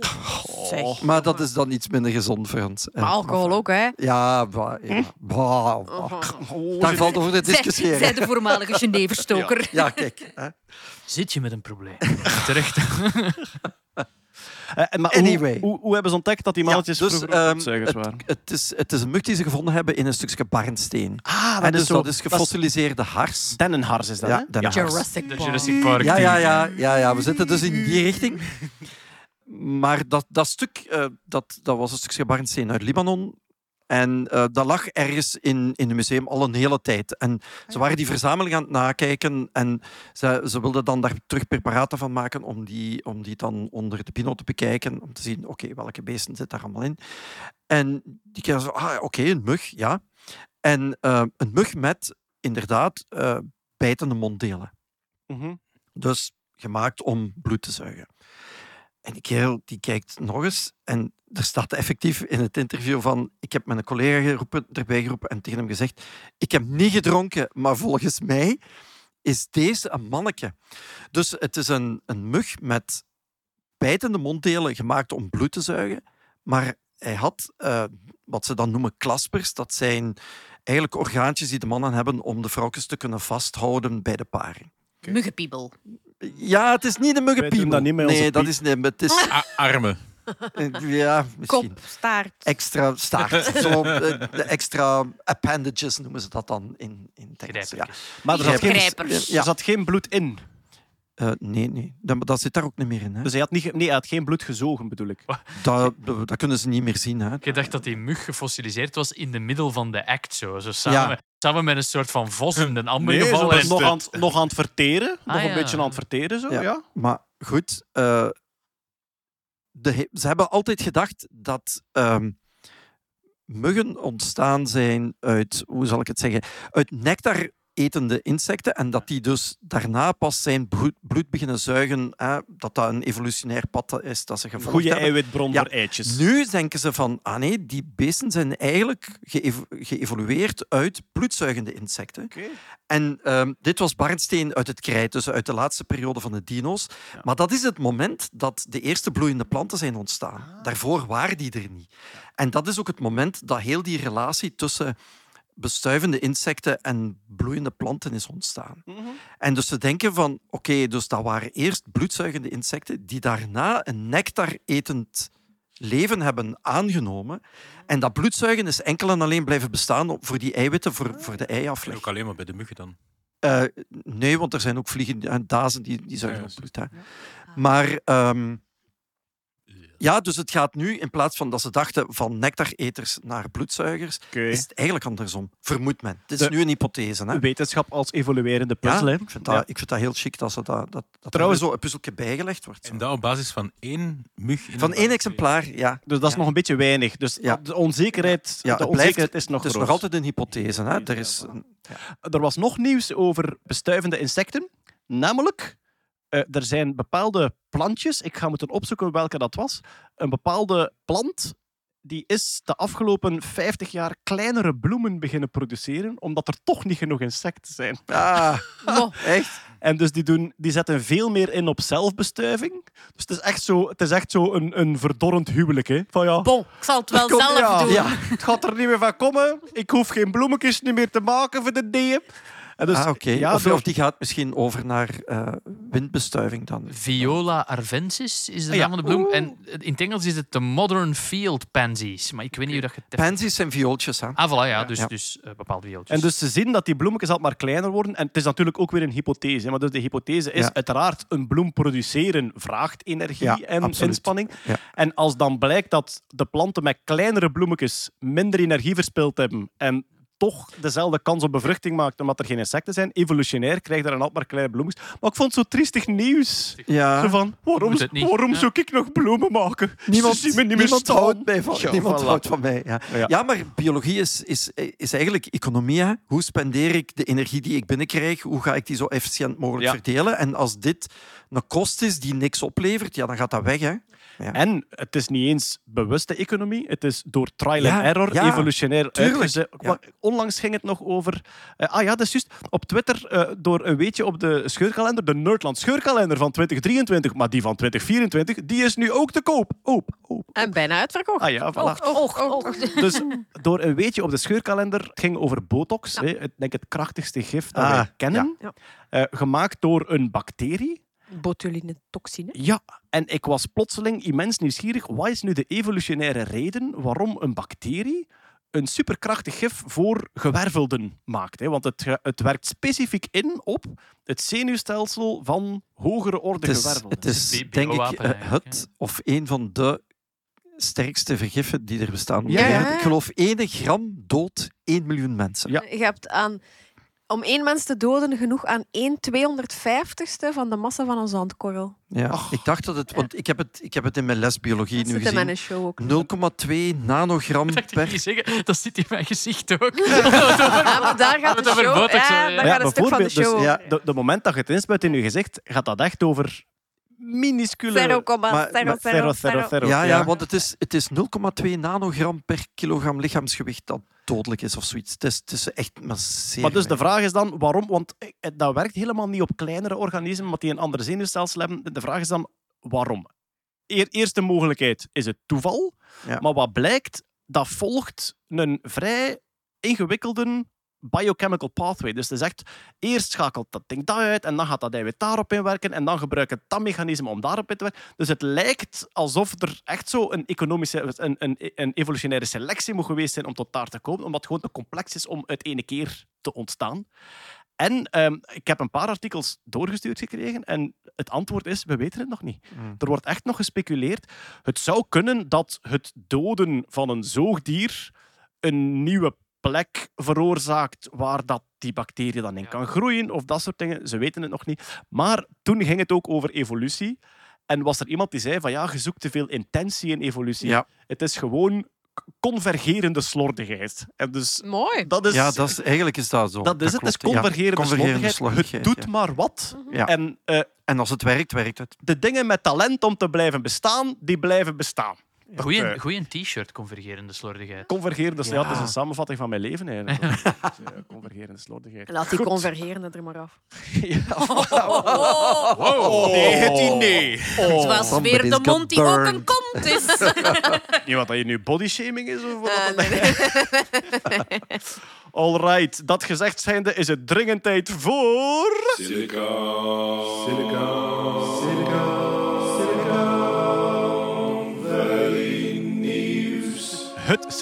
S8: Zeg.
S6: Maar dat is dan iets minder gezond voor ons. eh.
S2: Maar alcohol ook, hè?
S6: Ja, bah, ja. Bah, bah. daar valt over te discussiëren.
S8: zij de voormalige Geneverstoker.
S6: Ja, kijk. Hè.
S7: Zit je met een probleem? Terecht.
S3: Eh, maar
S6: Anyway.
S3: hoe, hoe, hoe hebben ze ontdekt dat die mannetjes
S6: Ja, dus, ehm,
S3: bloedzuigers waren?
S6: het, het, is, het is een mug die ze gevonden hebben in een stukje barnsteen.
S3: Ah,
S6: en dus dat is gefossiliseerde hars.
S3: Dennenhars is dat,
S6: Ja,
S3: hè?
S8: Jurassic
S7: De
S8: Park.
S7: Jurassic Park.
S6: Ja, ja, ja, ja, ja, we zitten dus in die richting. Maar dat, dat stuk, eh, dat, dat was een stukje barnsteen uit Libanon. En eh, dat lag ergens in, in het museum al een hele tijd. En ze waren die verzameling aan het nakijken. En ze, ze wilden dan daar terug preparaten van maken om die, om die dan onder de pino te bekijken. Om te zien, oké, welke beesten zitten daar allemaal in. En die kregen zo, ah, oké, een mug, ja. En eh, een mug met, inderdaad, eh, bijtende monddelen.
S3: Mhm.
S6: Dus gemaakt om bloed te zuigen. En die kerel die kijkt nog eens en er staat effectief in het interview van ik heb mijn collega geroepen, erbij geroepen en tegen hem gezegd ik heb niet gedronken, maar volgens mij is deze een manneke. Dus het is een, een mug met bijtende monddelen gemaakt om bloed te zuigen, maar hij had eh, wat ze dan noemen klaspers. Dat zijn eigenlijk orgaantjes die de mannen hebben om de vrouwtjes te kunnen vasthouden bij de paring.
S8: Muggenpiebel.
S6: Ja, het is niet de muggenpiemel.
S3: dat niet met onze
S6: nee, dat
S3: pie-
S6: is niet. Het is
S1: A- armen.
S6: eh, ja, misschien
S2: Kop, staart.
S6: extra staart. Zo, eh, de extra appendages noemen ze dat dan in, in het Engels. Ja.
S3: Maar er zat, geen,
S8: Grijpers.
S3: er zat geen bloed in.
S6: Eh, nee, nee, dat, dat zit daar ook niet meer in. Hè.
S3: Dus hij had, niet, nee, hij had geen bloed gezogen, bedoel ik.
S6: Dat, dat, dat kunnen ze niet meer zien. Hè.
S7: Ik dacht dat die mug gefossiliseerd was in de middel van de act. Zo, zo samen,
S6: Ja.
S7: samen met een soort van vos in een ander
S3: Nee, ze
S7: geval.
S3: nog aan, het- nog aan het verteren. nog
S7: Ah,
S3: een
S7: ja.
S3: beetje aan het verteren, zo,
S6: Ja.
S3: ja.
S6: Maar goed, eh, de, ze hebben altijd gedacht dat ehm, muggen ontstaan zijn uit, hoe zal ik het zeggen, uit nectar etende insecten en dat die dus daarna pas zijn bloed, bloed beginnen zuigen, hè, dat dat een evolutionair pad is dat ze gevolgd
S3: Goede
S6: hebben.
S3: eiwitbron
S6: Ja.
S3: voor eitjes.
S6: Nu denken ze van, ah nee, die beesten zijn eigenlijk geëvo- geëvolueerd uit bloedzuigende insecten. En ehm, dit was barnsteen uit het krijt, dus uit de laatste periode van de dino's. Maar dat is het moment dat de eerste bloeiende planten zijn ontstaan. Daarvoor waren die er niet. En dat is ook het moment dat heel die relatie tussen bestuivende insecten en bloeiende planten is ontstaan. En dus ze denken van, oké, dus dat waren eerst bloedzuigende insecten die daarna een nectar-etend leven hebben aangenomen. En dat bloedzuigen is enkel en alleen blijven bestaan voor die eiwitten, voor, voor de eiafleg.
S1: Ook alleen maar bij de muggen dan.
S6: Eh, nee, want er zijn ook vliegen en dazen die, die zuigen
S1: Ja,
S6: op bloed. Hè. Maar ehm, ja, dus het gaat nu in plaats van dat ze dachten van nectareters naar bloedzuigers, is het eigenlijk andersom. Vermoedt men. Het is
S3: De-
S6: nu een hypothese. Hè.
S3: Wetenschap als evoluerende puzzel. hè.
S6: ik, vind dat,
S3: Ja.
S6: ik vind dat heel chic dat, ze dat, dat, dat
S3: Trouwens-
S6: er zo een puzzeltje bijgelegd wordt. zo.
S1: En dat op basis van één mug. in
S6: Van één exemplaar, ja.
S3: Dus dat is
S6: Ja.
S3: nog een beetje weinig. Dus
S6: Ja.
S3: de onzekerheid,
S6: Ja,
S3: de
S6: het
S3: onzekerheid
S6: blijft-
S3: is nog
S6: Het is
S3: groot.
S6: nog altijd een hypothese. Hè. Er is,
S3: Er was nog nieuws over bestuivende insecten. Namelijk, eh, er zijn bepaalde plantjes, ik ga moeten opzoeken welke dat was. Een bepaalde plant die is de afgelopen 50 jaar kleinere bloemen beginnen produceren, omdat er toch niet genoeg insecten zijn.
S6: ah, echt?
S3: En dus die, doen, die zetten veel meer in op zelfbestuiving. Dus het is echt zo, het is echt zo een, een verdorrend huwelijk. Hè? Van ja,
S8: Bon, ik zal het wel
S6: Kom,
S8: zelf
S6: ja.
S8: doen.
S6: Ja.
S3: het gaat er niet meer van komen. Ik hoef geen bloemetjes meer te maken voor de DM. Dus,
S6: ah, oké.
S3: ja,
S6: of,
S3: door-
S6: of die gaat misschien over naar eh, windbestuiving dan.
S7: Viola arvensis is de
S3: Ah, ja.
S7: naam van de bloem. En in het Engels is het de Modern Field Pansies. Maar ik weet niet hoe dat je.
S6: Pansies zijn viooltjes. Hè.
S7: Ah, voilà, ja. Dus,
S6: Ja.
S7: dus eh, bepaalde viooltjes.
S3: En dus ze zien dat die bloemetjes altijd maar kleiner worden. En het is natuurlijk ook weer een hypothese. hè. Maar dus de hypothese is
S6: Ja.
S3: uiteraard een bloem produceren vraagt energie
S6: Ja,
S3: en
S6: absoluut.
S3: inspanning.
S6: Ja.
S3: En als dan blijkt dat de planten met kleinere bloemetjes minder energie verspild hebben en toch dezelfde kans op bevruchting maakt omdat er geen insecten zijn, evolutionair krijg je dan altijd maar kleine bloemetjes. Maar ik vond het zo triestig nieuws.
S6: Ja.
S3: Zo van, waarom, waarom
S7: Ja.
S3: zou ik nog bloemen maken?
S6: Niemand,
S3: Ze zien me niet meer
S6: houdt mij van,
S3: Ja,
S6: niemand
S3: voilà.
S6: houdt van mij. Ja.
S3: Ja.
S6: Ja. maar biologie is, is, is eigenlijk economie. Hè. Hoe spendeer ik de energie die ik binnenkrijg? Hoe ga ik die zo efficiënt mogelijk
S3: Ja.
S6: verdelen? En als dit een kost is die niks oplevert, ja, dan gaat dat weg. Hè. Ja.
S3: En het is niet eens bewuste economie, het is door trial
S6: Ja,
S3: and error,
S6: ja,
S3: evolutionair uitgezet.
S6: ja.
S3: Onlangs ging het nog over... eh, ah ja, dat is juist. Op Twitter, eh, door een weetje op de scheurkalender, de Nerdland scheurkalender van 2023, maar die van 2024, die is nu ook te koop. Oop, oop.
S2: En bijna uitverkocht.
S3: Ah ja, voilà.
S8: Och, och, och.
S3: Dus door een weetje op de scheurkalender, het ging over botox, hè, het, denk het krachtigste gif dat
S6: Ah,
S3: wij kennen,
S2: ja.
S3: Eh, gemaakt door een bacterie.
S2: Botuline toxine.
S3: Ja, en ik was plotseling immens nieuwsgierig. Wat is nu de evolutionaire reden waarom een bacterie een superkrachtig gif voor gewervelden maakt? Hè? Want het, het werkt specifiek in op het zenuwstelsel van hogere orde
S6: Het is,
S3: gewervelden.
S6: het is denk ik eh, het of een van de sterkste vergiffen die er bestaan.
S3: Ja,
S6: Ik geloof 1 gram dood 1 miljoen mensen.
S3: Ja.
S2: Je hebt aan, om één mens te doden genoeg aan 1 250ste van de massa van een zandkorrel.
S6: Ja. Ik dacht dat het, want ik heb het, ik heb het in mijn les biologie
S2: Dat
S6: nu
S2: zit in
S6: gezien.
S2: mijn show ook.
S6: 0,2 nanogram
S7: ik
S6: per
S7: niet zeggen, dat zit in mijn gezicht ook.
S2: Ja, maar daar gaat de
S7: Het over
S2: Ja,
S7: ja.
S2: daar gaat een stuk van de
S3: bijvoorbeeld,
S2: show.
S3: dus,
S6: Ja.
S3: de, de moment dat je het inspuit in je gezicht, gaat dat echt over minuscule...
S2: 0,000.
S6: maar-
S3: Zero, zero, zero.
S6: Ja, ja, want het is, het is 0,2 nanogram per kilogram lichaamsgewicht dat dodelijk is of zoiets. Het is, het is echt maar zeer
S3: Maar dus de vraag is dan, waarom? Want eh, dat werkt helemaal niet op kleinere organismen, want die een andere zenuwstelsel hebben. De vraag is dan, waarom? Eer, eerste mogelijkheid is het toeval.
S6: Ja.
S3: Maar wat blijkt, dat volgt een vrij ingewikkelde biochemical pathway. Dus het is echt, eerst schakelt dat ding dat uit en dan gaat dat eiwit daarop inwerken en dan gebruikt het dat mechanisme om daarop in te werken. Dus het lijkt alsof er echt zo een economische, een, een, een evolutionaire selectie moet geweest zijn om tot daar te komen, omdat het gewoon te complex is om uit ene keer te ontstaan. En ehm, ik heb een paar artikels doorgestuurd gekregen en het antwoord is, we weten het nog niet.
S6: Mm.
S3: Er wordt echt nog gespeculeerd. Het zou kunnen dat het doden van een zoogdier een nieuwe plek veroorzaakt waar dat die bacterie dan in kan groeien of dat soort dingen. Ze weten het nog niet. Maar toen ging het ook over evolutie. En was er iemand die zei van ja, je zoekt te veel intentie in evolutie.
S6: Ja.
S3: Het is gewoon convergerende slordigheid. En dus
S2: Mooi.
S3: dat is,
S6: ja, dat is, eigenlijk is dat zo.
S3: dat is het. Het is
S6: ja.
S3: convergerende, slordigheid. Het doet
S6: ja.
S3: maar wat.
S6: Ja.
S3: En eh,
S6: En als het werkt, werkt het.
S3: de dingen met talent om te blijven bestaan, die blijven bestaan.
S7: Goeie,
S3: eh,
S7: goeie t-shirt, convergerende slordigheid.
S3: Convergerende
S6: Ja.
S3: slordigheid. Dat is een samenvatting van mijn leven eigenlijk. Dus, eh, convergerende slordigheid.
S2: Laat die
S3: Goed.
S2: convergeren er maar af.
S3: Ja.
S7: Oh,
S1: Nee, het.
S8: Het was
S6: Somebody's
S8: weer de mond die ook een kont is.
S3: Niet wat dat je nu bodyshaming is? Of wat
S2: nee, nee.
S3: All right. Dat gezegd zijnde is het dringend tijd voor...
S4: Silica. Silica. Silica.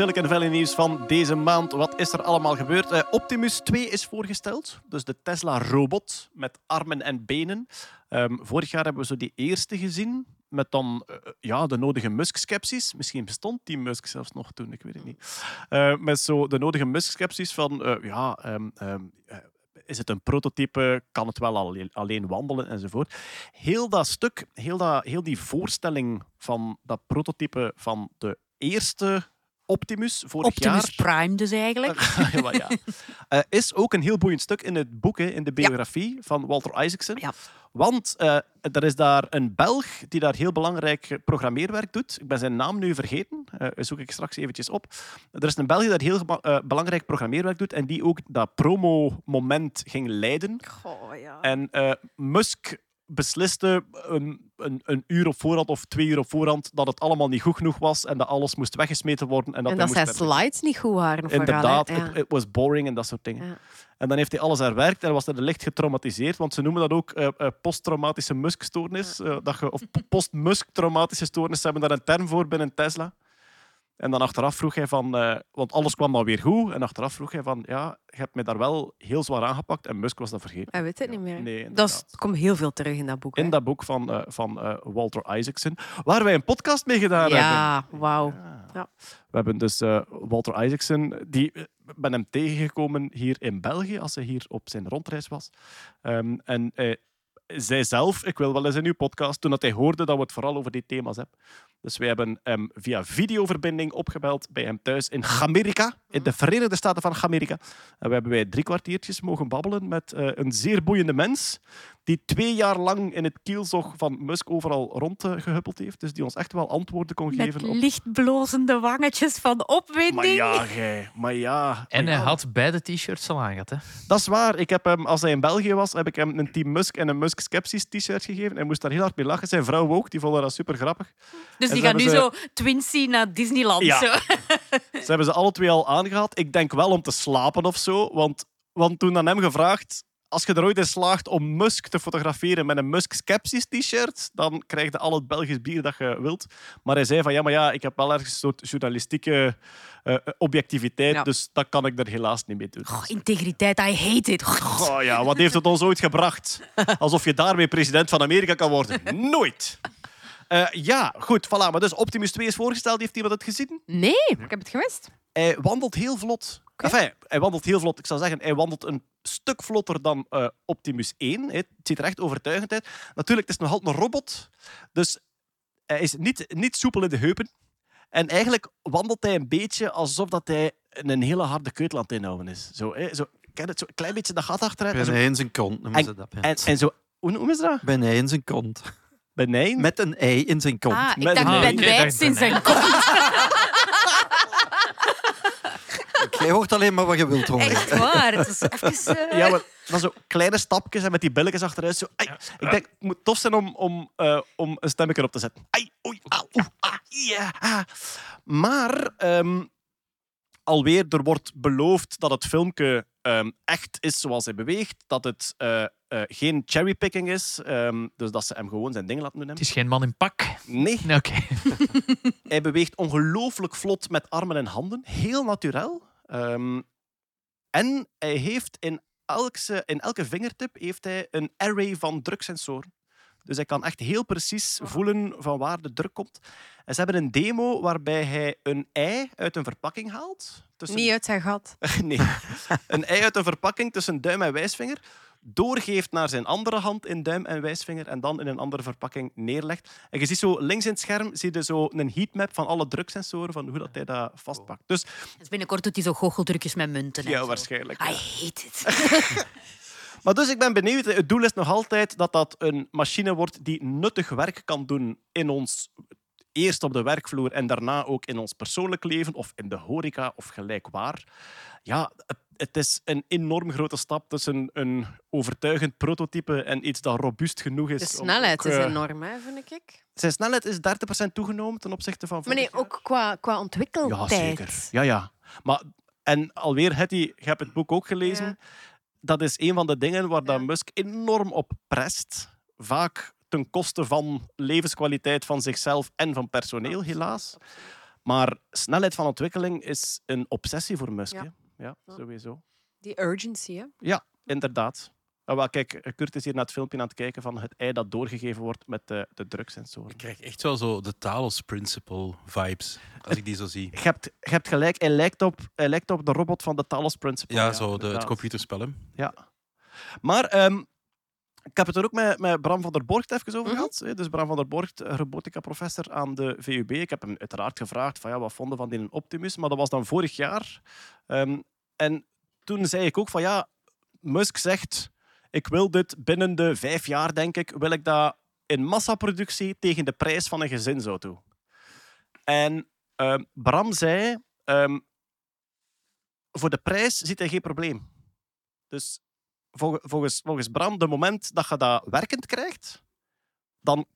S4: Silicon Valley nieuws
S3: van deze maand. Wat is er allemaal gebeurd? Eh, Optimus 2 is voorgesteld. Dus de Tesla-robot met armen en benen. Ehm, vorig jaar hebben we zo die eerste gezien. Met dan eh, ja, de nodige Musk-skepsis. Misschien bestond die Musk zelfs nog toen, ik weet het niet. Eh, met zo de nodige Musk-skepsis van... ja, ehm, ehm, eh, is het een prototype? Kan het wel alleen wandelen? Enzovoort. Heel dat stuk, heel, dat, heel die voorstelling van dat prototype van de eerste Optimus vorig
S8: Optimus
S3: jaar...
S8: Prime dus eigenlijk.
S3: Ja, maar ja. Eh, is ook een heel boeiend stuk in het boek, hè, in de biografie van Walter Isaacson.
S8: Ja.
S3: Want eh, er is daar een Belg die daar heel belangrijk programmeerwerk doet. Ik ben zijn naam nu vergeten, eh zoek ik straks eventjes op. Er is een Belg die daar heel belangrijk programmeerwerk doet en die ook dat promo-moment ging leiden.
S2: Goh, ja.
S3: En Musk besliste een, een, een uur op voorhand of twee uur op voorhand dat het allemaal niet goed genoeg was en dat alles moest weggesmeten worden. En dat,
S2: en dat zijn slides niet goed waren.
S3: Inderdaad,
S2: Ja.
S3: it was boring en dat soort dingen.
S2: Ja.
S3: En dan heeft hij alles herwerkt en was hij licht getraumatiseerd, want ze noemen dat ook eh, posttraumatische Musk-stoornis. eh, dat je- of post-Musk-traumatische stoornis, ze hebben daar een term voor binnen Tesla. En dan achteraf vroeg hij van, eh, want alles kwam dan weer goed, en achteraf vroeg hij van, ja, je hebt mij daar wel heel zwaar aangepakt en Musk was dat vergeten.
S2: Hij weet het niet meer.
S3: Nee,
S2: dat is, komt heel veel terug in dat boek.
S3: In
S2: hè.
S3: dat boek van, eh, van eh, Walter Isaacson, waar wij een podcast mee gedaan hebben.
S2: ja, wauw. Ja.
S3: We hebben dus Walter Isaacson, die ben hem tegengekomen hier in België, als hij hier op zijn rondreis was. Ehm, en zei zelf, ik wil wel eens in uw podcast, toen dat hij hoorde dat we het vooral over die thema's hebben. Dus wij hebben hem via videoverbinding opgebeld bij hem thuis in Amerika, in de Verenigde Staten van Amerika. En we hebben wij drie kwartiertjes mogen babbelen met eh, een zeer boeiende mens, die twee jaar lang in het kielzog van Musk overal rondgehuppeld heeft. Dus die ons echt wel antwoorden kon
S8: Met
S3: geven op
S8: lichtblozende wangetjes van opwinding.
S3: maar ja, gij. Maar ja.
S7: En hij
S3: ja.
S7: had beide t-shirts al aangehad. Hè?
S3: Dat is waar. Ik heb hem, als hij in België was, heb ik hem een Team Musk en een Musk Skepsis t-shirt gegeven. Hij moest daar heel hard mee lachen. Zijn vrouw ook. Die vond dat super grappig.
S8: Dus
S3: En
S8: die gaan nu zo Twinsie naar Disneyland.
S3: Ja.
S8: Zo.
S3: Ze hebben ze alle twee al aangehad. Ik denk wel om te slapen of zo. Want, want toen aan hem gevraagd... Als je er ooit in slaagt om Musk te fotograferen met een Musk Skepsis t-shirt, dan krijg je al het Belgisch bier dat je wilt. Maar hij zei van, ja, maar ja, ik heb wel ergens een soort journalistieke eh, objectiviteit,
S2: Ja.
S3: dus dat kan ik er helaas niet mee doen.
S8: Integriteit, I hate it.
S3: Goh, ja, wat heeft het ons ooit gebracht? Alsof je daarmee president van Amerika kan worden. Nooit. Eh, ja, goed, voilà. Maar dus Optimus 2 is voorgesteld. Heeft iemand het gezien?
S2: Nee, ik heb het gemist.
S3: Hij wandelt heel vlot. Enfin, hij wandelt heel vlot. Ik zou zeggen, hij wandelt een stuk vlotter dan eh, Optimus 1. hè. Het ziet er echt overtuigend uit. Natuurlijk, het is nog altijd een robot. Dus hij is niet, niet soepel in de heupen. En eigenlijk wandelt hij een beetje alsof dat hij een hele harde keutel aan het inhouden is. Zo, hè, zo, ken je het? Zo een klein beetje dat gat achteruit.
S6: Bijna in zijn kont noemen ze dat. ja.
S3: en, en zo, hoe noemen ze dat?
S6: Bijna in zijn kont.
S3: Benijn.
S6: Met een ei in zijn kont.
S8: Ah, ik
S3: Met
S8: dacht
S3: een-
S8: Ben Wijts in zijn kont.
S6: Jij hoort alleen maar wat je wilt horen.
S8: Echt waar. Het is even... eh,
S3: Ja, maar dan zo kleine stapjes en met die billetjes achteruit. Zo, ai. Ik denk, het moet tof zijn om, om, eh, om een stemmetje op te zetten. Ai, oei, au, oeh, ah, ja, ah. Maar ehm, alweer, er wordt beloofd dat het filmpje ehm, echt is zoals hij beweegt. Dat het eh, eh, geen cherrypicking is. ehm, dus dat ze hem gewoon zijn ding laten doen.
S7: Het is geen man in pak.
S3: Nee,
S7: Nee, Oké.
S3: hij beweegt ongelooflijk vlot met armen en handen. Heel natuurlijk. Ehm, en hij heeft in elke, in elke vingertip heeft hij een array van druksensoren. Dus hij kan echt heel precies voelen van waar de druk komt. En ze hebben een demo waarbij hij een ei uit een verpakking haalt. Tussen...
S2: Niet uit zijn gat.
S3: Nee. Een ei uit een verpakking tussen duim en wijsvinger. Doorgeeft naar zijn andere hand in duim en wijsvinger. En dan in een andere verpakking neerlegt. En je ziet zo links in het scherm zie je zo een heatmap van alle druksensoren. Van hoe dat hij dat vastpakt. Dus
S8: Dus binnenkort doet hij zo goocheltrucjes met munten. en
S3: ja, waarschijnlijk.
S8: I hate it.
S3: Maar dus ik ben benieuwd. Het doel is nog altijd dat dat een machine wordt die nuttig werk kan doen in ons... Eerst op de werkvloer en daarna ook in ons persoonlijk leven of in de horeca of gelijk waar. Ja, het, het is een enorm grote stap tussen een overtuigend prototype en iets dat robuust genoeg is.
S2: De snelheid
S3: ook,
S2: is
S3: eh,
S2: enorm, hè, vind ik.
S3: Zijn snelheid is 30% toegenomen ten opzichte van
S2: Maar nee,
S3: jaar.
S2: ook qua, qua
S3: Ja,
S2: ontwikkeltijd.
S3: zeker. Ja, ja. Maar, en alweer, Hetty, je hebt het boek ook gelezen.
S2: Ja.
S3: Dat is een van de dingen waar dat
S2: Ja.
S3: Musk enorm op prest. Vaak ten koste van levenskwaliteit van zichzelf en van personeel, helaas. Maar snelheid van ontwikkeling is een obsessie voor Musk.
S2: Ja.
S3: Ja, sowieso.
S2: Die urgency, hè.
S3: Ja, inderdaad. Ah, wel, kijk, Kurt is hier naar het filmpje aan het kijken van het ei dat doorgegeven wordt met de, de drugsensoren.
S1: Ik krijg echt wel zo de Talos Principle vibes, als ik die zo zie.
S3: Je hebt, je hebt gelijk, hij lijkt, op, hij lijkt op de robot van de Talos Principle.
S1: Ja, zo de, het computerspel. hè.
S3: Ja. Maar ehm, ik heb het er ook met, met Bram van der Borgt even over
S2: Mhm.
S3: gehad. Dus Bram van der Borgt, eh, robotica-professor aan de VUB. Ik heb hem uiteraard gevraagd van ja, wat vonden van die Optimus. Maar dat was dan vorig jaar. Ehm, en toen zei ik ook van ja, Musk zegt ik wil dit binnen de vijf jaar, denk ik, wil ik dat in massaproductie tegen de prijs van een gezinsauto. En ehm, Bram zei, ehm, voor de prijs ziet hij geen probleem. Dus volgens, volgens Bram, de moment dat je dat werkend krijgt, dan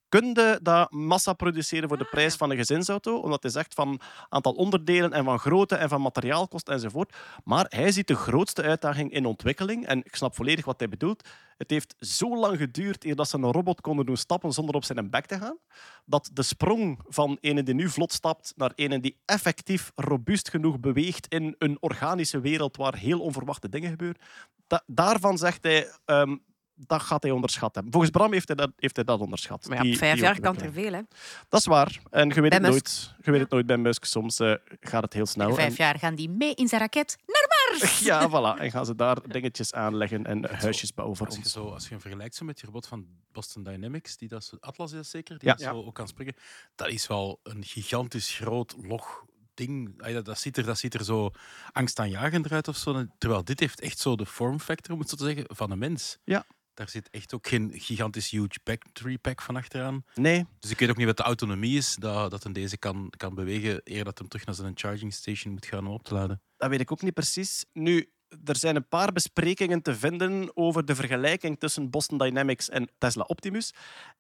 S3: dat massa produceren voor de prijs van een gezinsauto. Omdat hij zegt van aantal onderdelen en van grootte en van materiaalkosten enzovoort. Maar hij ziet de grootste uitdaging in ontwikkeling. En ik snap volledig wat hij bedoelt. Het heeft zo lang geduurd eer dat ze een robot konden doen stappen zonder op zijn bek te gaan. Dat de sprong van ene die nu vlot stapt naar ene die effectief robuust genoeg beweegt in een organische wereld waar heel onverwachte dingen gebeuren. Da- daarvan zegt hij, ehm, dat gaat hij onderschat hebben. Volgens Bram heeft hij dat, heeft hij dat onderschat.
S2: Maar ja, op vijf jaar kan er veel, hè.
S3: Dat is waar. En je weet,
S2: Bij
S3: het
S2: Musk.
S3: nooit, je weet het nooit bij Musk. Soms eh, gaat het heel snel.
S8: Vijf
S3: En-
S8: jaar gaan die mee in zijn raket naar Mars.
S3: ja, voilà. En gaan ze daar dingetjes aanleggen en huisjes bouwen voor
S1: Als je,
S3: ons.
S1: zo, als je hem vergelijkt zo met die robot van Boston Dynamics, die dat zo, Atlas is dat zeker, die
S3: Ja.
S1: dat zo ook kan springen, dat is wel een gigantisch groot log ding. Ja, Dat ziet er, dat ziet er zo angstaanjagend uit of zo. Terwijl dit heeft echt zo de form factor, om het zo te zeggen, van een mens.
S3: Ja.
S1: Daar zit echt ook geen gigantisch huge battery pack van achteraan.
S3: Nee,
S1: Dus ik weet ook niet wat de autonomie is dat, dat hem deze kan, kan bewegen, eer dat hem terug naar zijn charging station moet gaan om op te laden.
S3: dat weet ik ook niet precies. Nu, er zijn een paar besprekingen te vinden over de vergelijking tussen Boston Dynamics en Tesla Optimus.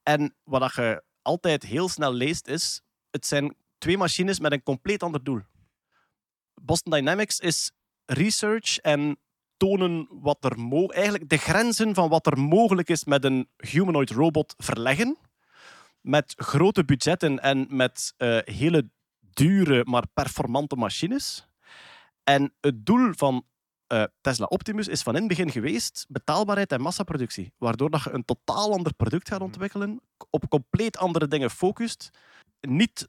S3: En wat je altijd heel snel leest is, het zijn twee machines met een compleet ander doel. Boston Dynamics is research en tonen wat er mo eigenlijk de grenzen van wat er mogelijk is met een humanoid robot verleggen. Met grote budgetten en met eh, hele dure, maar performante machines. En het doel van eh, Tesla Optimus is van in het begin geweest betaalbaarheid en massaproductie. Waardoor dat je een totaal ander product gaat ontwikkelen, op compleet andere dingen focust. Niet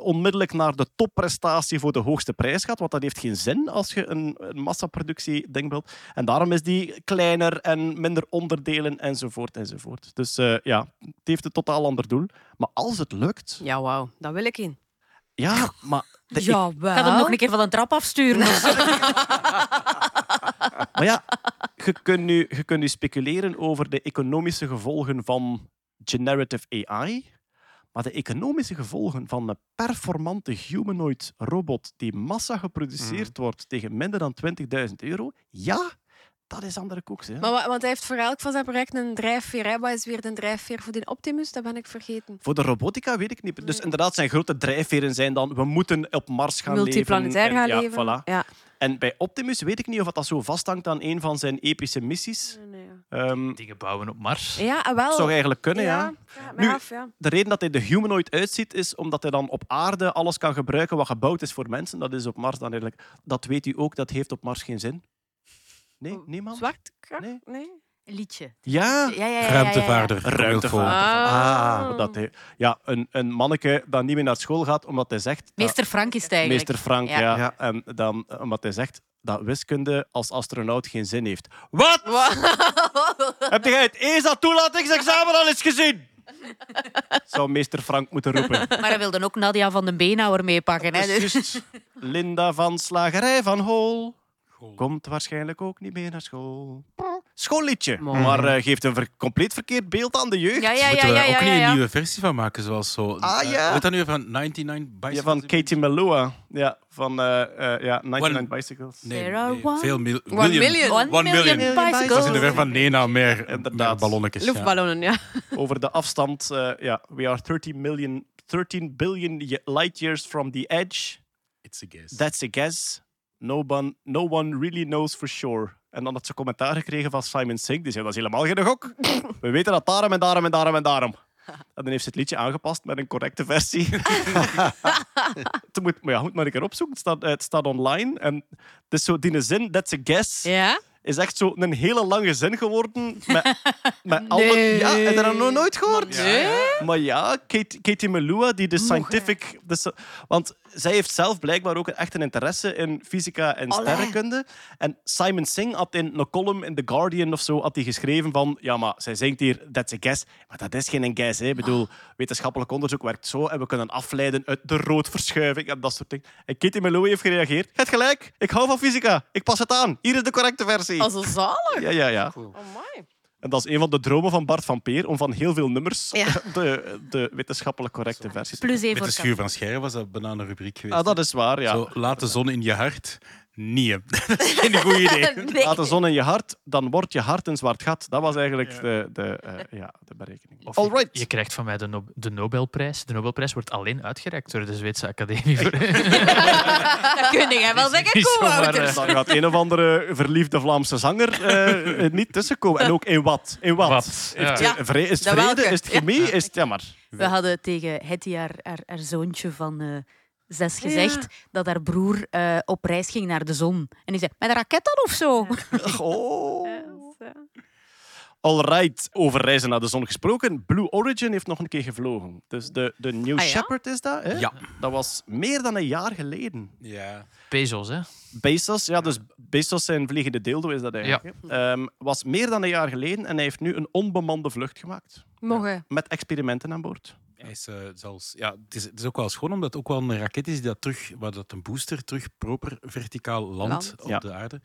S3: onmiddellijk naar de topprestatie voor de hoogste prijs gaat, want dat heeft geen zin als je een, een massaproductie wilt. En daarom is die kleiner en minder onderdelen enzovoort enzovoort. Dus eh, ja, het heeft een totaal ander doel. Maar als het lukt,
S2: Ja, wauw. Dat wil ik in.
S3: ja, maar de
S2: Ja,
S8: Ik ga hem nog een keer van een trap afsturen.
S3: Maar ja, je kunt, nu, je kunt nu speculeren over de economische gevolgen van generative AI. Maar de economische gevolgen van een performante humanoid robot die massa geproduceerd wordt tegen minder dan 20.000 euro, ja, dat is andere koeks. Hè.
S2: Maar, wa- want hij heeft voor elk van zijn projecten een drijfveer. Hè? Wat is weer de drijfveer voor die Optimus? Dat ben ik vergeten.
S3: Voor de robotica weet ik niet. Dus inderdaad, zijn grote drijfveren zijn dan, we moeten op Mars gaan
S2: Multiplanetair
S3: leven.
S2: gaan
S3: en,
S2: leven.
S3: Ja, voilà.
S2: Ja.
S3: En bij Optimus weet ik niet of dat zo vasthangt aan een van zijn epische missies.
S2: Nee, nee,
S3: Ehm,
S7: Dingen bouwen op Mars.
S2: ja. ah, wel.
S3: zou eigenlijk kunnen, ja.
S2: ja. ja, mij
S3: Nu-
S2: af, ja.
S3: De reden dat hij de humanoid uitziet, is omdat hij dan op aarde alles kan gebruiken wat gebouwd is voor mensen. Dat is op Mars dan eigenlijk. Dat weet u ook, dat heeft op Mars geen zin. Nee, niemand?
S2: Zwart? kracht?
S3: Nee.
S2: nee.
S8: Een liedje.
S3: Ja,
S8: Ja, ja, ja, ja, ja, ja.
S1: Ruimtevaarder.
S3: Ruimtevaarder.
S2: Ah.
S3: Ah, dat hij, ja een, een manneke dat niet meer naar school gaat omdat hij zegt... dat-
S8: Meester Frank is het eigenlijk.
S3: Meester Frank, ja. En dan, omdat hij zegt dat wiskunde als astronaut geen zin heeft. Wat? Heb jij het ESA-toelatingsexamen al eens gezien? Zou meester Frank moeten roepen.
S8: Maar hij wilde ook Nadia van den Beenhouwer meepakken. Hè? Dus-
S3: juist. Linda van Slagerij van Hol komt waarschijnlijk ook niet meer naar school. Schoolliedje.
S2: Mooi.
S3: Maar eh, geeft een ver- compleet verkeerd beeld aan de jeugd.
S8: Ja, ja, ja,
S1: Moeten we ook
S8: ja,
S1: niet een nieuwe versie van maken, zoals zo...
S3: Ah,
S1: eh,
S3: ja.
S1: heet dat nu van 99 Bicycles?
S3: Ja, van Katie Melua. Ja, van eh, eh, ja, 99
S1: One-
S3: Bicycles.
S1: Nee, nee,
S8: one-
S1: veel mil
S2: One million.
S8: One,
S1: One
S8: million,
S1: million.
S8: bicycles.
S1: Dat is in de ver van Nena, meer, meer
S3: Inderdaad.
S1: ballonnetjes. ja.
S2: Luchtballonnen, ja.
S3: Over de afstand. eh, ja, we are 13, million, 13 billion light years from the edge.
S1: It's a guess.
S3: That's a guess. No one, no one really knows for sure. En dan had ze commentaar gekregen van Simon Singh. Die zei, dat is helemaal geen gok. We weten dat daarom en daarom en daarom en daarom. En dan heeft ze het liedje aangepast met een correcte versie. Toen moet, maar ja, moet maar een keer opzoeken. Het staat, het staat online. En het is zo, die zin, that's a guess,
S2: Ja?
S3: is echt zo een hele lange zin geworden. Met, met alle... Ja, heb je dat nog nooit gehoord?
S2: Nee?
S3: Maar ja, Kate, Katie Melua, die de scientific... De, want zij heeft zelf blijkbaar ook echt een interesse in fysica en
S2: Allee.
S3: sterrenkunde. En Simon Singh had in een column in The Guardian of zo had hij geschreven van ja, maar zij zingt hier, that's a guess. Maar dat is geen guess. Hè. Ik bedoel, wetenschappelijk onderzoek werkt zo en we kunnen afleiden uit de roodverschuiving en dat soort dingen. En Katie Melua heeft gereageerd. Je hebt gelijk, ik hou van fysica. Ik pas het aan. Hier is de correcte versie.
S2: Als een zalig.
S3: Ja, ja, ja.
S2: Oh, mooi.
S3: En dat is een van de dromen van Bart van Peer, om van heel veel nummers
S2: Ja.
S3: de, de wetenschappelijk correcte versie te
S8: Plus
S1: Met
S8: voor
S1: de schuur van Scherren was dat bijna een rubriek geweest.
S3: Ah, dat is waar, ja.
S1: Zo, laat de zon in je hart. Nee, dat is geen goed idee.
S2: Nee.
S3: Laat de zon in je hart, dan wordt je hart een zwart gat. Dat was eigenlijk de, de, eh, ja, de berekening.
S7: Of
S3: All right.
S7: Je krijgt van mij de, de Nobelprijs. De Nobelprijs wordt alleen uitgereikt door de Zweedse Academie. Voor...
S8: Dat kun jij wel zeggen,
S7: Niet
S8: co-auteurs.
S7: eh,
S3: Dan gaat een of andere verliefde Vlaamse zanger eh, er niet tussenkomen. En ook in wat? In wat?
S7: Wat? Ja.
S3: Heeft,
S8: Ja,
S3: vre- is het vrede? Is het chemie? Is het... Ja, maar...
S8: We hadden tegen Hetty, haar, haar, haar zoontje van eh, zes, gezegd dat haar broer eh, op reis ging naar de zon. En die zei, met een raket dan of zo?
S3: Oh. All right. Over reizen naar de zon gesproken. Blue Origin heeft nog een keer gevlogen. Dus de, de New
S2: Ah, ja?
S3: Shepard is dat. Hè?
S1: Ja.
S3: Dat was meer dan een jaar geleden.
S1: Ja.
S7: Bezos, hè?
S3: Bezos, ja, dus Bezos zijn vliegende dildo is dat eigenlijk. Ehm, was meer dan een jaar geleden en hij heeft nu een onbemande vlucht gemaakt.
S2: Mogen.
S3: Met experimenten aan boord.
S1: Hij is, zelfs, ja, het, is, het is ook wel schoon omdat het ook wel een raket is die dat terug, waar dat een booster terug proper verticaal landt op
S3: Ja.
S1: de aarde.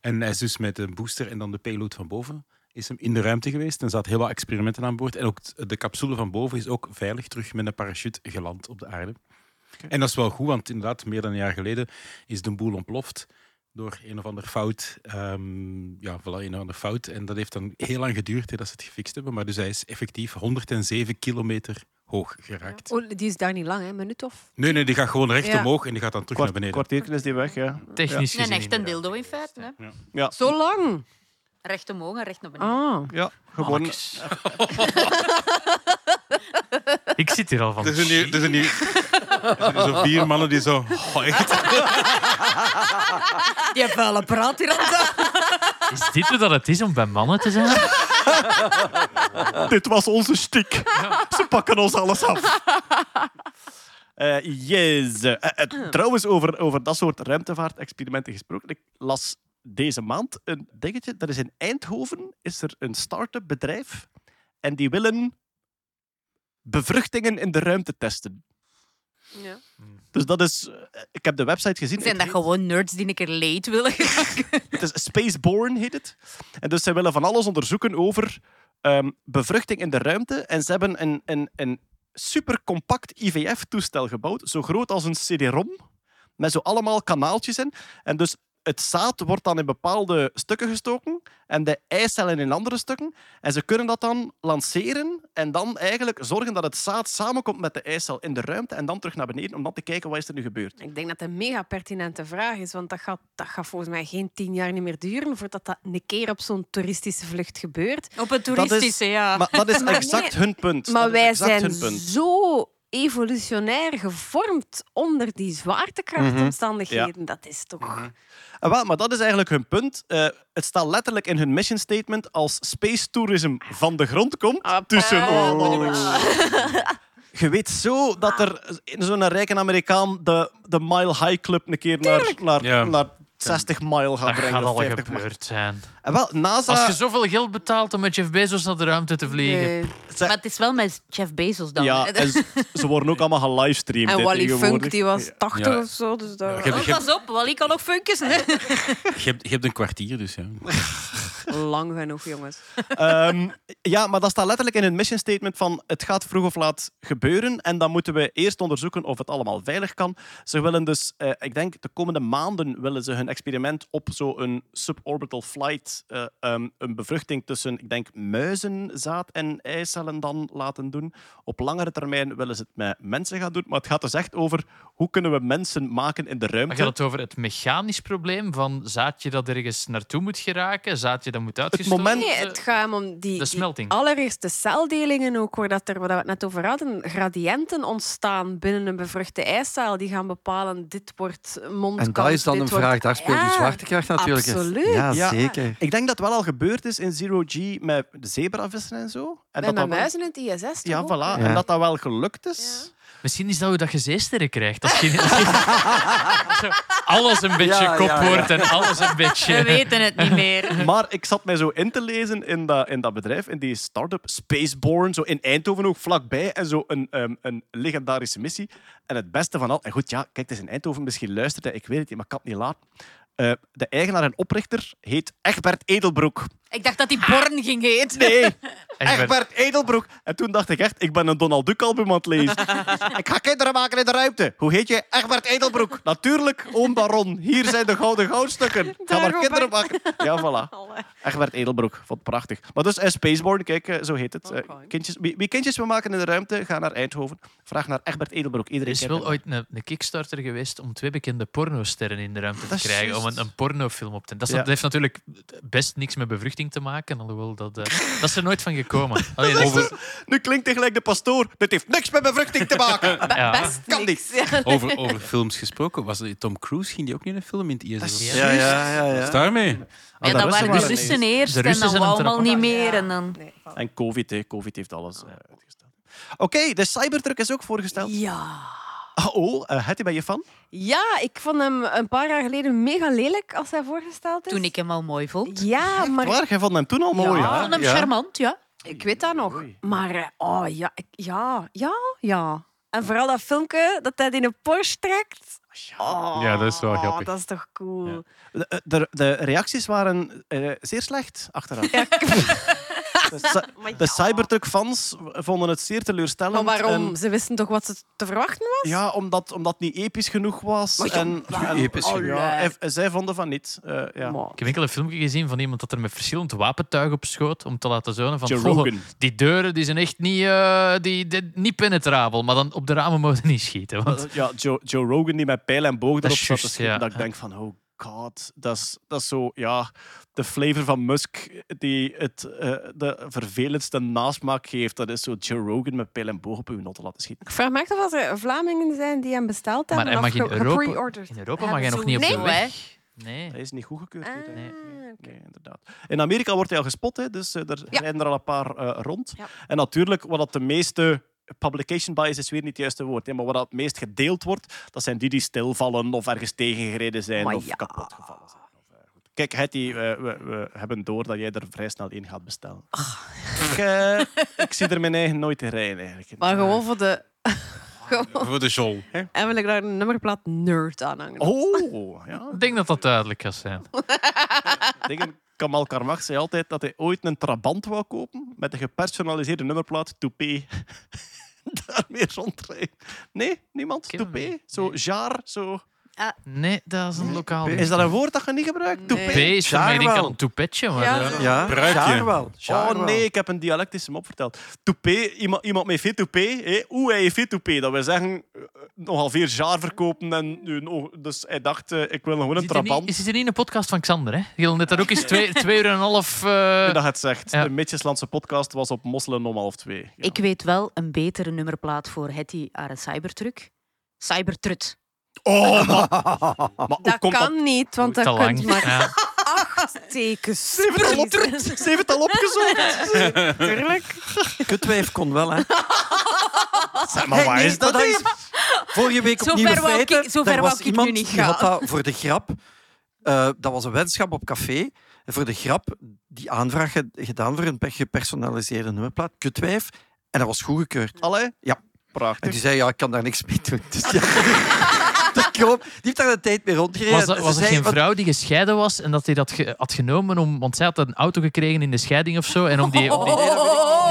S1: En hij is dus met een booster en dan de payload van boven is hem in de ruimte geweest en zat heel wat experimenten aan boord. En ook de capsule van boven is ook veilig terug met een parachute geland op de aarde. En dat is wel goed, want inderdaad, meer dan een jaar geleden is de boel ontploft door een of ander fout. Ehm, ja, voilà, een of ander fout. En dat heeft dan heel lang geduurd hè, dat ze het gefixt hebben. Maar dus hij is effectief 107 kilometer hoog geraakt.
S2: Oh, die is daar niet lang, hè? Een minuut of?
S1: Nee, nee, die gaat gewoon recht
S2: Ja.
S1: omhoog en die gaat dan terug
S3: Kwart,
S1: naar beneden.
S3: kwartiertje is die weg, ja.
S7: Technisch
S8: Een
S7: gezien.
S8: echte dildo in feite. Hè?
S3: Ja,
S2: Zo lang?
S8: Recht omhoog en recht naar beneden.
S2: Ah.
S3: ja gewoon...
S7: Ik zit hier al van.
S1: Er zijn er er nu zo vier mannen die zo... Oh, echt?
S8: Je vuile praat hier aan
S7: Is dit hoe dat het is om bij mannen te zijn?
S3: Dit was onze stiek. Ze pakken ons alles af. Eh, yes. Eh, eh, trouwens, over, over dat soort ruimtevaartexperimenten gesproken. Ik las deze maand een dingetje. Er is in Eindhoven is er een start-up bedrijf. En die willen bevruchtingen in de ruimte testen.
S2: Ja.
S3: Dus dat is... eh, Ik heb de website gezien.
S8: Zijn dat
S3: heet-
S8: gewoon nerds die een keer late willen?
S3: Het is Spaceborne, heet het. En dus zij willen van alles onderzoeken over ehm, bevruchting in de ruimte. En ze hebben een, een, een super compact IVF-toestel gebouwd, zo groot als een CD-ROM, met zo allemaal kanaaltjes in. En dus het zaad wordt dan in bepaalde stukken gestoken en de eicellen in andere stukken. En ze kunnen dat dan lanceren en dan eigenlijk zorgen dat het zaad samenkomt met de eicel in de ruimte en dan terug naar beneden om dan te kijken wat is er nu gebeurd.
S2: Ik denk dat dat een mega pertinente vraag is, want dat gaat, dat gaat volgens mij geen tien jaar niet meer duren voordat dat een keer op zo'n toeristische vlucht gebeurt.
S8: Op het
S3: Dat is-
S8: toeristische, ja.
S3: Maar dat is exact
S2: nee,
S3: hun punt.
S2: Maar
S3: Dat
S2: wij zijn
S3: hun punt.
S2: zo evolutionair gevormd onder die zwaartekrachtomstandigheden. Dat is toch...
S3: Ah, wel, maar dat is eigenlijk hun punt. Eh, het staat letterlijk in hun mission statement als space tourism van de grond komt.
S2: Ah,
S3: tussen. Je weet zo dat er zo'n rijke Amerikaan de, de Mile High Club een keer naar, naar,
S1: Ja.
S3: naar 60 mile gaat
S7: Dat
S3: brengen.
S7: gaat
S3: of
S7: al
S3: 50 mile.
S7: gebeurd zijn.
S3: En wel, NASA...
S7: Als je zoveel geld betaalt om met Jeff Bezos naar de ruimte te vliegen.
S2: Nee.
S3: ze-
S8: Maar het is wel met Jeff Bezos dan.
S3: ja, en ze, worden ook allemaal gelivestreamd.
S2: En Wally. Funk die was 80
S1: Ja.
S2: of zo. Dus dat...
S8: Oh, pas op, Wally kan nog funkjes. Hè?
S1: je, hebt, je hebt een kwartier, dus ja.
S2: Lang genoeg, jongens.
S3: Ehm, ja, maar dat staat letterlijk in hun mission statement van het gaat vroeg of laat gebeuren en dan moeten we eerst onderzoeken of het allemaal veilig kan. Ze willen dus, eh, ik denk de komende maanden willen ze hun experiment op zo'n suborbital flight, eh, ehm, een bevruchting tussen, ik denk, muizenzaad en eicellen dan laten doen. Op langere termijn willen ze het met mensen gaan doen, maar het gaat dus echt over hoe kunnen we mensen maken in de ruimte.
S7: gaat het over het mechanisch probleem van zaadje dat ergens naartoe moet geraken, zaadje dat moet uitgestoten
S3: moment-
S2: Nee, het gaat om die,
S7: De
S2: die allereerste celdelingen ook, waar, dat er, waar we het net over hadden, gradiënten ontstaan binnen een bevruchte eicel. Die gaan bepalen, dit wordt mondkant.
S6: En dat is dan
S2: dit
S6: een
S2: wordt-
S6: vraag. Daar speelt die
S2: Ja,
S6: zwaartekracht natuurlijk.
S2: absoluut.
S6: Ja,
S3: Ja.
S6: zeker.
S3: Ik denk dat het wel al gebeurd is in Zero G met de zebravissen en zo. En dat
S2: mijn
S3: dat wel-
S2: muizen in het ISS toch
S3: Ja,
S2: ook?
S3: voilà.
S6: Ja.
S3: En dat dat wel gelukt is.
S7: Misschien is dat hoe dat je zeesterren krijgt. Als je, zo alles een beetje
S6: Ja,
S7: kop
S6: ja, ja.
S7: wordt en alles een beetje...
S8: We weten het niet meer.
S3: Maar ik zat mij zo in te lezen in dat, in dat bedrijf, in die start-up Spaceborne, zo in Eindhoven ook vlakbij. En zo een, ehm, een legendarische missie. En het beste van al... En goed, ja, kijk, het is in Eindhoven. Misschien luistert hij, ik weet het niet, maar ik kan het niet laten. Eh, de eigenaar en oprichter heet Egbert Edelbroek.
S8: Ik dacht dat hij Born ging heten.
S3: Nee,
S7: Egbert.
S3: Edelbroek. En toen dacht ik echt, ik ben een Donald Duck album aan het lezen. ik ga kinderen maken in de ruimte. Hoe heet je? Egbert Edelbroek. Natuurlijk, oom Baron. Hier zijn de gouden goudstukken. Ga maar kinderen maken. Ja, voilà. Egbert Edelbroek. Vond het prachtig. Maar dus eh, Spaceborne, kijk, eh, zo heet het. Eh, kindjes, wie, wie kindjes wil maken in de ruimte, ga naar Eindhoven. Vraag naar Egbert Edelbroek.
S7: Er
S3: Iedereen
S7: is
S3: kent
S7: wel
S3: hem.
S7: ooit een, een Kickstarter geweest om twee bekende pornosterren in de ruimte te
S3: is
S7: krijgen. Om
S3: juist.
S7: een, een pornofilm op te... Dat, is-
S3: Ja.
S7: dat heeft natuurlijk best niks met bevruchting te maken. Alhoewel, dat, eh, dat is er nooit van gekomen. Allee, dat is-
S3: Over... Nu klinkt hij gelijk de pastoor. Dit heeft niks met bevruchting te maken.
S7: ja.
S2: Best
S3: Kan
S2: niks.
S1: Over, over films gesproken, was het Tom Cruise ging die ook niet in een film in het ISS?
S3: Ja.
S6: Ja, ja, ja.
S1: Daarmee?
S8: Ja,
S3: de
S8: dat waren de Russen eerst
S7: De
S8: en
S7: Russen
S8: dan
S7: zijn
S8: wou
S7: het
S8: allemaal niet meer. En dan...
S2: Nee.
S3: En COVID, hè. COVID heeft alles eh, uitgesteld. Oké, de Cybertruck is ook voorgesteld.
S2: Ja.
S3: Ah, oh, eh Hetty, ben je fan?
S2: Ja, ik vond hem een paar jaar geleden mega lelijk als hij voorgesteld is.
S8: Toen ik hem al mooi vond.
S2: Ja, maar
S3: Waar? Jij vond hem toen al mooi,
S2: Ja.
S8: Ik vond hem
S6: Ja.
S8: charmant, ja.
S2: ik weet dat nog.
S3: Oei.
S2: Maar eh, oh ja, ik, ja, ja, ja. En vooral dat filmpje dat hij in een Porsche trekt. Oh,
S1: Ja, dat is wel grappig.
S2: Dat is toch cool.
S3: De, de, de reacties waren eh, zeer slecht achteraf.
S2: Ja.
S3: De, de
S2: ja.
S3: Cybertruck-fans vonden het zeer teleurstellend.
S2: Maar waarom?
S3: en-
S2: Ze wisten toch wat ze te verwachten was?
S3: ja, omdat, omdat het niet episch genoeg was.
S2: Maar ja,
S3: en, en-
S6: Episch
S3: ja,
S2: genoeg.
S3: en- zij vonden van niet. eh, ja.
S2: Maar-
S7: Ik heb enkel een filmpje gezien van iemand dat er met verschillend wapentuig op schoot om te laten zonen van
S3: Joe
S7: "Goh,
S3: Rogan.
S7: die deuren die zijn echt niet, eh, die, die- niet penetrabel, maar dan op de ramen mogen niet schieten. Want
S3: Ja, Joe, Joe Rogan die met pijl en boog
S7: Dat
S3: erop
S7: is
S3: zat te schieten.
S7: ja.
S3: Dat ik denk van, oh god, dat is, dat is zo, ja, de flavor van Musk die het eh, de vervelendste nasmaak geeft. Dat is zo Joe Rogan met pijl en boog op uw not te laten schieten.
S2: Ik vraag me echt af of er Vlamingen zijn die hem besteld
S7: Maar
S2: hebben. of
S7: mag in Europa, in Europa mag hij
S2: hebben.
S7: nog niet op de weg. Nee.
S3: Dat is niet goedgekeurd.
S2: Ah,
S3: je.
S7: Nee.
S3: inderdaad. In Amerika wordt hij al gespot, hè, dus eh, er
S2: Ja.
S3: zijn er al een paar eh, rond.
S2: Ja.
S3: En natuurlijk, wat dat de meeste... Publication bias is weer niet het juiste woord, hè, maar wat het meest gedeeld wordt, dat zijn die die stilvallen of ergens tegengereden zijn
S2: Maar
S3: of
S2: ja.
S3: kapot gevallen zijn. Eh. Kijk, Hetty, eh, we, we hebben door dat jij er vrij snel in gaat bestellen. Ik, eh, ik zie er mijn eigen nooit in rijden, eigenlijk.
S2: Maar gewoon voor de... Gewoon
S1: Voor de jol. Hè?
S2: En wil ik daar een nummerplaat nerd aan hangen.
S3: Oh, ja.
S7: Ik denk dat dat duidelijk kan zijn.
S3: Dingen, Kamal Karmach zei altijd dat hij ooit een Trabant wou kopen met een gepersonaliseerde nummerplaat Toupé. Daarmee rondrijden. Nee, niemand? Toupé? Zo jaar, zo...
S7: Nee, dat is een lokaal.
S3: Is dat een woord dat je niet gebruikt?
S2: Nee.
S3: Toupé?
S7: Is een toepetje. Maar
S2: Ja,
S1: Bruikje.
S6: jaar wel.
S3: Oh nee, ik heb een dialectisch mop verteld. Toupé, iemand, iemand met veel toupé, hoe hij heeft veel toupé. Dat wil zeggen, eh, nogal veel jaar verkopen. En, eh, dus hij dacht, eh, ik wil gewoon een trabant.
S7: is er niet in een podcast van Xander? Hè? Je wil net daar ook eens twee, twee uur en een half. eh,
S3: dat het zegt.
S7: Ja.
S3: De Mitjeslandse podcast was op Mosselen om half twee. Ja.
S8: Ik weet wel een betere nummerplaat voor Hetty haar een cybertruck. Cybertrut.
S3: Oh, maar,
S2: Dat
S3: komt
S2: kan niet, want
S7: lang.
S2: kunt maar
S7: Ja.
S2: acht tekens.
S3: Ze heeft het al, op,
S2: kiezen.
S3: ze heeft het al opgezocht. Tuurlijk.
S6: Kutwijf kon wel, hè.
S3: Zeg, maar waar is dat?
S6: Vorige week op
S8: Zo
S6: Nieuwe
S8: ver wou ik-
S6: Feiten,
S8: wou
S6: was
S8: ik nu
S6: iemand
S8: niet
S6: die had dat voor de grap... eh, dat was een weddenschap op café. En voor de grap die aanvraag ge- gedaan voor een pe- gepersonaliseerde nummerplaat, Kutwijf. En dat was goedgekeurd.
S3: Allee?
S6: Ja. En
S3: Prachtig.
S6: die zei, ja, ik kan daar niks mee doen. Dus ja, klopt. Die heeft daar een tijd mee rondgereden.
S7: Was, dat, was er geen
S6: wat-
S7: vrouw die gescheiden was en dat hij dat ge- had genomen om. Want zij had een auto gekregen in de scheiding of zo. En om die, om die,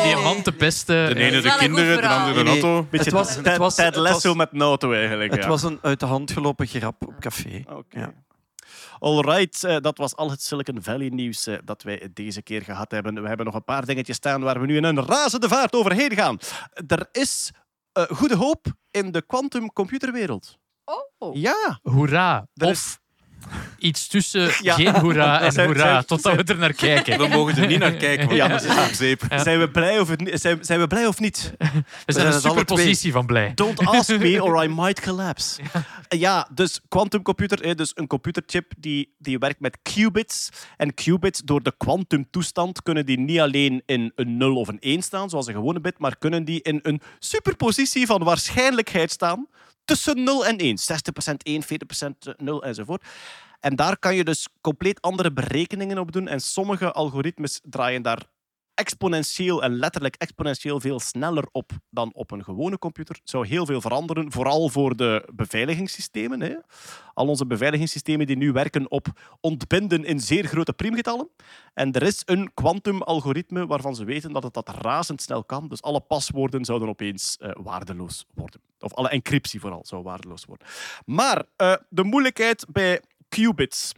S7: die man te pesten.
S1: De ene de kinderen, de andere de
S6: Nee, nee.
S1: auto.
S3: Beetje
S6: Het was- het was-
S3: Ted
S6: het
S3: Lasso
S6: was-
S3: met een auto eigenlijk.
S6: Het
S3: ja.
S6: was een uit de hand gelopen grap op café.
S3: Oké.
S6: Ja.
S3: Alright, eh, dat was al het Silicon Valley nieuws eh, dat wij deze keer gehad hebben. We hebben nog een paar dingetjes staan waar we nu in een razende vaart overheen gaan. Er is eh, goede hoop in de quantum computerwereld.
S2: Oh.
S3: Ja,
S7: Hoera.
S3: Er
S7: Of iets tussen
S3: Ja.
S7: geen hoera en
S3: Zijn-
S7: hoera.
S3: zijn-
S7: Totdat we er naar kijken.
S1: We mogen er niet naar kijken, want
S3: Ja.
S1: anders is het op zeep.
S3: zijn, we blij of het, zijn, zijn we blij of niet?
S7: We zijn
S6: zijn
S7: een superpositie van blij.
S3: Don't ask me or I might collapse. Ja, dus quantumcomputer, hè, dus een computerchip die, die werkt met qubits. En qubits, door de quantumtoestand, kunnen die niet alleen in een 0 of een 1 staan, zoals een gewone bit, maar kunnen die in een superpositie van waarschijnlijkheid staan tussen 0 en 1. 60% 1, 40% 0 enzovoort. En daar kan je dus compleet andere berekeningen op doen. En sommige algoritmes draaien daar exponentieel en letterlijk exponentieel veel sneller op dan op een gewone computer. Zou heel veel veranderen, vooral voor de beveiligingssystemen. Hè. Al onze beveiligingssystemen die nu werken op ontbinden in zeer grote priemgetallen. En er is een kwantum-algoritme waarvan ze weten dat het dat razendsnel kan. Dus alle paswoorden zouden opeens eh, waardeloos worden. Of alle encryptie vooral zou waardeloos worden. Maar eh, de moeilijkheid bij qubits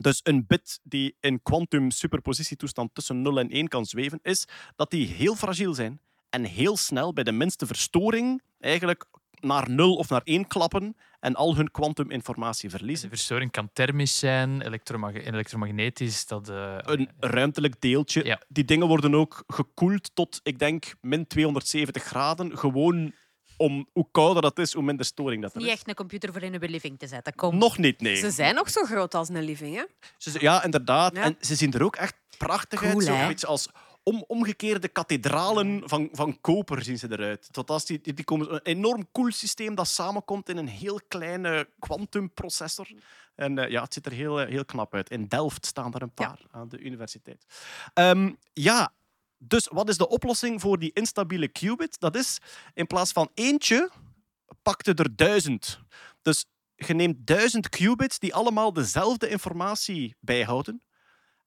S3: dus een bit die in quantum superpositietoestand tussen 0 en 1 kan zweven, is dat die heel fragiel zijn en heel snel bij de minste verstoring eigenlijk naar 0 of naar 1 klappen en al hun kwantuminformatie
S7: De
S3: verliezen.
S7: verstoring kan thermisch zijn, elektromag- elektromagnetisch. Dat, eh,
S3: Een ruimtelijk deeltje.
S7: Ja.
S3: Die dingen worden ook gekoeld tot, ik denk, min 270 graden. Gewoon om hoe kouder dat is, hoe minder storing dat er
S8: Niet
S3: is.
S8: echt een computer voor in een living te zetten. Kom.
S3: Nog niet, nee.
S2: Ze zijn nog zo groot als een living, hè?
S3: Ze- Ja, inderdaad.
S2: Ja.
S3: En ze zien er ook echt prachtig uit.
S8: Cool,
S3: Zo
S8: hè?
S3: een beetje als om, omgekeerde kathedralen van, van koper zien ze eruit. Tot als die, die, komen, een enorm cool systeem dat samenkomt in een heel kleine quantumprocessor. En eh, ja, het ziet er heel, eh, heel knap uit. In Delft staan er een paar aan de universiteit. Ehm, ja, dus wat is de oplossing voor die instabiele qubit? Dat is, in plaats van eentje, pakte er duizend. Dus je neemt duizend qubits die allemaal dezelfde informatie bijhouden.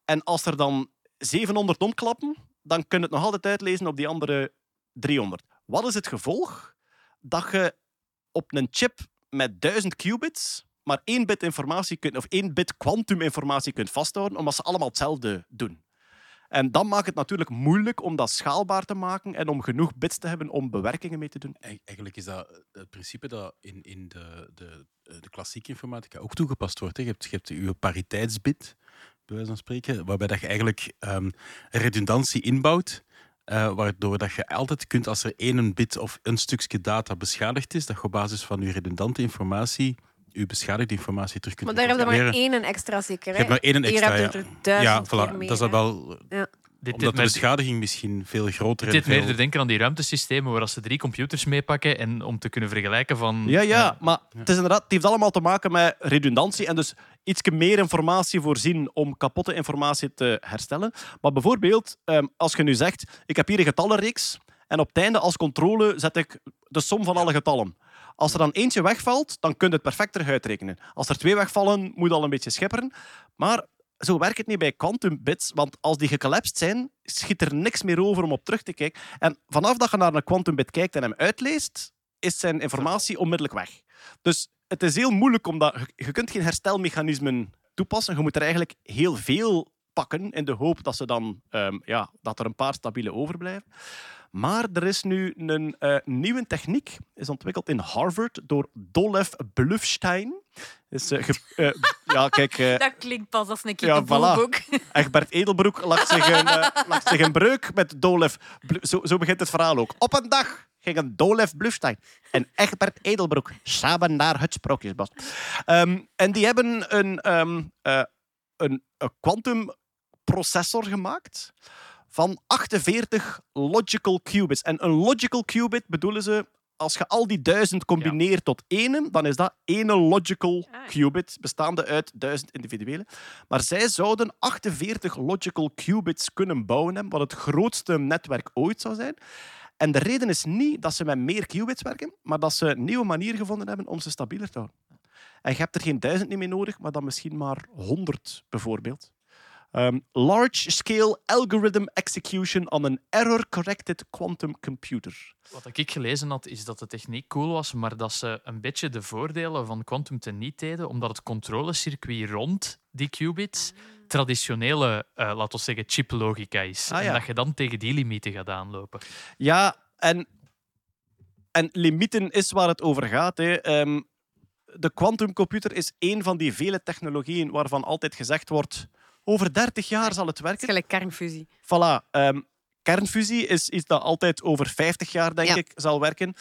S3: En als er dan 700 omklappen, dan kun je het nog altijd uitlezen op die andere 300. Wat is het gevolg? Dat je op een chip met 1000 qubits maar één bit informatie kunt, of één bit kwantuminformatie kunt vasthouden, omdat ze allemaal hetzelfde doen. En dan maakt het natuurlijk moeilijk om dat schaalbaar te maken en om genoeg bits te hebben om bewerkingen mee te doen.
S1: Eig- Eigenlijk is dat het principe dat in, in de, de, de klassieke informatica ook toegepast wordt. Je hebt, je hebt pariteitsbit, bij wijze van spreken, waarbij dat je eigenlijk ehm, redundantie inbouwt. eh, waardoor dat je altijd kunt, als er één bit of een stukje data beschadigd is, dat je op basis van je redundante informatie je beschadigde informatie terug kunt
S2: Maar daar heb je maar één extra zeker,
S1: Je hebt maar één
S2: Hier
S1: extra,
S2: heb je
S1: ja.
S2: er duizend
S1: Ja, voilà.
S2: keer meer,
S1: dat is wel...
S7: dit,
S1: Omdat
S7: dit,
S1: de beschadiging misschien veel groter
S7: dit
S1: en
S7: deed
S1: veel...
S7: meer denken aan die ruimtesystemen waar als ze drie computers meepakken en om te kunnen vergelijken van...
S3: Ja, ja, maar het, is inderdaad, het heeft allemaal te maken met redundantie en dus iets meer informatie voorzien om kapotte informatie te herstellen. Maar bijvoorbeeld, ehm, als je nu zegt, ik heb hier een getallenreeks en op het einde als controle zet ik de som van alle getallen. Als er dan eentje wegvalt, dan kun je het perfect terug uitrekenen. Als er twee wegvallen, moet je al een beetje schepperen. Maar zo werkt het niet bij quantum bits, want als die gecollapsed zijn, schiet er niks meer over om op terug te kijken. En vanaf dat je naar een quantum bit kijkt en hem uitleest, is zijn informatie onmiddellijk weg. Dus het is heel moeilijk, omdat je, je kunt geen herstelmechanismen toepassen. Je moet er eigenlijk heel veel pakken in de hoop dat, ze dan, ehm, ja, dat er een paar stabiele overblijven. Maar er is nu een eh, nieuwe techniek, is ontwikkeld in Harvard door Dolev Blufstein. Is, eh, eh, ja, kijk,
S8: Dat klinkt pas als een
S3: Ja,
S8: kippenboek.
S3: Egbert Edelbroek lag zich een, lag zich een breuk met Dolev. Blu- Zo, zo begint het verhaal ook. Op een dag gingen Dolev Blufstein en Egbert Edelbroek samen naar het Sprookjesbos. Ehm, en die hebben een, eh, een, een quantumprocessor gemaakt van 48 logical qubits. En een logical qubit bedoelen ze, als je al die duizend combineert tot ene, dan is dat ene logical qubit, bestaande uit duizend individuele. Maar zij zouden 48 logical qubits kunnen bouwen, hebben, wat het grootste netwerk ooit zou zijn. En de reden is niet dat ze met meer qubits werken, maar dat ze een nieuwe manier gevonden hebben om ze stabieler te houden. En je hebt er geen duizend niet meer nodig, maar dan misschien maar 100 bijvoorbeeld. Ehm, Large-scale algorithm execution on an error-corrected quantum computer.
S7: Wat ik gelezen had, is dat de techniek cool was, maar dat ze een beetje de voordelen van quantum teniet deden, omdat het controlecircuit rond die qubits traditionele, eh laten we zeggen, chiplogica is.
S3: Ah, ja.
S7: En dat je dan tegen die limieten gaat aanlopen.
S3: Ja, en, en limieten is waar het over gaat. Hè. Ehm, de quantumcomputer is één van die vele technologieën waarvan altijd gezegd wordt over 30 jaar zal het
S2: Het is
S3: werken.
S2: gelijk kernfusie.
S3: Voilà. ehm, kernfusie is iets dat altijd over 50 jaar, denk
S2: Ja.
S3: ik, zal werken.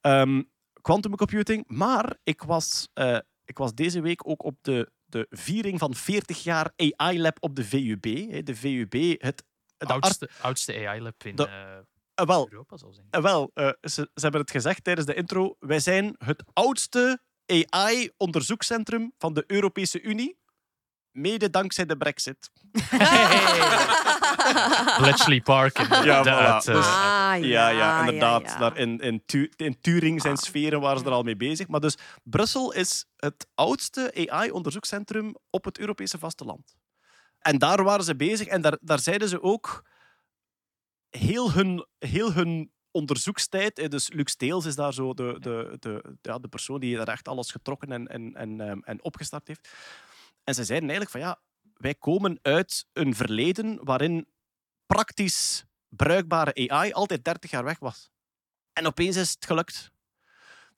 S3: Ehm quantum computing. Maar ik was, eh, ik was deze week ook op de, de viering van 40 jaar AI-lab op de VUB. hè. De VUB, het... De
S7: oudste, oudste AI-lab in
S3: De-
S7: eh,
S3: eh, wel,
S7: Europa, zal zijn.
S3: Wel, eh, ze, ze hebben het gezegd tijdens de intro. Wij zijn het oudste AI-onderzoekscentrum van de Europese Unie. Mede dankzij de Brexit.
S7: Bletchley Park.
S3: Ja,
S7: inderdaad.
S3: voilà.
S7: Eh,
S3: Dus-
S2: Ah,
S3: Ja, ja, inderdaad.
S2: ja, ja.
S3: Daar in, in, Tu- in Turing zijn sferen waren ze er al mee bezig. Maar dus Brussel is het oudste AI-onderzoekscentrum op het Europese vasteland. En daar waren ze bezig en daar, daar zeiden ze ook heel hun, heel hun onderzoekstijd. eh, Dus Lux Teels is daar zo de, de, de, ja, de persoon die daar echt alles getrokken en, en, en, ehm, en opgestart heeft. En ze zeiden eigenlijk van ja, wij komen uit een verleden waarin praktisch bruikbare AI altijd 30 jaar weg was. En opeens is het gelukt.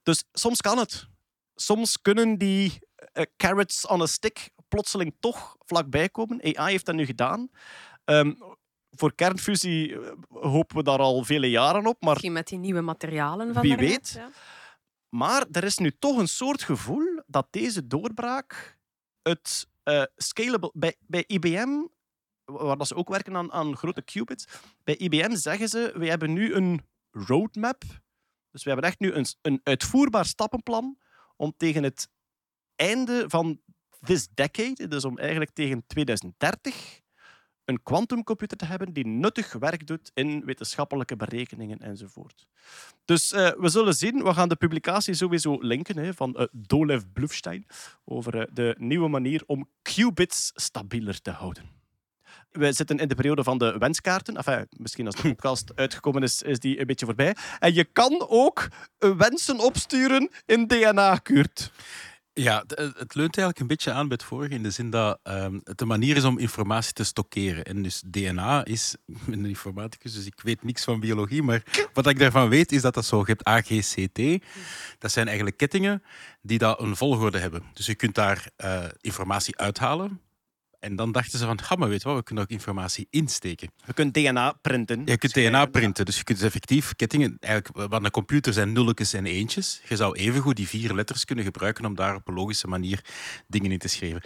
S3: Dus soms kan het. Soms kunnen die eh, carrots on a stick plotseling toch vlakbij komen. AI heeft dat nu gedaan. Ehm, voor kernfusie eh, hopen we daar al vele jaren op, maar
S2: Misschien met die nieuwe materialen van
S3: Wie weet.
S2: ja.
S3: maar er is nu toch een soort gevoel dat deze doorbraak het eh, scalable... Bij, bij IBM, waar dat ze ook werken aan, aan grote qubits, bij IBM zeggen ze, we hebben nu een roadmap. Dus we hebben echt nu een, een uitvoerbaar stappenplan om tegen het einde van this decade, dus om eigenlijk tegen 2030, een quantumcomputer te hebben die nuttig werk doet in wetenschappelijke berekeningen enzovoort. Dus eh, we zullen zien. We gaan de publicatie sowieso linken hè, van eh, Dolev Blufstein over eh, de nieuwe manier om qubits stabieler te houden. We zitten in de periode van de wenskaarten. Enfin, misschien als de podcast uitgekomen is, is die een beetje voorbij. En je kan ook wensen opsturen in DNA-kuurt.
S1: Ja, het, het leunt eigenlijk een beetje aan bij het vorige in de zin dat ehm, het een manier is om informatie te stockeren. En dus DNA is, ik ben een informaticus, dus ik weet niks van biologie, maar wat ik daarvan weet is dat dat zo, je hebt AGCT, dat zijn eigenlijk kettingen die dat een volgorde hebben. Dus je kunt daar eh, informatie uithalen. En dan dachten ze van, ga maar weet wat, we kunnen ook informatie insteken.
S3: Je kunt DNA printen.
S1: Je kunt DNA printen, dus je kunt dus effectief kettingen... Eigenlijk, wat een computer zijn nulletjes en eentjes. Je zou evengoed die vier letters kunnen gebruiken om daar op een logische manier dingen in te schrijven.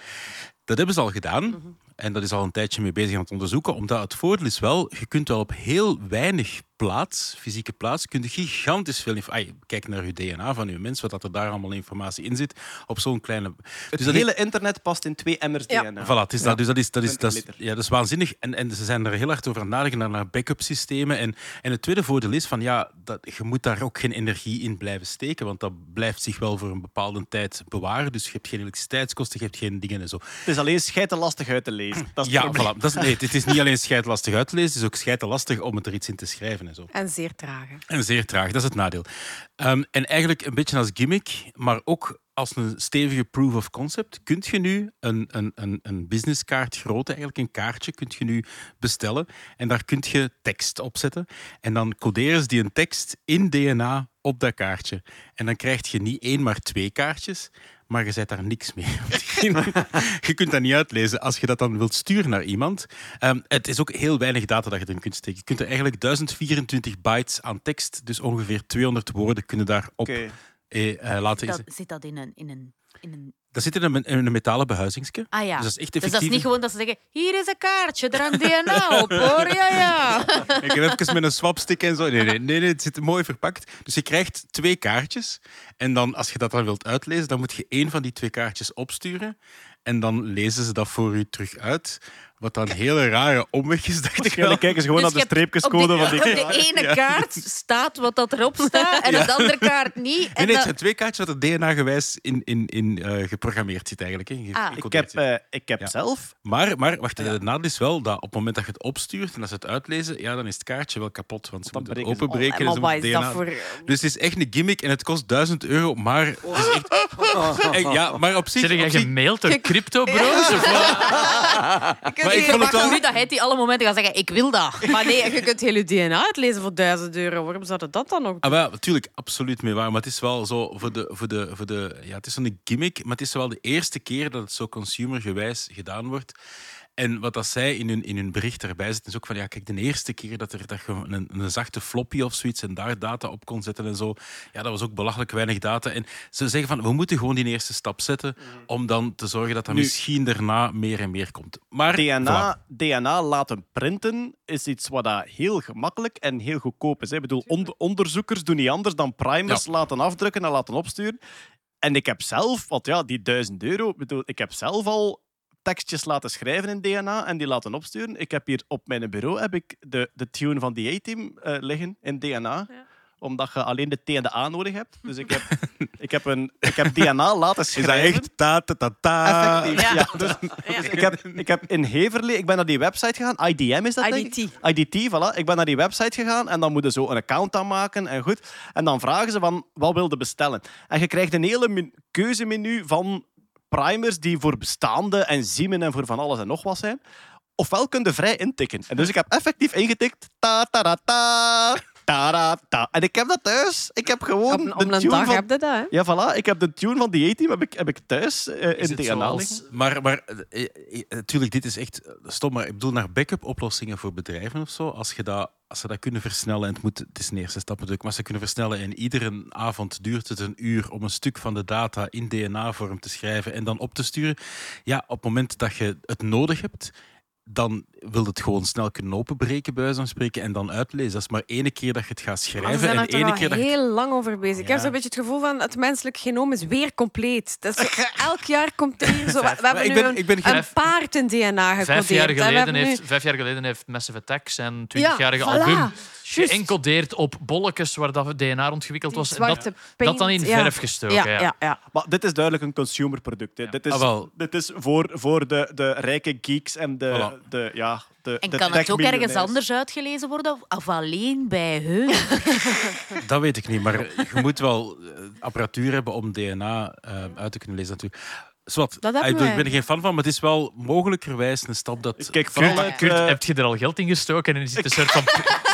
S1: Dat hebben ze al gedaan. En dat is al een tijdje mee bezig aan het onderzoeken. Omdat het voordeel is wel, je kunt wel op heel weinig plaats, fysieke plaats, kun je gigantisch veel... inf- Ai, kijk naar uw DNA van uw mens, wat dat er daar allemaal informatie in zit, op zo'n kleine...
S3: Het
S1: Dus dat
S3: hele internet past in twee emmers
S2: Ja.
S3: DNA.
S1: Voilà, het is dat. Dus dat is, dat is,
S3: 20
S1: dat is, ja, dat is waanzinnig. En, en ze zijn er heel hard over aan het nadenken naar, naar backup systemen. En, en het tweede voordeel is van ja, dat, je moet daar ook geen energie in blijven steken, want dat blijft zich wel voor een bepaalde tijd bewaren. Dus je hebt geen elektriciteitskosten, je hebt geen dingen en zo.
S3: Het is alleen scheiden lastig uit te lezen. Dat is
S1: Ja,
S3: het
S1: voilà. Dat is, nee, het is niet alleen scheidlastig uit te lezen, het is ook scheidlastig om het er iets in te schrijven en zo.
S2: En zeer trage.
S1: En zeer traag, dat is het nadeel. Ehm, en eigenlijk een beetje als gimmick, maar ook als een stevige proof of concept, kun je nu een, een, een, een businesskaart grootte, eigenlijk een kaartje, kun je nu bestellen. En daar kun je tekst op zetten. En dan coderen ze die een tekst in DNA op dat kaartje. En dan krijg je niet één, maar twee kaartjes. Maar je zet daar niks mee. je kunt dat niet uitlezen. Als je dat dan wilt sturen naar iemand. Ehm, het is ook heel weinig data dat je erin kunt steken. Je kunt er eigenlijk 1024 bytes aan tekst, dus ongeveer 200 woorden, kunnen daarop
S3: Oké.
S1: eh, eh, laten.
S8: Dat, zit dat in een... In een, in een...
S1: Dat zit in een, in een metalen behuizingsje.
S8: Ah ja.
S1: Dus dat is echt
S8: Dus
S1: effectief.
S8: dat is niet gewoon dat ze zeggen, hier is een kaartje, er hangt DNA op, hoor. Ja, ja.
S1: Ik heb even met een swapstick en zo. Nee, nee, nee, nee, het zit mooi verpakt. Dus je krijgt twee kaartjes. En dan, als je dat dan wilt uitlezen, dan moet je één van die twee kaartjes opsturen. En dan lezen ze dat voor u terug uit. Wat dan een hele rare omweg is, dacht ik wel.
S3: Kijken ze gewoon
S8: Dus
S3: naar de
S8: je
S3: streepjescode
S8: op
S3: van
S8: de,
S3: die...
S8: op de ene kaart staat wat dat erop staat en op de andere kaart niet.
S1: Nee,
S8: En
S1: nee, het
S8: dat-
S1: zijn twee kaartjes wat er DNA-gewijs in, in, in eh, geprogrammeerd zit eigenlijk. Hè.
S8: Ah.
S3: Ik heb,
S1: zit.
S3: eh, ik heb
S1: Ja.
S3: zelf...
S1: Maar, maar wacht, het nadeel is wel dat op het moment dat je het opstuurt en dat ze het uitlezen, ja, dan is het kaartje wel kapot. Want ze
S3: Dan
S1: moeten het
S3: breken ze-
S1: openbreken. en
S2: Oh,
S1: ze
S2: is dat
S1: DNA
S2: voor...
S1: Dus het is echt een gimmick en het kost 1000 euro, maar is echt... Ja, maar op zich...
S7: Jij
S1: zich-
S7: gemaild door crypto bros?
S1: Maar ik vond het wel...
S8: nu dat hij die alle momenten gaat zeggen, ik wil dat.
S2: Maar nee, je kunt heel je DNA uitlezen voor 1000 euro. Waarom zouden dat dan nog
S1: Ah, wel, natuurlijk, absoluut mee waar. Maar het is wel zo voor de. Voor de, voor de ja, het is zo'n gimmick, maar het is wel de eerste keer dat het zo consumergewijs gedaan wordt. En wat dat zij in hun, in hun bericht erbij zit, is ook van ja, kijk, de eerste keer dat, er, dat je een, een zachte floppy of zoiets en daar data op kon zetten en zo, ja, dat was ook belachelijk weinig data. En ze zeggen van we moeten gewoon die eerste stap zetten om dan te zorgen dat dat
S3: Nu-
S1: misschien daarna meer en meer komt. Maar
S3: DNA,
S1: voilà.
S3: DNA laten printen is iets wat dat heel gemakkelijk en heel goedkoop is. hè. Ik bedoel, on- onderzoekers doen niet anders dan primers laten afdrukken en laten opsturen. En ik heb zelf, want ja, die 1000 euro, ik bedoel, ik heb zelf al tekstjes laten schrijven in DNA en die laten opsturen. Ik heb hier op mijn bureau heb ik de, de tune van die A-team eh, liggen in DNA. Omdat je alleen de T en de A nodig hebt. Dus ik heb, ik heb, een, ik heb DNA laten
S1: Is dat
S3: schrijven.
S1: echt ta ta ta ta?
S3: Effectief, ja. Dus, dus ik, heb, ik heb in Heverlee, ik ben naar die website gegaan. IDM is dat, denk ik?
S2: IDT.
S3: IDT, voilà. Ik ben naar die website gegaan en dan moeten ze zo een account aanmaken en goed. En dan vragen ze van, wat wil je bestellen? En je krijgt een hele men- keuzemenu van primers die voor bestaande en ziemen en voor van alles en nog wat zijn. Ofwel kun je vrij intikken. En dus ik heb effectief ingetikt. Ta ta ta ta. Ta ta ta. En ik heb dat thuis. Ik heb gewoon
S2: Op,
S3: de tune
S2: dag
S3: van...
S2: heb je dat, hè?
S3: Ja, voilà. Ik heb de tune van die A-team heb ik, heb ik thuis eh, in
S1: het
S3: DNA
S1: zoals-. Maar, maar eh, eh, natuurlijk, dit is echt eh, stom. Maar ik bedoel naar backup-oplossingen voor bedrijven of zo. Als, je dat, als ze dat kunnen versnellen, en het, moet, het is een eerste stap natuurlijk, maar ze kunnen versnellen en iedere avond duurt het een uur om een stuk van de data in DNA-vorm te schrijven en dan op te sturen. Ja, op het moment dat je het nodig hebt, dan wil het gewoon snel kunnen openbreken, bij wijze van spreken, en dan uitlezen. Dat is maar ene keer dat je het gaat schrijven
S2: zijn
S1: en
S2: er toch
S1: ene
S2: al
S1: keer dat het-
S2: heel lang over bezig. Ik heb
S1: Ja.
S2: zo'n beetje het gevoel van het menselijk genoom is weer compleet. Dat is zo- elk jaar komt er hier zo... We hebben
S1: ik
S2: nu
S1: ben-
S2: een,
S1: ik ben
S2: een paard in DNA gecodeerd.
S7: Vijf jaar,
S2: en
S7: geleden
S2: nu-
S7: heeft, vijf jaar geleden heeft Massive Attack zijn
S2: Ja,
S7: 20-jarige
S2: voilà.
S7: album Geëncodeerd op bolletjes waar dat DNA ontwikkeld
S2: Die
S7: was. En dat, dat dan in
S2: ja.
S7: verf gestoken.
S2: Ja,
S7: ja.
S2: ja, ja.
S3: Maar dit is duidelijk een consumerproduct. Hè. Dit, is,
S1: Ah, wel.
S3: dit is voor, voor de, de rijke geeks en de,
S1: Voilà.
S3: de, ja, de
S8: En
S3: de
S8: kan het ook ergens anders uitgelezen worden? Of- Of alleen bij hun?
S1: Dat weet ik niet, maar je moet wel eh, apparatuur hebben om DNA eh, uit te kunnen lezen natuurlijk. Zwat,
S2: Dat hebben
S1: ik, ik ben er geen fan van, maar het is wel mogelijkerwijs een stap dat...
S3: Kijk,
S7: Kurt,
S3: uit,
S7: Kurt,
S3: eh,
S7: heb je er al geld in gestoken en is het een soort van,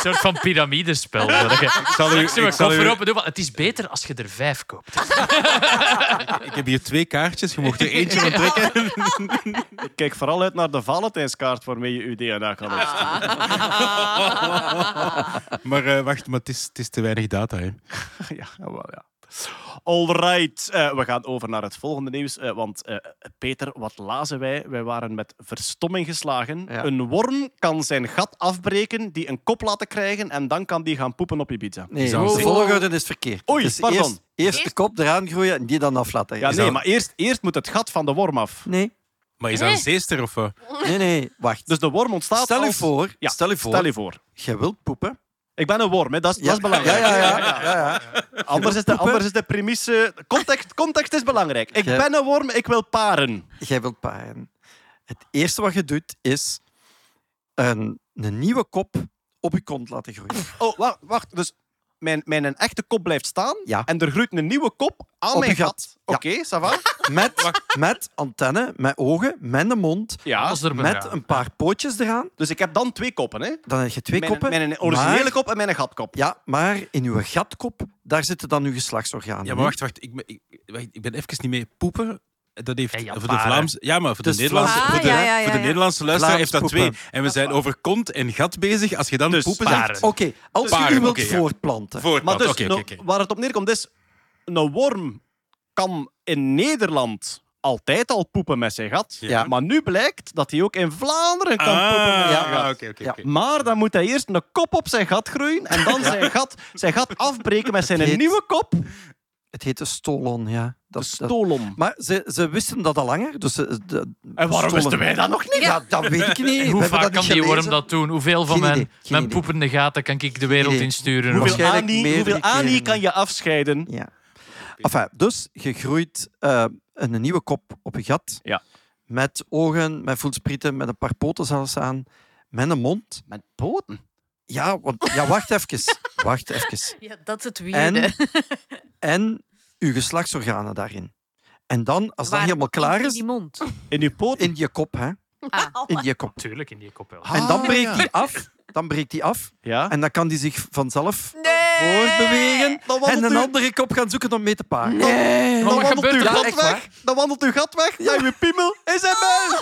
S7: soort van piramidespel? dat je-
S1: zal u- ik zal
S7: koffer
S1: u-
S7: open doen, want het is beter als je er vijf koopt.
S1: Ik heb hier twee kaartjes, je mocht er eentje van trekken.
S3: ik kijk vooral uit naar de Valentijnskaart waarmee je je DNA kan opsturen.
S1: Maar eh, wacht, maar het is, het is te weinig data. Hè.
S3: ja, wel, ja. Alright, eh, we gaan over naar het volgende nieuws. eh, want eh, Peter, wat lazen wij? Wij waren met verstomming geslagen.
S6: Ja.
S3: Een worm kan zijn gat afbreken, die een kop laten krijgen en dan kan die gaan poepen op Ibiza.
S6: Nee,
S1: Zou-
S6: de volgorde is verkeerd.
S3: Oei,
S6: Dus
S3: pardon.
S6: Eerst, eerst de kop eraan groeien en die dan af laten.
S3: Ja, nee, maar eerst, eerst moet het gat van de worm af.
S6: Nee,
S1: Maar is dat een zeester of wat?
S6: nee, nee, wacht.
S3: Dus de worm ontstaat
S6: stel, u
S3: als...
S6: voor,
S3: Ja,
S6: stel u voor,
S3: Stel je voor.
S6: jij wilt poepen.
S3: Ik ben een worm, hè. Dat, is, dat is belangrijk.
S6: Ja, ja, ja. ja, ja.
S3: Anders, is de, anders is de premisse... Context, context is belangrijk. Ik ben een worm, ik wil paren.
S6: Jij wilt paren. Het eerste wat je doet, is een, een nieuwe kop op je kont laten groeien.
S3: Oh, wacht. wacht. Dus mijn, mijn echte kop blijft staan
S6: Ja.
S3: en er groeit een nieuwe kop aan
S6: Op
S3: mijn
S6: gat.
S3: Oké, ça va?
S6: Met, met antenne, met ogen, met een mond,
S3: Ja.
S7: Er
S6: met een paar pootjes eraan.
S3: Dus ik heb dan twee koppen, hè?
S6: Dan heb je twee
S3: mijn,
S6: koppen.
S3: Mijn originele
S6: maar-
S3: kop en mijn gatkop.
S6: Ja, maar in uw gatkop, daar zitten dan uw geslachtsorganen.
S1: Ja, maar wacht, wacht. Ik ben, ik, wacht, ik ben even niet mee. Poepen, dat heeft voor de
S7: paren.
S1: Vlaamse... Ja, maar voor de
S6: Dus
S1: Nederlandse,
S2: Vlaams-
S1: voor de,
S2: Ah, ja, ja, ja,
S1: voor de
S2: ja.
S1: Nederlandse luisteraar heeft dat
S6: Vlaams
S1: twee. En we zijn over kont en gat bezig. Als je dan
S3: Dus
S1: poepen
S7: paren.
S1: zegt...
S6: Oké, als je
S1: Paren,
S6: u wilt voortplanten.
S3: Maar dus, nou, waar het op neerkomt is... Een worm kan in Nederland altijd al poepen met zijn gat.
S6: Ja.
S3: Maar nu blijkt dat hij ook in Vlaanderen kan poepen met zijn
S1: Ah,
S3: gat. Maar dan moet hij eerst een kop op zijn gat groeien en dan zijn, gat, zijn gat afbreken met zijn
S6: heet-
S3: nieuwe kop.
S6: Het heette stolon, ja.
S3: De
S6: Dat, dat-
S3: stolom.
S6: Maar ze, ze wisten dat al langer. Dus ze, de,
S3: En waarom wisten wij dat nog niet?
S6: Ja, dat weet ik niet.
S7: Hoe vaak
S6: dat
S7: kan
S6: niet
S7: die worm dat doen? Hoeveel van
S6: Geen
S7: mijn,
S6: idee, geen
S7: mijn
S6: idee.
S7: poepende gaten kan ik de wereld insturen?
S3: Hoeveel Ani, hoeveel Ani kan je afscheiden?
S6: Ja. Enfin, dus je groeit eh, een nieuwe kop op je gat.
S3: Ja.
S6: Met ogen, met voelsprieten, met een paar poten zelfs aan. Met een mond.
S3: Met poten.
S6: Ja, want, ja wacht even. Wacht even.
S8: Ja, dat is het
S6: En,
S8: weirde.
S6: en uw geslachtsorganen daarin. En dan, als dat
S8: Waar-
S6: helemaal klaar
S8: in
S6: is,
S8: die mond.
S3: In je poten?
S6: in je kop, hè.
S8: Ah.
S6: In je kop.
S7: Tuurlijk, in die kop wel.
S3: Ah,
S6: En dan breekt
S3: ja.
S6: die af. Dan breekt die af.
S3: Ja.
S6: En dan kan die zich vanzelf
S2: Nee.
S6: voortbewegen.
S3: Dan
S6: En een
S3: u-
S6: andere kop gaan zoeken om mee te paren.
S3: Dan
S7: wat
S3: wandelt uw gat weg. Dan wandelt uw gat weg. Ja, uw piemel is in mij.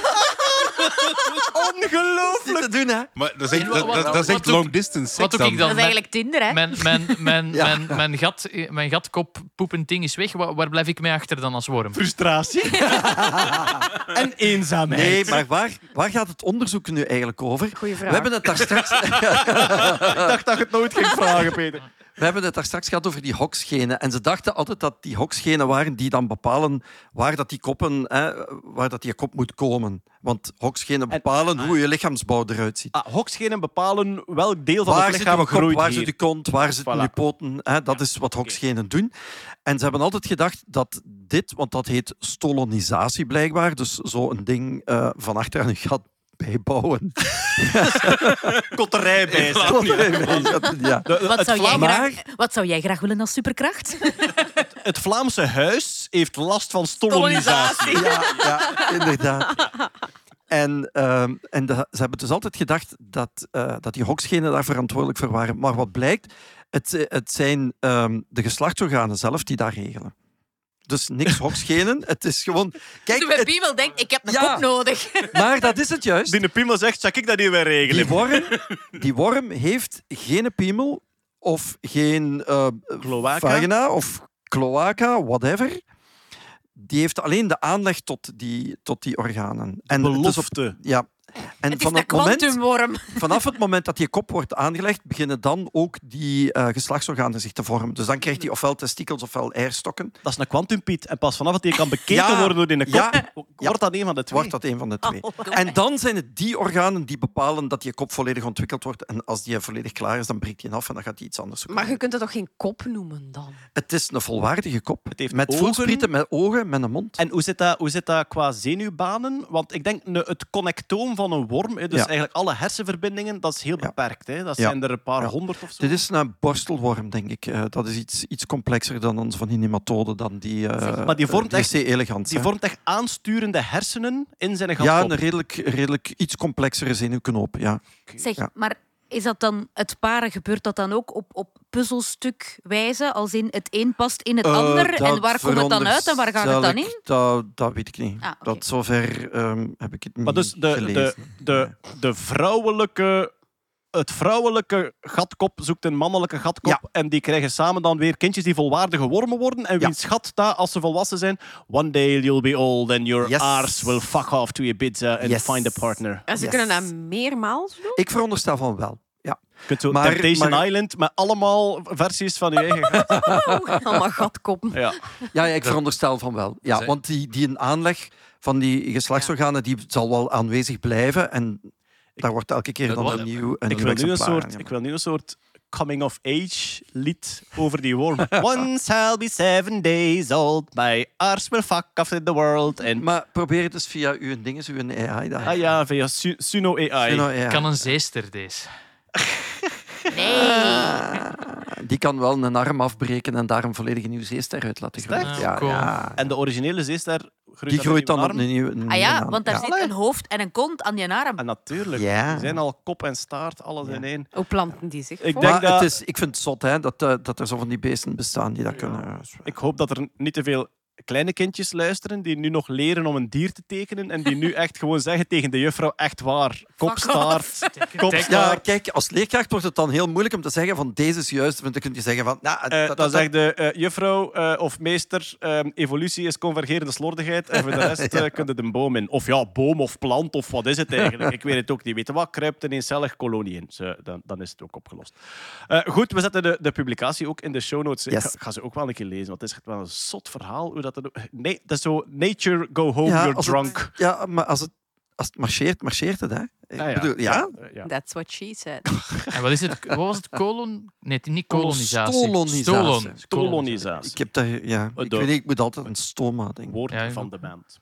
S3: Ongelooflijk.
S6: te doen, hè.
S1: Maar dat is echt, dat, dat, dat is long distance
S7: wat
S1: seks
S7: doe ik
S1: dan.
S7: dan?
S8: Dat is eigenlijk Tinder, hè?
S7: Mijn, mijn, mijn,
S6: Ja.
S7: mijn, mijn, gat, mijn gatkop poepend ding is weg. Waar, waar blijf ik mee achter dan als worm?
S3: Frustratie. en eenzaamheid.
S6: Nee, maar waar, waar gaat het onderzoek nu eigenlijk over?
S2: Goeie vraag.
S6: We hebben het daar straks,
S3: Ik dacht dat je het nooit ging vragen, Peter.
S6: We hebben het daar straks gehad over die hoksgenen. En ze dachten altijd dat die hoksgenen waren die dan bepalen waar dat die, koppen, hè, waar dat die kop moet komen. Want hoksgenen bepalen hoe je lichaamsbouw eruit ziet.
S3: Ah, bepalen welk deel van
S6: Waar
S3: het lichaam
S6: kop,
S3: groeit
S6: waar zit uw kont, waar zitten
S3: Voilà.
S6: uw poten. Hè? Dat is wat hoksgenen doen. En ze hebben altijd gedacht dat dit, want dat heet stolonisatie blijkbaar, dus zo'n ding eh, van achter aan je gat bijbouwen.
S3: Kotterij bij
S6: ja.
S3: De-
S8: Wat zou, jij
S3: Vlaam-
S8: graag, wat zou jij graag willen als superkracht?
S3: het Vlaamse huis heeft last van stolonisatie.
S6: Ja, ja, inderdaad. En, ehm, en de- ze hebben dus altijd gedacht dat, eh, dat die hokschenen daar verantwoordelijk voor waren. Maar wat blijkt, het, het zijn ehm, de geslachtsorganen zelf die dat regelen. Dus niks hokschenen. Het is gewoon... Kijk,
S8: Toen
S6: het-
S8: Piemel denkt, ik heb een
S6: Ja.
S8: kop nodig.
S6: maar dat is het juist.
S3: Die piemel zegt, zal ik dat hier weer regelen?
S6: Die worm, die worm heeft geen piemel of geen eh, vagina of cloaca, whatever. Die heeft alleen de aanleg tot die, tot die organen. En het is op-
S3: Belofte.
S6: ja. En
S8: Het is
S6: van
S8: de
S6: het moment,
S8: kwantumworm.
S6: vanaf het moment dat die kop wordt aangelegd, beginnen dan ook die eh, geslachtsorganen zich te vormen. Dus dan krijgt hij ofwel testikels ofwel eierstokken.
S3: Dat is een kwantumpiet. En pas vanaf dat die kan bekeken
S6: Ja.
S3: worden door in de kop,
S6: Ja.
S3: wordt dat een van de twee.
S6: Wordt dat een van de twee. En dan zijn het die organen die bepalen dat die kop volledig ontwikkeld wordt. En als die volledig klaar is, dan breekt hij af en dan gaat hij iets anders zoeken.
S2: Maar je kunt het toch geen kop noemen dan?
S6: Het is een volwaardige kop.
S3: Het heeft
S6: met
S3: ogen.
S6: voelsprieten, met ogen, met een mond.
S3: En hoe zit, dat, hoe zit dat qua zenuwbanen? Want ik denk, het connectoom van een worm, hè, dus
S6: Ja.
S3: eigenlijk alle hersenverbindingen, dat is heel
S6: Ja.
S3: beperkt. Hè. Dat
S6: Ja.
S3: zijn er een paar
S6: Ja.
S3: honderd of zo.
S6: Dit is een borstelworm, denk ik. Eh, dat is iets, iets complexer dan ons van die nematoden, dan die... eh
S3: Zeg, maar die vormt
S6: eh,
S3: echt-
S6: DC elegans.
S3: Die
S6: hè.
S3: vormt echt aansturende hersenen in zijn
S6: ja,
S3: gatkop.
S6: een redelijk, redelijk iets complexere zenuwknoop. Ja.
S8: Zeg,
S6: Ja.
S8: maar is dat dan het paren? Gebeurt dat dan ook op, op puzzelstukwijze? Als in het een past in het
S6: Eh,
S8: ander? En waar komt het dan uit en waar gaat het dan in?
S6: Dat, dat weet ik niet.
S8: Ah,
S6: dat zover ehm, heb ik het niet
S3: Maar dus de, de,
S6: gelezen.
S3: de, de vrouwelijke het vrouwelijke gatkop zoekt een mannelijke gatkop. En die krijgen samen dan weer kindjes die volwaardige wormen worden. En
S6: Ja.
S3: wiens gat dat, als ze volwassen zijn, one day you'll be old and your
S6: Yes.
S3: arse will fuck off to Ibiza and
S6: Yes.
S3: find a partner.
S2: En ze
S6: Yes.
S2: kunnen dat meermaals doen.
S6: Ik veronderstel van wel. Ja.
S3: Je kunt zo
S6: Maar-
S3: Temptation
S6: maar-
S3: Island met allemaal versies van je eigen gat.
S2: Allemaal gatkoppen.
S3: Ja.
S6: Ja, ja, ik veronderstel van wel. Ja, want die, die een aanleg van die geslachtsorganen die zal wel aanwezig blijven. En daar wordt elke keer
S1: Dat
S6: dan een nieuw, een
S3: Ik
S6: nieuw
S3: wil, nu een soort,
S6: aan
S3: ik wil nu een soort coming-of-age lied over die worm. Once I'll be seven days old, my arse will fuck off in the world. En,
S6: Maar probeer het eens via uw dingen, uw AI. Daar.
S3: ah ja, via Su- Suno AI.
S6: Suno AI.
S7: Kan een zeester deze.
S6: Ah, die kan wel een arm afbreken en daar een volledige nieuwe zeester uit laten groeien. Ja,
S7: Cool.
S6: ja.
S3: En de originele zeester groeit
S6: Die
S3: dan
S6: groeit dan
S3: een
S6: op een nieuwe.
S8: Ah ja, want daar
S6: Ja.
S8: zit een hoofd en een kont aan die arm.
S3: En natuurlijk,
S6: Ja.
S3: die zijn al kop en staart, alles in één.
S2: Hoe planten die zich
S3: Ik denk dat-
S6: het is, ik vind het zot hè, dat, eh, dat er zo van die beesten bestaan die dat kunnen.
S3: Ik hoop dat er niet te veel kleine kindjes luisteren die nu nog leren om een dier te tekenen en die nu echt gewoon zeggen tegen de juffrouw, echt waar, kopstaart,
S6: Ja,
S3: kopstaart.
S6: kijk, als leerkracht wordt het dan heel moeilijk om te zeggen van deze is juist. Want dan kun je zeggen van... Nou,
S3: Eh,
S6: dat-
S3: dan
S6: dat-
S3: zegt de eh, juffrouw eh, of meester, ehm, evolutie is convergerende slordigheid en voor de rest eh kun je de boom in. Of ja, boom of plant of wat is het eigenlijk? Ik weet het ook niet. Weet je wat? Kruipt een eencellig kolonie in. Zo, dan, dan is het ook opgelost. Eh, goed, we zetten de, de publicatie ook in de show notes. Ik ga, ik ga ze ook wel een keer lezen, want het is echt wel een zot verhaal. Hoe dat, er- nee, dat is zo nature, go home,
S6: Ja,
S3: you're
S6: het-
S3: drunk.
S6: ja, maar als het, als het marcheert, marcheert het. Hè? Ik
S3: Ah,
S6: bedoel, ja?
S3: Eh, ja.
S2: That's what she said.
S7: En wat is het? Wat was het? Kolon? Nee, niet kolonisatie.
S6: Stolonisatie.
S7: Stolon.
S3: Kolonisatie.
S6: Ik heb daar... Ja, ik, weet ik moet altijd een stoma denken.
S3: woord
S7: Ja, ja.
S3: van de band.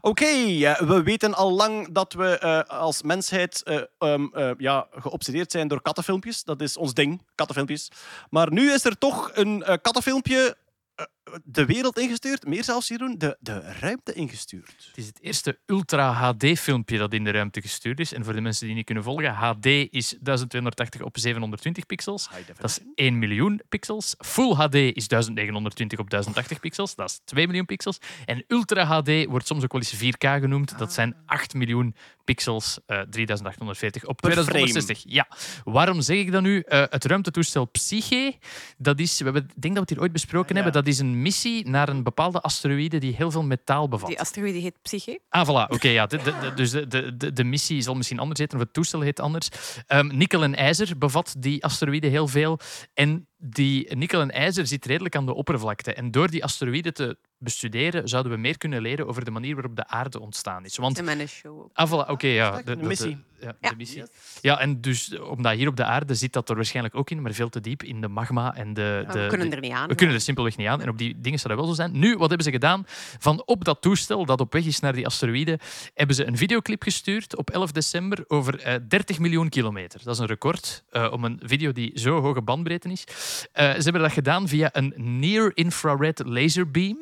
S3: Oké, ja, we weten al lang dat we eh, als mensheid eh, ehm, eh, ja, geobsedeerd zijn door kattenfilmpjes. Dat is ons ding, kattenfilmpjes. Maar nu is er toch een eh, kattenfilmpje eh, de wereld ingestuurd. Meer zelfs, Jeroen, de, de ruimte ingestuurd.
S7: Het is het eerste Ultra HD-filmpje dat in de ruimte gestuurd is. En voor de mensen die niet kunnen volgen, HD is 1280 op 720 pixels. Dat is 1 miljoen pixels. Full HD is 1920 op 1080 pixels. Dat is 2 miljoen pixels. En Ultra HD wordt soms ook wel eens 4K genoemd. Dat zijn 8 miljoen pixels, eh 3840 op
S3: Per
S7: 2160. Ja. Waarom zeg ik dat nu? Eh, het ruimtetoestel Psyche, dat is, we hebben, ik denk dat we het hier ooit besproken
S3: ja.
S7: hebben, dat is een missie naar een bepaalde asteroïde die heel veel metaal bevat.
S2: Die asteroïde heet Psyche.
S7: Ah, voilà. Oké, ja. De, dus de, de, de, missie zal misschien anders heten, of het toestel heet anders. Ehm, nikkel en ijzer bevat die asteroïde heel veel. En die nikkel en ijzer zit redelijk aan de oppervlakte. En door die asteroïde te bestuderen, zouden we meer kunnen leren over de manier waarop de aarde ontstaan is. Want
S2: In mijn show.
S7: Ah, voilà, oké, ja. De,
S3: missie.
S7: de- ja, de missie. Ja, en dus omdat hier op de aarde zit dat er waarschijnlijk ook in, maar veel te diep in de magma en de...
S2: Ja,
S7: de
S2: we kunnen er niet aan.
S7: we kunnen er simpelweg niet aan. En op die dingen zou dat wel zo zijn. Nu, wat hebben ze gedaan? Van op dat toestel dat op weg is naar die asteroïde, hebben ze een videoclip gestuurd op 11 december over eh, 30 miljoen kilometer. Dat is een record eh, om een video die zo hoge bandbreedte is. Eh, ze hebben dat gedaan via een near-infrared laserbeam.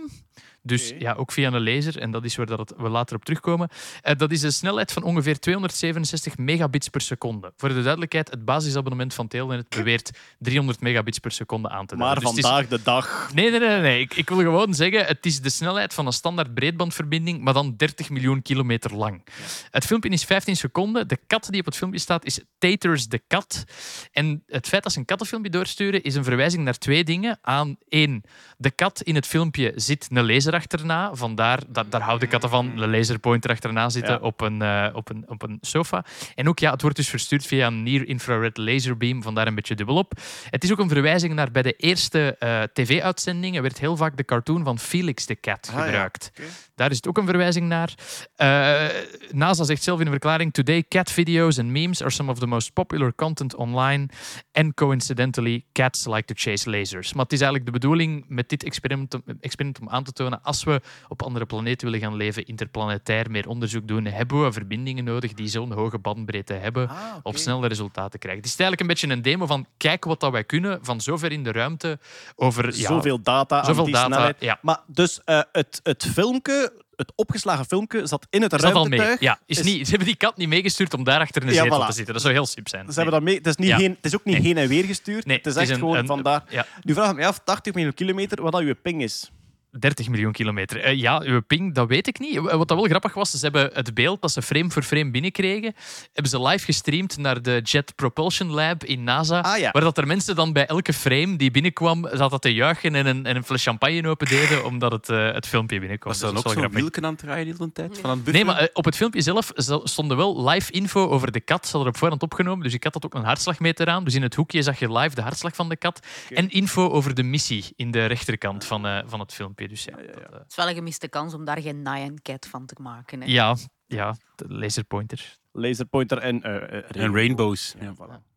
S7: Dus ja, ook via een laser, en dat is waar dat het, we later op terugkomen. Eh, dat is een snelheid van ongeveer 267 megabits per seconde. Voor de duidelijkheid, het basisabonnement van Telenet beweert 300 megabits per seconde aan te duiden.
S3: Maar
S7: Dus is-
S3: vandaag de dag.
S7: Nee, nee, nee. nee. Ik, ik wil gewoon zeggen, het is de snelheid van een standaard breedbandverbinding, maar dan 30 miljoen kilometer lang. Het filmpje is 15 seconden. De kat die op het filmpje staat is Taters de kat. En het feit dat ze een kattenfilmpje doorsturen is een verwijzing naar twee dingen. Aan één, de kat in het filmpje zit een laser achterna. Vandaar, dat, daar houden katten van, een laserpointer achterna zitten
S3: Ja.
S7: op, een, eh, op, een, op een sofa. En ook, ja, het wordt dus verstuurd via een near-infrared laserbeam, vandaar een beetje dubbelop. Het is ook een verwijzing naar bij de eerste eh, tv-uitzendingen werd heel vaak de cartoon van Felix de Cat
S3: Ah, ja.
S7: gebruikt. Daar is het ook een verwijzing naar. Eh, NASA zegt zelf in een verklaring: Today, cat videos and memes are some of the most popular content online. And coincidentally, cats like to chase lasers. Maar het is eigenlijk de bedoeling met dit experiment, experiment om aan te tonen: als we op andere planeten willen gaan leven, interplanetair meer onderzoek doen, hebben we verbindingen nodig die zo'n hoge bandbreedte hebben
S3: Ah,
S7: om snelle resultaten te krijgen. Het is eigenlijk een beetje een demo van kijk wat dat wij kunnen van zover in de ruimte over ja,
S3: Zoveel data aan
S7: zoveel
S3: die
S7: data.
S3: snelheid.
S7: Ja,
S3: Maar dus eh, het, het filmpje, het opgeslagen filmpje, zat in het ruimtetuig.
S7: Ja, is
S3: Is-
S7: niet, ze hebben die kat niet meegestuurd om daar achter een
S3: Ja,
S7: zetel
S3: voilà.
S7: te zitten. Dat zou heel sip zijn.
S3: Ze hebben dat mee. Het is, niet
S7: Ja.
S3: heen, het is ook niet
S7: Nee.
S3: heen en weer gestuurd.
S7: Nee,
S3: het is
S7: het is
S3: echt
S7: een-
S3: gewoon
S7: een-
S3: vandaar.
S7: Ja.
S3: Nu vraag ik me af, 80 miljoen kilometer, wat dat je ping is.
S7: 30 miljoen kilometer. Eh, ja, uw ping, dat weet ik niet. Eh, Wat dat wel grappig was, ze hebben het beeld dat ze frame voor frame binnenkregen, hebben ze live gestreamd naar de Jet Propulsion Lab in NASA,
S3: Ah, ja.
S7: waar dat er mensen dan bij elke frame die binnenkwam, zaten te juichen en een, en een fles champagne open deden, omdat het, eh, het filmpje binnenkwam.
S1: Was er
S7: Dus
S1: dan
S7: dat
S1: ook
S7: is wel
S1: zo'n
S7: grappig.
S1: wielken aan het draaien de hele tijd? Van aan het
S7: Nee, maar op het filmpje zelf stonden wel live info over de kat. Ze hadden er op voorhand opgenomen, dus ik had dat ook een hartslagmeter aan. Dus in het hoekje zag je live de hartslag van de kat. En info over de missie in de rechterkant van, eh, van het filmpje. Dus ja, dat, eh,
S8: Het is wel een gemiste kans om daar geen Nyan Cat van te maken. Hè.
S7: ja, ja, de laserpointer.
S3: Laserpointer en, eh, eh,
S1: En rainbows.
S3: Ja, voilà.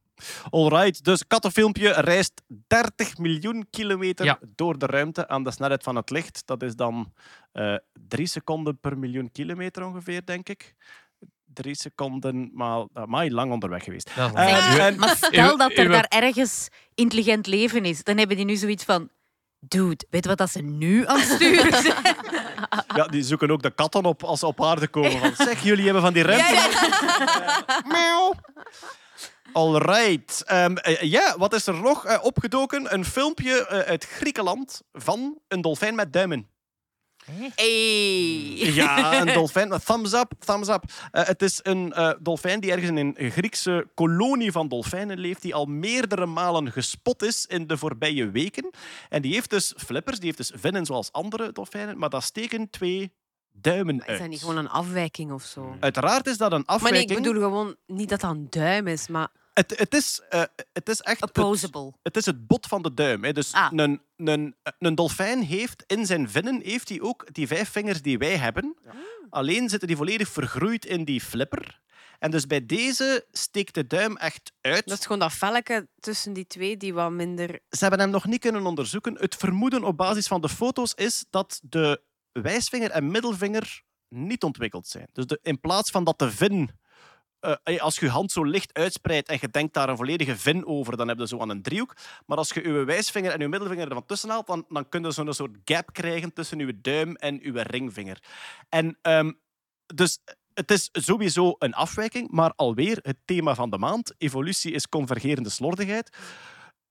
S3: Alright, dus kattenfilmpje reist 30 miljoen kilometer
S7: Ja.
S3: door de ruimte aan de snelheid van het licht. Dat is dan eh 3 seconden per miljoen kilometer ongeveer, denk ik. Drie seconden, maar maar lang onderweg geweest.
S7: Dat is lang.
S3: en-
S8: Maar stel dat er daar ergens intelligent leven is, dan hebben die nu zoiets van... Dude, weet je wat dat ze nu aan het sturen zijn?
S3: ja, die zoeken ook de katten op als ze op aarde komen. Van, zeg, jullie hebben van die ruimte... Miauw. Alright. Ehm, eh, ja, wat is er nog eh, opgedoken? Een filmpje eh, uit Griekenland van een dolfijn met duimen.
S8: Hey.
S3: Ja, een dolfijn. Thumbs up, thumbs up. Eh, het is een eh, dolfijn die ergens in een Griekse kolonie van dolfijnen leeft, die al meerdere malen gespot is in de voorbije weken. En die heeft dus flippers, die heeft dus vinnen zoals andere dolfijnen, maar dat steken twee duimen
S2: Is dat
S3: uit.
S2: niet gewoon een afwijking of zo?
S3: Uiteraard is dat een
S2: Maar nee,
S3: afwijking.
S2: ik bedoel gewoon niet dat dat een duim is, maar
S3: het, het, is, eh, het is echt... het-
S8: Opposable.
S3: Het is het bot van de duim. Hè. Dus
S8: Ah.
S3: een, een, een dolfijn heeft in zijn vinnen heeft hij ook die vijf vingers die wij hebben. Alleen zitten die volledig vergroeid in die flipper. En dus bij deze steekt de duim echt uit.
S2: dat is gewoon dat velletje tussen die twee die wat minder...
S3: Ze hebben hem nog niet kunnen onderzoeken. Het vermoeden op basis van de foto's is dat de wijsvinger en middelvinger niet ontwikkeld zijn. Dus de, in plaats van dat de vin... eh, als je je hand zo licht uitspreidt en je denkt daar een volledige vin over, dan heb je zo aan een driehoek. Maar als je je wijsvinger en je middelvinger ervan tussen haalt, dan, dan kun je zo'n soort gap krijgen tussen je duim en je ringvinger. En ehm, dus het is sowieso een afwijking, maar alweer het thema van de maand. Evolutie is convergerende slordigheid.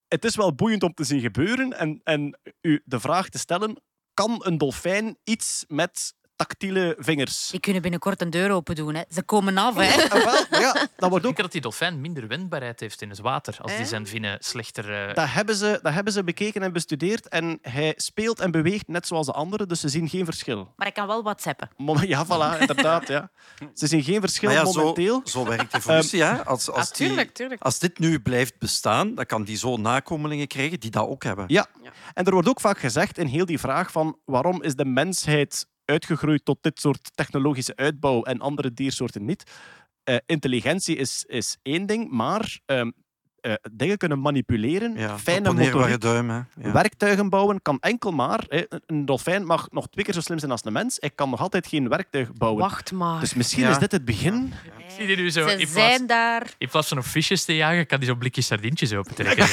S3: Het is wel boeiend om te zien gebeuren en, en u de vraag te stellen: kan een dolfijn iets met tactiele vingers?
S8: Die kunnen binnenkort een deur open doen. Hè. Ze komen af. Hè.
S3: Ah, wel, ja, dat wordt
S7: Ik
S3: ook
S7: denk dat die dolfijn minder wendbaarheid heeft in het water als die zijn vinnen slechter... eh,
S3: Dat hebben, ze, dat hebben ze bekeken en bestudeerd. En hij speelt en beweegt net zoals de anderen, dus ze zien geen verschil.
S8: Maar ik kan wel whatsappen.
S3: Ja, voilà, inderdaad. Ja. Ze zien geen verschil
S6: ja, zo,
S3: momenteel.
S6: zo werkt evolutie. hè? Als, als,
S2: Ah,
S6: die-
S2: tuurlijk, tuurlijk.
S6: als dit nu blijft bestaan, dan kan die zo nakomelingen krijgen die dat ook hebben.
S3: Ja. En er wordt ook vaak gezegd in heel die vraag van waarom is de mensheid uitgegroeid tot dit soort technologische uitbouw en andere diersoorten niet. Eh, intelligentie is, is één ding, maar ehm, eh, dingen kunnen manipuleren,
S6: Ja,
S3: fijne motoriek,
S6: duim. Hè. Ja.
S3: werktuigen bouwen kan enkel maar. hè, een- dolfijn mag nog twee keer zo slim zijn als een mens. Hij kan nog altijd geen werktuig bouwen.
S2: Wacht maar.
S3: Dus misschien
S6: Ja.
S3: is dit het begin.
S7: Ik zie die nu zo
S8: Ze
S7: in plaats,
S8: zijn daar.
S7: in plaats van op visjes te jagen, kan die zo'n blikje sardientjes opentrekken.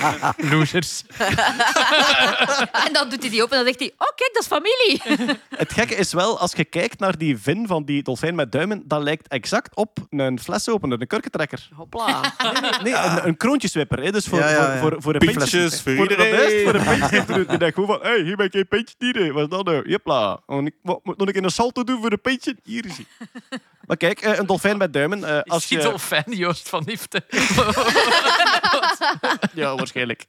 S7: Losers.
S8: En dan doet hij die open en dan zegt hij... Oh, kijk, dat is familie.
S3: Het gekke is wel, als je kijkt naar die vin van die dolfijn met duimen, dat lijkt exact op een flesopener, een kurkentrekker.
S2: Hopla.
S3: Nee, een, een kroontjeswipper. Hè. Dus voor,
S6: Ja, ja, ja.
S3: voor, voor, voor een
S1: Pintjes
S3: pintje-
S1: voor
S3: voor,
S1: iedereen.
S3: is, voor een pintje. Die denkt gewoon van, hey, hier ben ik een pintje dieren. Wat is dat nou? Jepla. En Ik wat moet een keer een salto doen voor een pintje. Hier is hij. Maar kijk, eh, een dolfijn met duimen. eh, als
S7: Als je... dolfijn, Joost van Nifte.
S3: Ja, waarschijnlijk.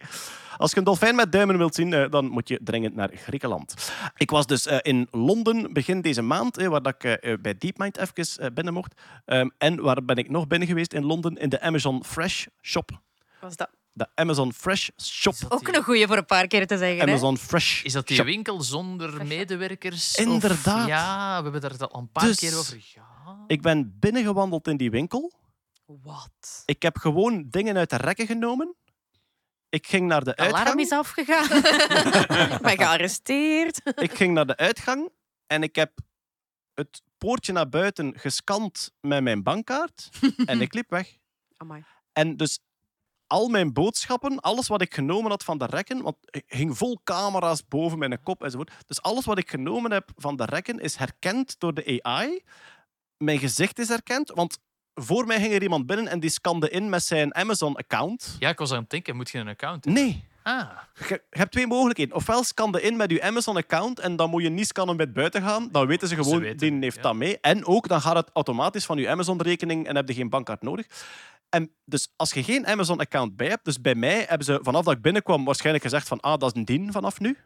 S3: Als je een dolfijn met duimen wilt zien, eh, dan moet je dringend naar Griekenland. Ik was dus eh, in Londen begin deze maand, eh, waar dat ik bij DeepMind even binnen mocht. Ehm, en waar ben ik nog binnen geweest in Londen? In de Amazon Fresh Shop.
S2: Was dat?
S3: De Amazon Fresh Shop.
S8: Ook een goeie voor een paar keer te zeggen. Hè?
S3: Amazon Fresh
S7: Is dat die
S3: Shop.
S7: winkel zonder medewerkers? Of-
S3: Inderdaad.
S7: ja, we hebben daar al een paar
S3: Dus-
S7: keer over gehad.
S3: Ik ben binnengewandeld in die winkel.
S2: Wat?
S3: Ik heb gewoon dingen uit de rekken genomen. Ik ging naar de
S8: Alarm
S3: uitgang.
S8: is afgegaan.
S2: Ik ben gearresteerd.
S3: Ik ging naar de uitgang en ik heb het poortje naar buiten gescand met mijn bankkaart en ik liep weg.
S2: Amai.
S3: En dus al mijn boodschappen, alles wat ik genomen had van de rekken, want ik ging vol camera's boven mijn kop enzovoort. Dus alles wat ik genomen heb van de rekken is herkend door de AI. Mijn gezicht is herkend, want voor mij ging er iemand binnen en die scande in met zijn Amazon-account.
S7: Ja, ik was aan het denken, moet je een account hebben?
S3: Nee,
S7: Ah,
S3: Je, je hebt twee mogelijkheden. Ofwel scan je in met je Amazon-account en dan moet je niet scannen met buiten gaan. Dan weten ze gewoon,
S7: weten,
S3: die heeft
S7: ja.
S3: dat mee. En ook, dan gaat het automatisch van je Amazon-rekening en heb je geen bankkaart nodig. En dus als je geen Amazon-account bij hebt, dus bij mij hebben ze vanaf dat ik binnenkwam waarschijnlijk gezegd van ah, dat is een dien vanaf nu.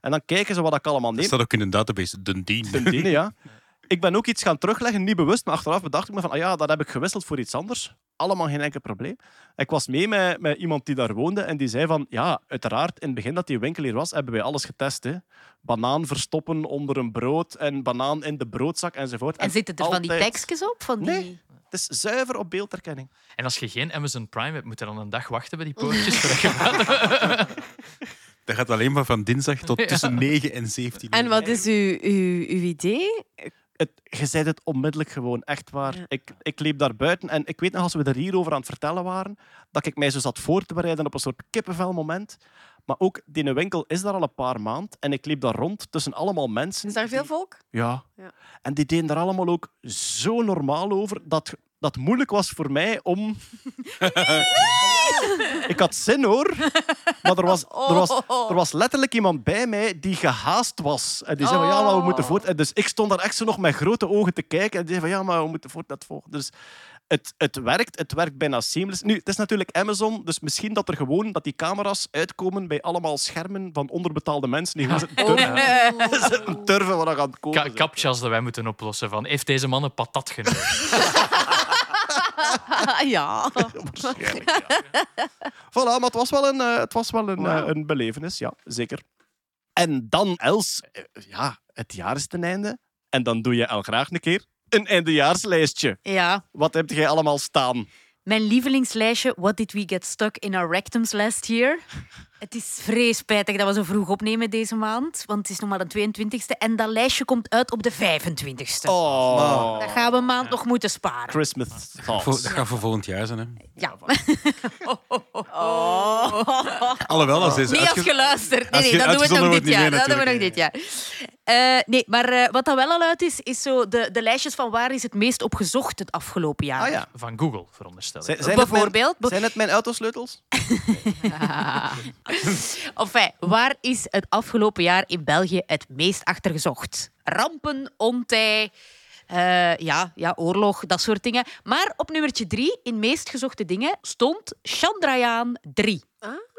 S3: En dan kijken ze wat ik allemaal
S1: Dat
S3: neem.
S1: staat ook in een database, Dundee.
S3: Ten diene, ja. Ik ben ook iets gaan terugleggen, niet bewust, maar achteraf bedacht ik me van, ah ja, dat heb ik gewisseld voor iets anders. Allemaal geen enkel probleem. Ik was mee met, met iemand die daar woonde en die zei van, ja, uiteraard, in het begin dat die winkel hier was, hebben wij alles getest. Hè. Banaan verstoppen onder een brood en banaan in de broodzak enzovoort.
S8: En zitten er van die tekstjes op? Van die...
S3: Nee. Het is zuiver op beeldherkenning.
S7: en als je geen Amazon Prime hebt, moet je dan een dag wachten bij die poortjes
S1: Dat gaat alleen maar van dinsdag tot tussen 9 en 17
S2: En
S1: uur.
S2: wat is uw, uw, uw idee?
S3: Het, je zei het onmiddellijk gewoon, echt waar.
S2: Ja.
S3: Ik, ik liep daar buiten en ik weet nog als we er hierover aan het vertellen waren, dat ik mij zo zat voor te bereiden op een soort kippenvelmoment. Maar ook, die winkel is daar al een paar maanden en ik liep daar rond tussen allemaal mensen.
S2: Is daar veel
S3: die-
S2: volk?
S3: Ja.
S2: Ja.
S3: En die deden daar allemaal ook zo normaal over dat dat moeilijk was voor mij om. ik had zin hoor, maar er was, er, was, er was letterlijk iemand bij mij die gehaast was. En die zei van ja, maar we moeten voort. En dus ik stond daar echt zo nog met grote ogen te kijken. En die zei van ja, maar we moeten voort dat volgen. Dus het, het werkt, het werkt bijna seamless. Nu, het is natuurlijk Amazon, dus misschien dat er gewoon dat die camera's uitkomen bij allemaal schermen van onderbetaalde mensen die gewoon zitten turven, zitten turven wat er gaan komen.
S7: Ka captchas dat wij moeten oplossen. Van, heeft deze man een patat genomen?
S2: ja.
S3: Voilà, maar het was wel een, eh, het was wel een, eh, een belevenis, ja, zeker. En dan, Els, eh, ja, het jaar is ten einde. En dan doe je al graag een keer een eindejaarslijstje.
S8: Ja,
S3: Wat heb jij allemaal staan?
S8: mijn lievelingslijstje What did we get stuck in our rectums last year? Het is vrees spijtig dat we zo vroeg opnemen deze maand, want het is nog maar de 22e en dat lijstje komt uit op de 25e.
S3: Oh,
S8: Dan gaan we een maand nog moeten sparen.
S3: Christmas
S1: Voor-
S3: thoughts.
S1: dat gaat voor volgend jaar zijn. Hè.
S8: Ja.
S1: Alhoewel, als deze
S8: Niet. Nee,
S1: Als
S8: nee,
S1: je
S8: dat doen we nog dit jaar. Dat doen we nog dit jaar. Eh, nee, maar eh, wat dat wel al uit is, is zo de, de lijstjes van waar is het meest op gezocht het afgelopen jaar.
S3: Ah ja.
S7: Van Google, veronderstel ik.
S3: Zijn, zijn, het mijn,
S8: Bijvoorbeeld.
S3: zijn het mijn autosleutels?
S8: Enfin, waar is het afgelopen jaar in België het meest achtergezocht? Rampen, ontij, eh, ja, ja, oorlog, dat soort dingen. Maar op nummertje drie, in meest gezochte dingen, stond Chandrayaan 3.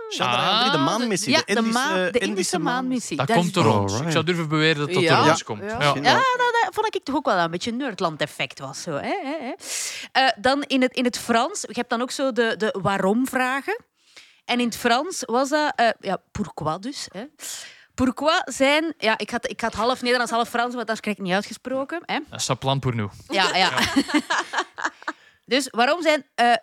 S3: Chandrayaan drie, de maanmissie.
S8: Ja,
S3: de
S8: de,
S3: Indische,
S8: maan- de Indische, maanmissie.
S7: Dat
S8: Dat
S7: komt ons.
S6: Alright.
S7: Ik zou durven beweren dat dat
S2: Ja. Ja.
S7: komt.
S2: Ja.
S7: Ja.
S8: Ja, dat, dat vond ik toch ook wel een beetje een Nerdland-effect was. Zo, hè, hè, hè. Eh, dan in het, in het Frans, je hebt dan ook zo de, de waarom-vragen. En in het Frans was dat, eh, ja, pourquoi dus. Hè. Pourquoi zijn, ja, ik had, ik had half Nederlands, half Frans, want dat is correct niet uitgesproken. Hè.
S7: Dat is plan pour nous.
S8: Ja, ja. dus waarom zijn eh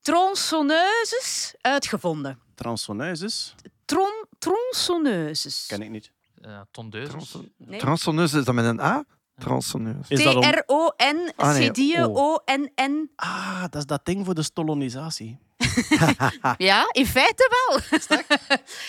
S8: tronçonneuses uitgevonden?
S3: Tronçonneuses?
S8: Tron, tronçonneuses.
S3: Ken ik niet.
S7: Uh, tondeuses.
S8: Nee.
S6: Tronçonneuse, is dat met een A? Tronçonneuse.
S3: Is dat om...
S8: T-R-O-N,
S6: Ah, nee,
S8: C-D-O-N-N.
S3: Ah, dat is dat ding voor de stolonisatie.
S8: Ja, in feite wel.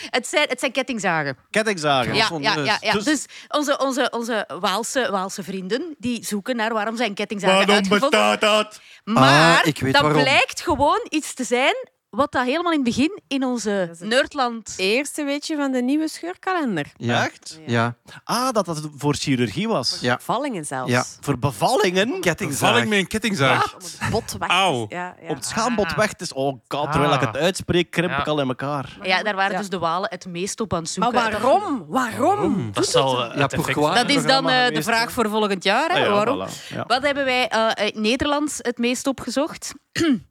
S8: het, zijn, het zijn kettingzagen.
S3: Kettingzagen.
S8: Ja, ja, ja, ja.
S3: Dus-
S8: Dus onze, onze, onze Waalse, Waalse vrienden die zoeken naar waarom zijn kettingzagen
S3: Waarom
S8: uitgevonden.
S3: bestaat dat?
S8: Maar
S6: Ah, ik weet
S8: dat
S6: waarom.
S8: blijkt gewoon iets te zijn wat dat helemaal in het begin in onze Nerdland...
S2: Eerste weetje van de nieuwe scheurkalender.
S6: Ja.
S3: Echt?
S6: Ja.
S3: Ah, dat dat voor chirurgie was.
S6: Ja.
S2: Vallingen zelfs.
S6: Ja.
S3: Voor bevallingen?
S6: Kettingzaag.
S1: Valling met een kettingzaag.
S2: Om het bot weg.
S1: Auw.
S2: Ja, ja.
S3: Om het schaambod weg te... Oh god, terwijl ik het uitspreek, krimp
S7: Ja.
S3: ik al in elkaar.
S8: Ja, daar waren
S2: Ja.
S8: dus de Walen het meest op aan het
S2: Maar
S8: zoeken.
S2: waarom? Waarom?
S7: Dat zal
S6: Ja.
S8: Dat is dan eh, de vraag voor volgend jaar. Hè?
S3: Ah ja,
S8: waarom?
S3: voilà. Ja.
S8: Wat hebben wij eh, in Nederlands het meest opgezocht?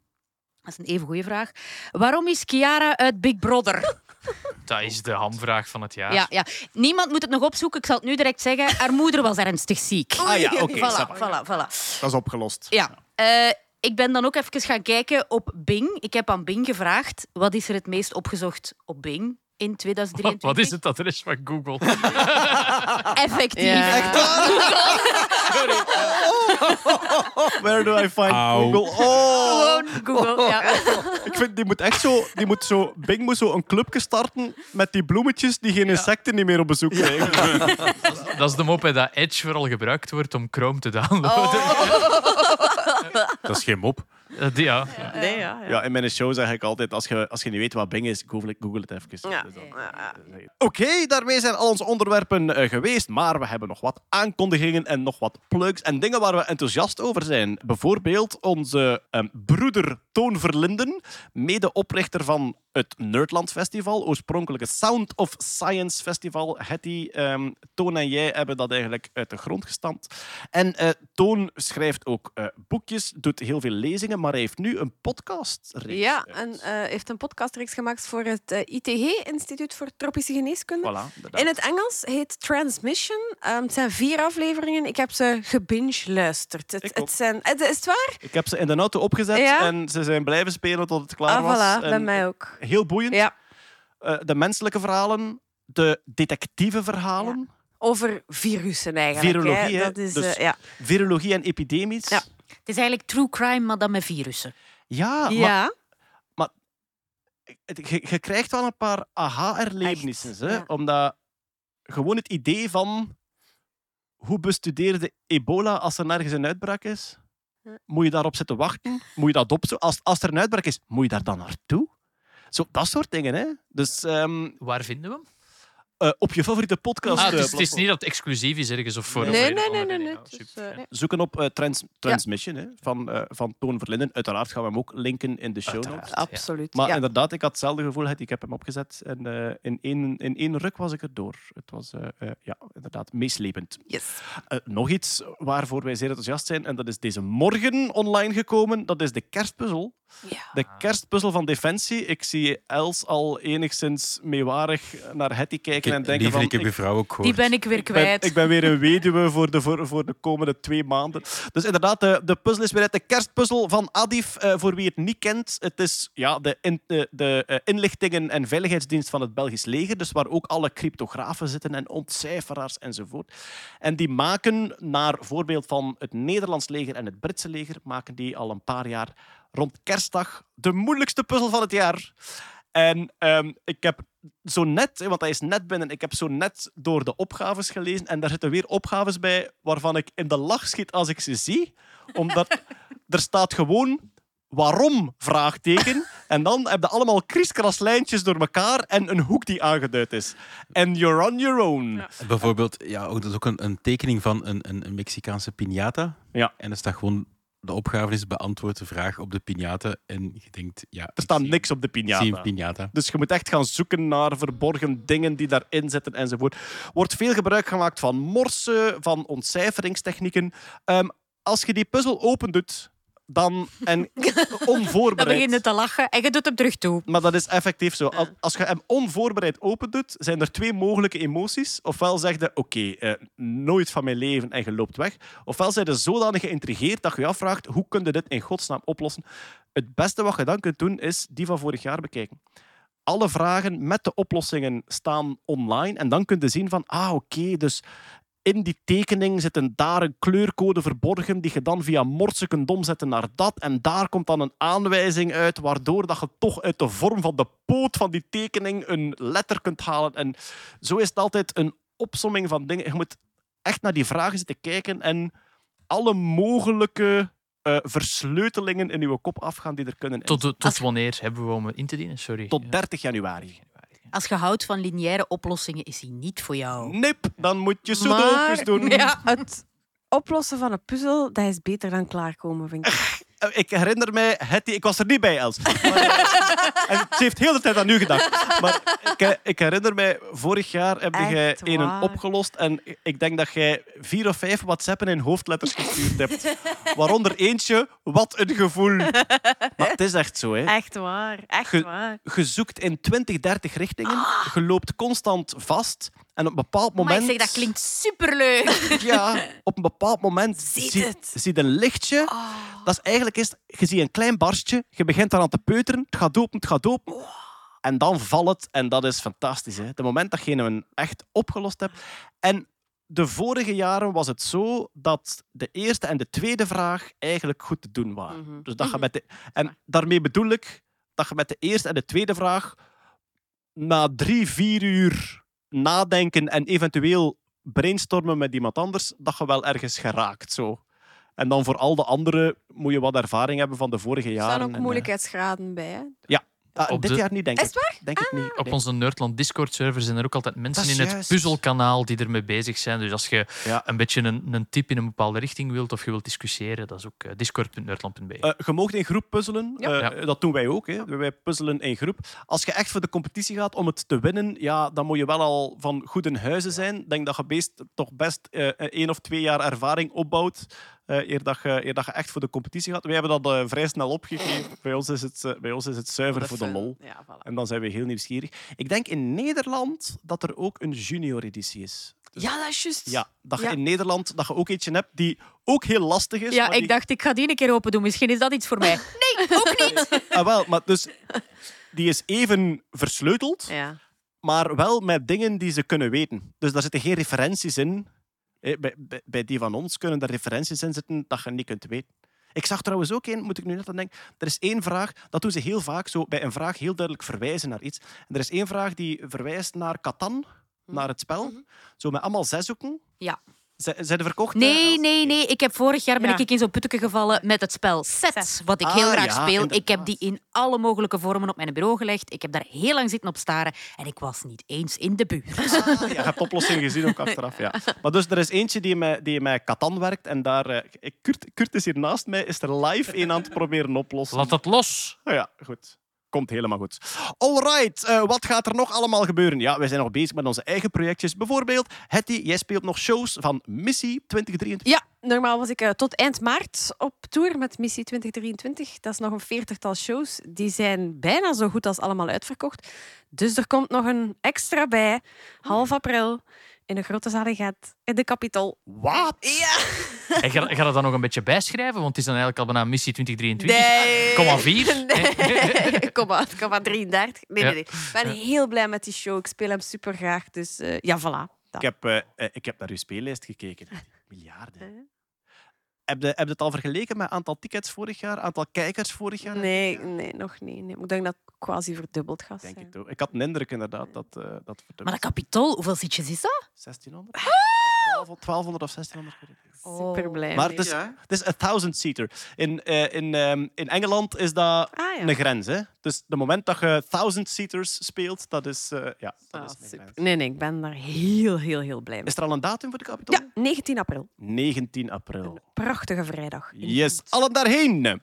S8: Dat is een even goede vraag. Waarom is Chiara uit Big Brother?
S7: Dat is de hamvraag van het jaar.
S8: Ja, ja. Niemand moet het nog opzoeken. Ik zal het nu direct zeggen. Haar moeder was ernstig ziek.
S3: Ah ja, oké.
S8: voilà, voilà, voilà.
S3: Dat is opgelost.
S8: Ja. Eh, ik ben dan ook even gaan kijken op Bing. Ik heb aan Bing gevraagd, wat is er het meest opgezocht op Bing in 2023?
S7: Wat is het adres van Google?
S8: Effectief.
S2: Ja. Echt
S3: Where do I find. Google? Oh!
S8: Gewoon Google, ja.
S3: Ik vind, die moet echt zo... Die moet zo Bing moet zo een clubje starten met die bloemetjes die geen insecten niet meer op bezoek krijgen.
S7: Dat is de mop hè, dat Edge vooral gebruikt wordt om Chrome te downloaden.
S8: Oh.
S1: Dat is geen mop.
S7: Eh, die, ja.
S2: Nee, ja.
S3: Ja, in mijn show zeg ik altijd, als je, als je niet weet wat Bing is, google, google het even.
S2: Ja.
S3: Dus
S2: Ja, ja.
S3: Oké, daarmee zijn al onze onderwerpen eh, geweest, maar we hebben nog wat aankondigingen en nog wat plugs en dingen waar we enthousiast over zijn. Bijvoorbeeld onze ehm, broeder Toon Verlinden, medeoprichter van het Nerdland Festival, oorspronkelijke Sound of Science Festival. Hetty, ehm, Toon en jij hebben dat eigenlijk uit de grond gestampt. En eh, Toon schrijft ook eh, boekjes, doet heel veel lezingen, maar hij heeft nu een podcast.
S2: Ja, en eh, heeft een podcastreeks gemaakt voor het ITG, Instituut voor Tropische Geneeskunde.
S3: Voilà, inderdaad.
S2: In het Engels heet Transmission. Ehm, het zijn vier afleveringen. Ik heb ze gebinge-luisterd. Het, het zijn, het, is het waar?
S3: Ik heb ze in de auto opgezet
S2: Ja?
S3: en ze zijn blijven spelen tot het klaar
S2: Ah,
S3: was.
S2: voilà, bij
S3: En
S2: mij ook.
S3: Heel boeiend.
S2: Ja.
S3: Eh, de menselijke verhalen, de detectieve verhalen,
S2: Over virussen eigenlijk.
S3: Virologie, hè.
S2: Dat is,
S3: Dus-
S2: eh, ja.
S3: virologie en epidemisch.
S2: Ja.
S8: Het is eigenlijk true crime, maar dan met virussen.
S3: Ja, maar
S2: ja.
S3: het- je, je krijgt wel een paar aha-erlebnissen.
S2: Echt,
S3: hè,
S2: ja.
S3: Omdat gewoon het idee van hoe bestudeerde ebola als er nergens een uitbraak is? Moet je daarop zitten wachten? Moet je dat op? Als, als er een uitbraak is, moet je daar dan naartoe? Zo, dat soort dingen. Hè? Dus ehm,
S7: Waar vinden we hem?
S3: Eh, op je favoriete podcast.
S7: Ah,
S3: eh,
S7: het, is, het is niet dat het exclusief is ergens of voor...
S2: Nee,
S7: voor
S2: nee,
S7: een
S2: nee, nee, nee. eh, nee.
S3: Zoeken op eh, trans, Transmission hè, van, eh, van Toon Verlinden. Uiteraard gaan we hem ook linken in de show notes.
S7: Uiteraard.
S2: Absoluut.
S3: Maar
S2: ja.
S3: inderdaad, ik had hetzelfde gevoel. Ik heb hem opgezet en eh, in, één, in één ruk was ik erdoor. Het was ja, inderdaad meeslepend.
S2: Yes.
S3: Nog iets waarvoor wij zeer enthousiast zijn, en dat is deze morgen online gekomen. Dat is de kerstpuzzel.
S2: Ja.
S3: De kerstpuzzel van Defensie. Ik zie Els al enigszins meewarig naar Hetty kijken en denken van...
S1: ik heb vrouw ook gehoord.
S8: Die ben ik weer
S3: ik ben,
S8: kwijt.
S3: ik ben weer een weduwe voor de, voor, voor de komende twee maanden. Dus inderdaad, de, de puzzel is weer uit de kerstpuzzel van Adif. Eh, voor wie het niet kent, het is ja, de, in, de, de eh, inlichtingen- en veiligheidsdienst van het Belgisch leger. Dus waar ook alle cryptografen zitten en ontcijferaars enzovoort. En die maken, naar voorbeeld van het Nederlands leger en het Britse leger, maken die al een paar jaar rond kerstdag de moeilijkste puzzel van het jaar. En ehm, ik heb zo net, want hij is net binnen, ik heb zo net door de opgaves gelezen en daar zitten weer opgaves bij waarvan ik in de lach schiet als ik ze zie. Omdat er staat gewoon waarom vraagteken en dan heb je allemaal kriskras-lijntjes door elkaar en een hoek die aangeduid is. En you're on your own.
S1: Bijvoorbeeld, ja, ook, dat is ook een, een tekening van een, een, een Mexicaanse piñata.
S3: Ja.
S1: En er staat gewoon, de opgave is beantwoord de vraag op de piñata. En je denkt, ja...
S3: Er staat niks op de piñata. Dus je moet echt gaan zoeken naar verborgen dingen die daarin zitten enzovoort. Wordt veel gebruik gemaakt van morsen, van ontcijferingstechnieken. Ehm, als je die puzzel opendoet, dan en
S8: Dan
S3: onvoorbereid.
S8: begin je te lachen en je doet hem terug toe.
S3: Maar dat is effectief zo. Als, als je hem onvoorbereid opendoet, zijn er twee mogelijke emoties. Ofwel zeg je, oké, eh, nooit van mijn leven en je loopt weg. Ofwel zijn je zodanig geïntrigeerd dat je je afvraagt, hoe kun je dit in godsnaam oplossen? Het beste wat je dan kunt doen, is die van vorig jaar bekijken. Alle vragen met de oplossingen staan online. En dan kun je zien van, ah, oké, dus in die tekening zit een, daar een kleurcode verborgen die je dan via morsen kunt omzetten naar dat. En daar komt dan een aanwijzing uit, waardoor dat je toch uit de vorm van de poot van die tekening een letter kunt halen. En zo is het altijd een opsomming van dingen. Je moet echt naar die vragen zitten kijken en alle mogelijke eh, versleutelingen in je kop afgaan die er kunnen
S7: Tot, tot wanneer hebben we om in te dienen? Sorry.
S3: Tot 30 januari.
S8: Als je houdt van lineaire oplossingen, is hij niet voor jou.
S3: Nip, dan moet je sudokus
S2: Maar
S3: doen.
S8: Ja.
S2: het oplossen van een puzzel, dat is beter dan klaarkomen, vind ik.
S3: Eh, Ik herinner mij, Hetty, ik was er niet bij, Els. Maar, eh, en ze heeft heel de tijd aan u gedacht. Maar ik, eh, ik herinner mij, vorig jaar heb jij een opgelost. En ik denk dat jij vier of vijf WhatsAppen in hoofdletters gestuurd hebt. Waaronder eentje, wat een gevoel. Maar het is echt zo, hè.
S2: Echt waar, echt waar.
S3: Je zoekt in 20, 30 richtingen. Je loopt constant vast. En op een bepaald
S8: Maar
S3: moment...
S8: ik zeg, dat klinkt superleuk.
S3: Ja, op een bepaald moment
S2: Ziet
S3: zie,
S2: het.
S3: zie je een lichtje. Dat is eigenlijk is, je ziet een klein barstje, je begint eraan te peuteren, het gaat open, het gaat open. En dan valt het en dat is fantastisch. Hè? Het moment dat je hem echt opgelost hebt. En de vorige jaren was het zo dat de eerste en de tweede vraag eigenlijk goed te doen waren.
S2: Mhm.
S3: Dus dat je met de, en daarmee bedoel ik dat je met de eerste en de tweede vraag na drie, vier uur nadenken en eventueel brainstormen met iemand anders, dat je wel ergens geraakt. Zo. En dan voor al de anderen moet je wat ervaring hebben van de vorige
S2: Er
S3: jaren.
S2: staan
S3: en,
S2: ook
S3: eh,
S2: moeilijkheidsgraden bij. Hè?
S3: Ah,
S7: Op
S3: dit
S7: de-
S3: jaar niet, denk
S2: Is
S3: ik.
S2: het waar?
S3: Denk ik niet.
S7: Op onze Nerdland Discord-server zijn er ook altijd mensen in het puzzelkanaal die ermee bezig zijn. Dus als je
S3: Ja.
S7: een beetje een, een tip in een bepaalde richting wilt of je wilt discussiëren, dat is ook eh, discord.nerdland.be.
S3: Eh, je mag in groep puzzelen.
S2: Ja.
S3: Eh,
S7: Ja.
S3: Dat doen wij ook. Hè. Wij puzzelen in groep. Als je echt voor de competitie gaat om het te winnen, ja, dan moet je wel al van goede huizen zijn. Ik denk dat je best, toch best eh, één of twee jaar ervaring opbouwt. Eh eer, dat je, eer dat je echt voor de competitie gaat. Wij hebben dat eh, vrij snel opgegeven. Bij ons is het, eh, bij ons is het zuiver voor de lol.
S2: Ja, voilà.
S3: En dan zijn we heel nieuwsgierig. Ik denk in Nederland dat er ook een junior-editie is. Dus
S2: Ja, dat is juist.
S3: ja, dat je
S2: Ja.
S3: in Nederland dat je ook eentje hebt die ook heel lastig is.
S8: Ja,
S3: maar
S8: ik
S3: die-
S8: dacht, ik ga die een keer open doen. Misschien is dat iets voor mij. Nee, ook niet.
S3: Ah, wel, maar dus die is even versleuteld,
S2: Ja.
S3: maar wel met dingen die ze kunnen weten. Dus daar zitten geen referenties in. Eh, Bij, bij, bij die van ons kunnen er referenties in zitten dat je niet kunt weten. Ik zag trouwens ook één, moet ik nu net aan denken. Er is één vraag, dat doen ze heel vaak, zo bij een vraag heel duidelijk verwijzen naar iets. En er is één vraag die verwijst naar Catan, naar het spel. Zo met allemaal zeshoeken.
S8: Ja.
S3: Zijn er verkocht?
S8: Nee,
S3: als-
S8: nee, nee. Ik heb vorig jaar ben
S2: Ja.
S8: ik in zo'n putteke gevallen met het spel Set, wat ik
S3: Ah,
S8: heel graag
S3: ja,
S8: speel. Ik heb die in alle mogelijke vormen op mijn bureau gelegd. Ik heb daar heel lang zitten op staren en ik was niet eens in de buurt.
S3: Ah, ja, je hebt oplossingen gezien ook achteraf. Ja. Maar dus er is eentje die met, die met Catan werkt. En daar, eh, Kurt, Kurt is hier naast mij, is er live een aan het proberen oplossen.
S7: Laat dat los.
S3: Ah ja, goed. Komt helemaal goed. Alright, eh, wat gaat er nog allemaal gebeuren? Ja, wij zijn nog bezig met onze eigen projectjes. Bijvoorbeeld, Hetty, jij speelt nog shows van Missie 2023.
S2: Ja, normaal was ik eh, tot eind maart op tour met Missie 2023. Dat is nog een veertigtal shows. Die zijn bijna zo goed als allemaal uitverkocht. Dus er komt nog een extra bij, half april, in de grote zaligheid in de Capitol.
S3: Wat?
S2: Ja.
S7: En ga, ga dat dan nog een beetje bijschrijven? Want het is dan eigenlijk al bijna missie 2023.
S2: Nee.
S7: Komma vier.
S2: Nee. Kom maar, kom maar 33. Nee,
S7: Ja.
S2: nee, nee. Ik ben heel blij met die show. Ik speel hem super graag. Dus eh, ja, voilà.
S3: Ik heb, eh, eh, ik heb naar uw speellijst gekeken. Miljarden. Heb je, heb je het al vergeleken met aantal tickets vorig jaar, aantal kijkers vorig jaar?
S2: Nee, nee, nog niet. Nee. Maar Ik denk dat het quasi verdubbeld gaat
S3: Denk
S2: zijn.
S3: ik, toch. ik had een indruk inderdaad dat eh dat
S8: Maar
S3: verdubbeld
S8: de Capitool, hoeveel zitjes is dat?
S3: 1600? 1200 of 1600?
S2: Super blij.
S3: Maar
S2: mee.
S3: het is, het is een thousand seater. In, eh, in, ehm, in Engeland is dat
S2: Ah, ja.
S3: een grens. Hè? Dus het moment dat je thousand seaters speelt, dat is, eh, ja, dat
S2: Ah,
S3: is een
S2: super.
S3: grens.
S2: Nee, nee, ik ben daar heel, heel, heel blij mee.
S3: Is er al een datum voor de Capitol?
S2: Ja, 19 april.
S3: 19 april.
S2: Prachtige vrijdag.
S3: Yes, allen daarheen.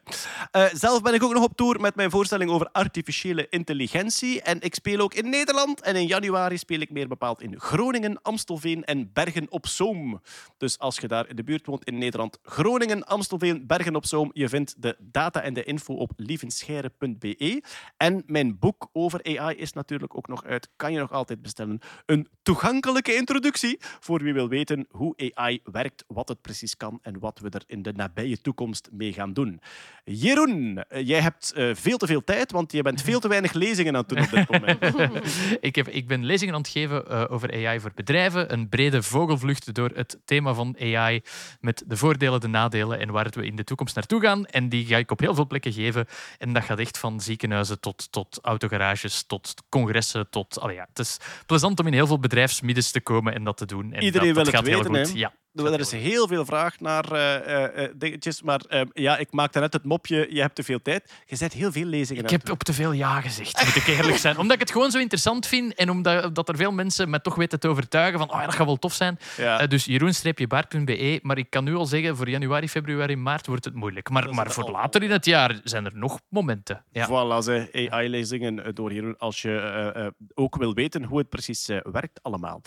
S3: Eh, zelf ben ik ook nog op tour met mijn voorstelling over artificiële intelligentie. En ik speel ook in Nederland. En in januari speel ik meer bepaald in Groningen, Amstelveen en Bergen op Zoom. Dus als je daar in de buurt woont in Nederland, Groningen, Amstelveen, Bergen op Zoom, je vindt de data en de info op lievenscheire.be. En mijn boek over AI is natuurlijk ook nog uit. Kan je nog altijd bestellen. Een toegankelijke introductie voor wie wil weten hoe AI werkt, wat het precies kan en wat we er in de nabije toekomst mee gaan doen. Jeroen, eh, jij hebt eh, veel te veel tijd, want je bent veel te weinig lezingen aan het doen op dit moment.
S7: ik, heb, ik ben lezingen aan het geven eh, over AI voor bedrijven. Een brede vogelvlucht door het thema van AI met de voordelen, de nadelen en waar we in de toekomst naartoe gaan. En die ga ik op heel veel plekken geven. En dat gaat echt van ziekenhuizen tot, tot autogarages, tot congressen. Tot, allee, ja, het is plezant om in heel veel bedrijfsmiddens te komen en dat te doen. En
S3: Iedereen
S7: dat,
S3: wil
S7: dat
S3: het
S7: gaat heel
S3: weten,
S7: goed.
S3: hè?
S7: Ja,
S3: Er is heel veel vraag naar eh, eh, dingetjes, maar eh, ja, ik maakte net het mopje, je hebt te veel tijd. Je zet heel veel lezingen
S7: Ik heb op te veel ja gezegd, moet ik eerlijk zijn. Omdat ik het gewoon zo interessant vind en omdat dat er veel mensen me toch weten te overtuigen van oh ja, dat gaat wel tof zijn.
S3: Ja.
S7: Dus jeroen-baard.be. Maar ik kan nu al zeggen, voor januari, februari, maart wordt het moeilijk. Maar, maar voor later in het jaar zijn er nog momenten. Ja.
S3: Voilà, ze AI-lezingen door Jeroen, als je ook wil weten hoe het precies werkt allemaal.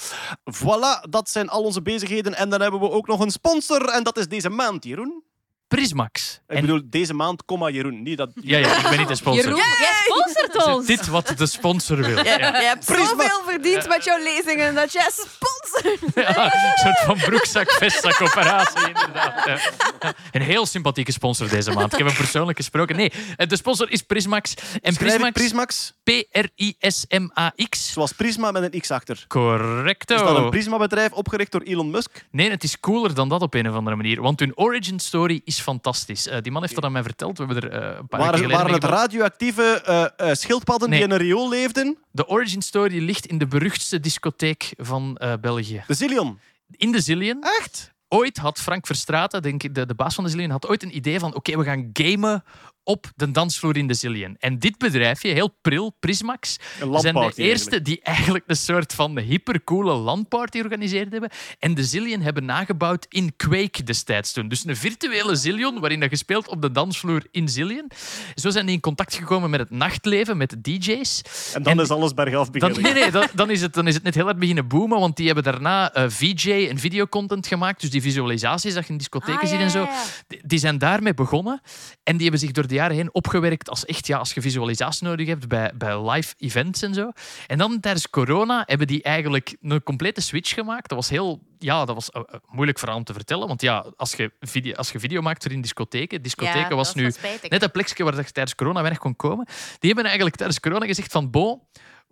S3: Voilà, dat zijn al onze bezigheden. En dan hebben we ook nog een sponsor, en dat is deze maand, Jeroen.
S7: Prismax.
S3: Ik
S7: En-
S3: bedoel, deze maand, comma Jeroen. Niet dat...
S7: ja, ja, ik ben niet de sponsor.
S8: Jeroen, jij sponsort ons.
S7: Dit wat de sponsor wil. Ja.
S2: Je hebt zoveel verdiend met jouw lezingen dat jij sponsort.
S7: Ja, een soort van broekzak, vestzak operatie, inderdaad. Ja. Een heel sympathieke sponsor deze maand. Ik heb hem persoonlijk gesproken. Nee, eh, de sponsor is Prismax. En Prismax,
S3: Prismax,
S7: P-R-I-S-M-A-X.
S3: zoals Prisma met een X achter.
S7: Correcto.
S3: Is dat een Prisma-bedrijf opgericht door Elon Musk?
S7: Nee, het is cooler dan dat op een of andere manier. Want hun origin story is fantastisch. Eh, die man heeft dat aan mij verteld. We hebben er eh, een paar
S3: Waren,
S7: weken geleden
S3: waren het radioactieve schildpadden
S7: Nee.
S3: die in een riool leefden?
S7: De origin story ligt in de beruchtste discotheek van eh, België.
S3: De Zillion.
S7: In de Zillion.
S3: Echt?
S7: ooit had Frank Verstraeten, denk ik, de, de baas van de Zillion, had ooit een idee van oké, we gaan gamen op de dansvloer in de Zillion. En dit bedrijfje, heel pril, Prismax, zijn de eerste die eigenlijk een soort van hypercoole landparty georganiseerd hebben. En de Zillion hebben nagebouwd in Quake destijds toen. Dus een virtuele Zillion, waarin dat gespeeld op de dansvloer in Zillion. Zo zijn die in contact gekomen met het nachtleven, met de DJ's.
S3: En dan
S7: En-
S3: is alles bergaf
S7: Dan,
S3: beginnen.
S7: nee, nee, dan, dan, is het, dan is het net heel hard beginnen boomen, want die hebben daarna eh, VJ en videocontent gemaakt. Dus die visualisaties dat je in discotheken
S8: Ah,
S7: ziet
S8: ja,
S7: en zo.
S8: ja, ja.
S7: Die, die zijn daarmee begonnen. En die hebben zich door de jaren heen opgewerkt als echt, ja, als je visualisatie nodig hebt bij, bij live events en zo. En dan tijdens corona hebben die eigenlijk een complete switch gemaakt. Dat was heel, ja, dat was eh, eh, moeilijk verhaal om te vertellen. Want ja, als je video, als je video maakt voor in discotheken, discotheken
S8: Ja,
S7: was nu net een plekje waar je tijdens corona weinig kon komen. Die hebben eigenlijk tijdens corona gezegd van, bo,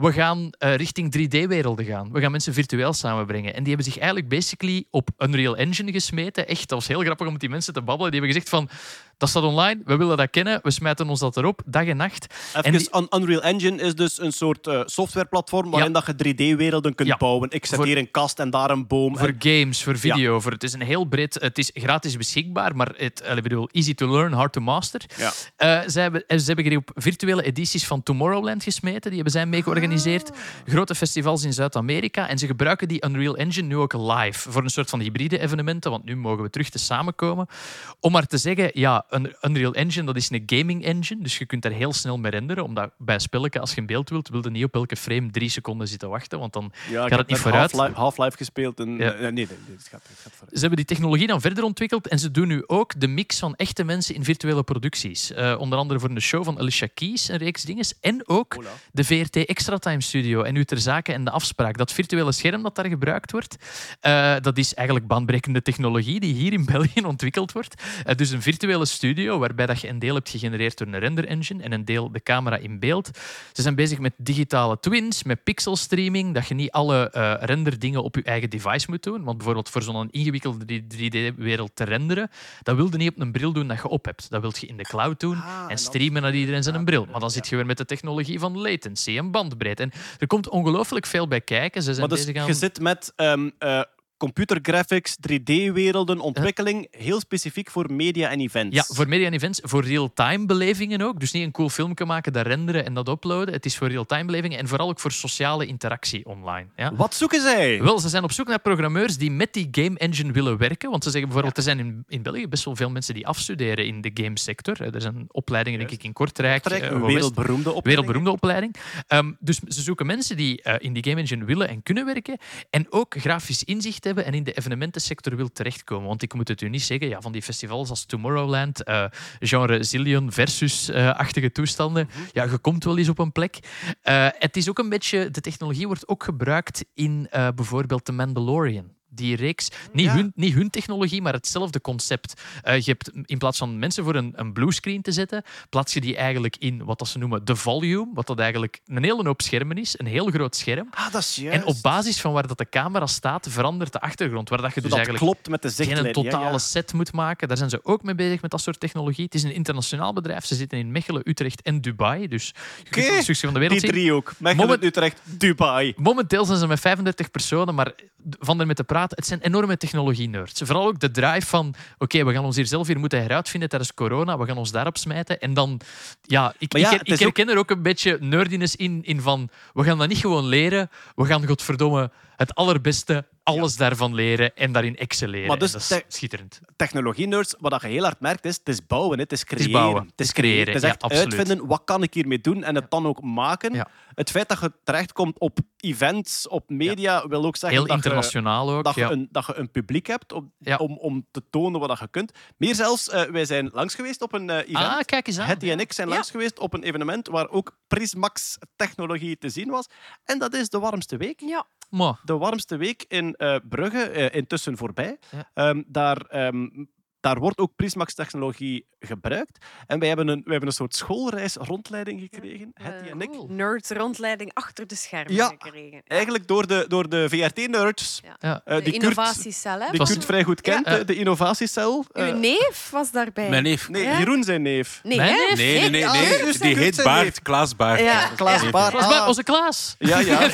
S7: we gaan eh, richting 3D-werelden gaan. We gaan mensen virtueel samenbrengen. En die hebben zich eigenlijk basically op Unreal Engine gesmeten. Echt, dat was heel grappig om met die mensen te babbelen. Die hebben gezegd van, dat staat online, we willen dat kennen, we smijten ons dat erop, dag en nacht.
S3: Even,
S7: En die-
S3: Unreal Engine is dus een soort eh, softwareplatform waarin dat je 3D-werelden kunt
S7: Ja.
S3: bouwen. Ik zet
S7: Voor-
S3: hier een kast en daar een boom.
S7: Voor
S3: En-
S7: games, voor video. Voor, het is een heel breed... Het is gratis beschikbaar, maar het, eh, ik bedoel, easy to learn, hard to master.
S3: Ja.
S7: Eh, ze, hebben, ze hebben hier op virtuele edities van Tomorrowland gesmeten. Die hebben zij mee georganiseerd. Grote festivals in Zuid-Amerika. En ze gebruiken die Unreal Engine nu ook live. Voor een soort van hybride evenementen. Want nu mogen we terug te samenkomen. Om maar te zeggen, ja, Unreal Engine dat is een gaming engine. Dus je kunt daar heel snel mee renderen. Omdat bij spelletje, als je een beeld wilt, wil je niet op elke frame drie seconden zitten wachten. Want dan
S3: ja,
S7: gaat het niet vooruit.
S3: Half-Life Half-Life gespeeld. En,
S7: Ja.
S3: eh, nee, gaat, het gaat vooruit.
S7: Ze hebben die technologie dan verder ontwikkeld en ze doen nu ook de mix van echte mensen in virtuele producties. Eh, onder andere voor een show van Alicia Keys, een reeks dinges. En ook
S3: Hola.
S7: de VRT Extra Time Studio en nu ter zake en de afspraak. Dat virtuele scherm dat daar gebruikt wordt, eh, dat is eigenlijk baanbrekende technologie die hier in België ontwikkeld wordt. Dus een virtuele studio waarbij dat je een deel hebt gegenereerd door een render engine en een deel de camera in beeld. Ze zijn bezig met digitale twins, met pixel streaming, dat je niet alle eh renderdingen op je eigen device moet doen. Want bijvoorbeeld voor zo'n ingewikkelde 3D-wereld te renderen, dat wilde niet op een bril doen dat je op hebt. Dat wil je in de cloud doen
S3: Ah, en
S7: en streamen naar iedereen zijn bril. Maar dan zit je weer met de technologie van latency en bandbreedte. En er komt ongelooflijk veel bij kijken. Ze zijn
S3: Maar dus
S7: bezig aan...
S3: je zit met ehm eh, computer graphics, 3D-werelden, ontwikkeling, heel specifiek voor media en events.
S7: Ja, voor media en events, voor real-time belevingen ook. Dus niet een cool filmpje maken, dat renderen en dat uploaden. Het is voor real-time belevingen en vooral ook voor sociale interactie online. Ja?
S3: Wat zoeken zij?
S7: Wel, ze zijn op zoek naar programmeurs die met die game engine willen werken. Want ze zeggen bijvoorbeeld, er zijn in, in België best wel veel mensen die afstuderen in de gamesector. Er zijn opleidingen, denk ik, in Kortrijk.
S3: Kortrijk,
S7: eh,
S3: wereldberoemde opleiding.
S7: wereldberoemde opleiding. Ehm, dus ze zoeken mensen die eh, in die game engine willen en kunnen werken. En ook grafisch inzicht hebben en in de evenementensector wil terechtkomen. Want ik moet het u niet zeggen, ja, van die festivals als Tomorrowland, eh, genre Zillion versus-achtige toestanden.
S3: Mhm.
S7: Ja, je komt wel eens op een plek. Eh, het is ook een beetje, de technologie wordt ook gebruikt in eh, bijvoorbeeld The Mandalorian. Die reeks, niet,
S3: Ja.
S7: hun, niet hun technologie, maar hetzelfde concept. Eh, je hebt in plaats van mensen voor een, een bluescreen te zetten, plaats je die eigenlijk in wat dat ze noemen de volume, wat dat eigenlijk een hele hoop schermen is, een heel groot scherm.
S3: Ah, dat is juist.
S7: En op basis van waar dat de camera staat, verandert de achtergrond. Waar dat je dus
S3: het
S7: eigenlijk
S3: klopt met de zichtlijn.
S7: een totale
S3: Ja, ja.
S7: set moet maken. Daar zijn ze ook mee bezig met dat soort technologie. Het is een internationaal bedrijf. Ze zitten in Mechelen, Utrecht en Dubai. Dus je een stukje van de wereld
S3: Die
S7: zien.
S3: drie ook. Mechelen,
S7: Moment-
S3: Utrecht, Dubai.
S7: Momenteel zijn ze met 35 personen, maar van ermee te praten, het zijn enorme technologie-nerds. Vooral ook de drive van, oké, we gaan ons hier zelf weer moeten heruitvinden tijdens corona, we gaan ons daarop smijten. En dan, ja, ik,
S3: ja,
S7: ik,
S3: ook-
S7: herken er ook een beetje nerdiness in, in van, we gaan dat niet gewoon leren, we gaan godverdomme het allerbeste, alles daarvan leren en daarin excelleren.
S3: Maar dus
S7: En dat is
S3: te-
S7: schitterend.
S3: Technologie-nerds, wat je heel hard merkt, is het is bouwen, het is creëren.
S7: bouwen, het is creëren,
S3: Het is echt uitvinden, wat kan ik hiermee doen en het dan ook maken.
S7: Ja.
S3: Het feit dat je terechtkomt op events, op media, wil ook zeggen
S7: Heel
S3: dat je
S7: internationaal ook.
S3: dat, je een, dat je een publiek hebt om,
S7: Ja.
S3: om, om te tonen wat je kunt. Meer zelfs, eh, wij zijn langs geweest op een eh, event.
S7: Ah, kijk eens aan.
S3: Hetty en ik zijn
S8: Ja.
S3: langs geweest op een evenement waar ook Prismax-technologie te zien was. En dat is de warmste week.
S2: Ja.
S7: Maar,
S3: De warmste week in eh, Brugge, eh, intussen voorbij.
S7: Ja.
S3: Ehm, daar ehm, daar wordt ook Prismax-technologie gebruikt. En wij hebben een, wij hebben een soort schoolreis rondleiding gekregen, Hetty en ik.
S2: Eh, Nerds rondleiding achter de schermen
S3: Ja,
S2: gekregen.
S3: Eigenlijk door de, door de VRT-nerds,
S2: Ja.
S7: Ja.
S3: eh,
S2: de innovatiecel, hè?
S3: die Kurt vrij goed kent,
S7: Ja.
S3: eh, de innovatiecel.
S2: Uw
S3: Eh,
S2: neef was daarbij.
S1: Mijn neef.
S3: nee,
S2: Ja?
S3: Jeroen zijn neef.
S2: Nee,
S7: Mijn
S2: hè?
S7: neef?
S1: Nee, nee, nee.
S3: Ja,
S1: nee.
S3: dus
S1: Die heet Baart,
S3: neef.
S1: Klaas Baart.
S2: Ja.
S3: Klaas Baart. Ah,
S7: onze Klaas.
S3: Ja, ja.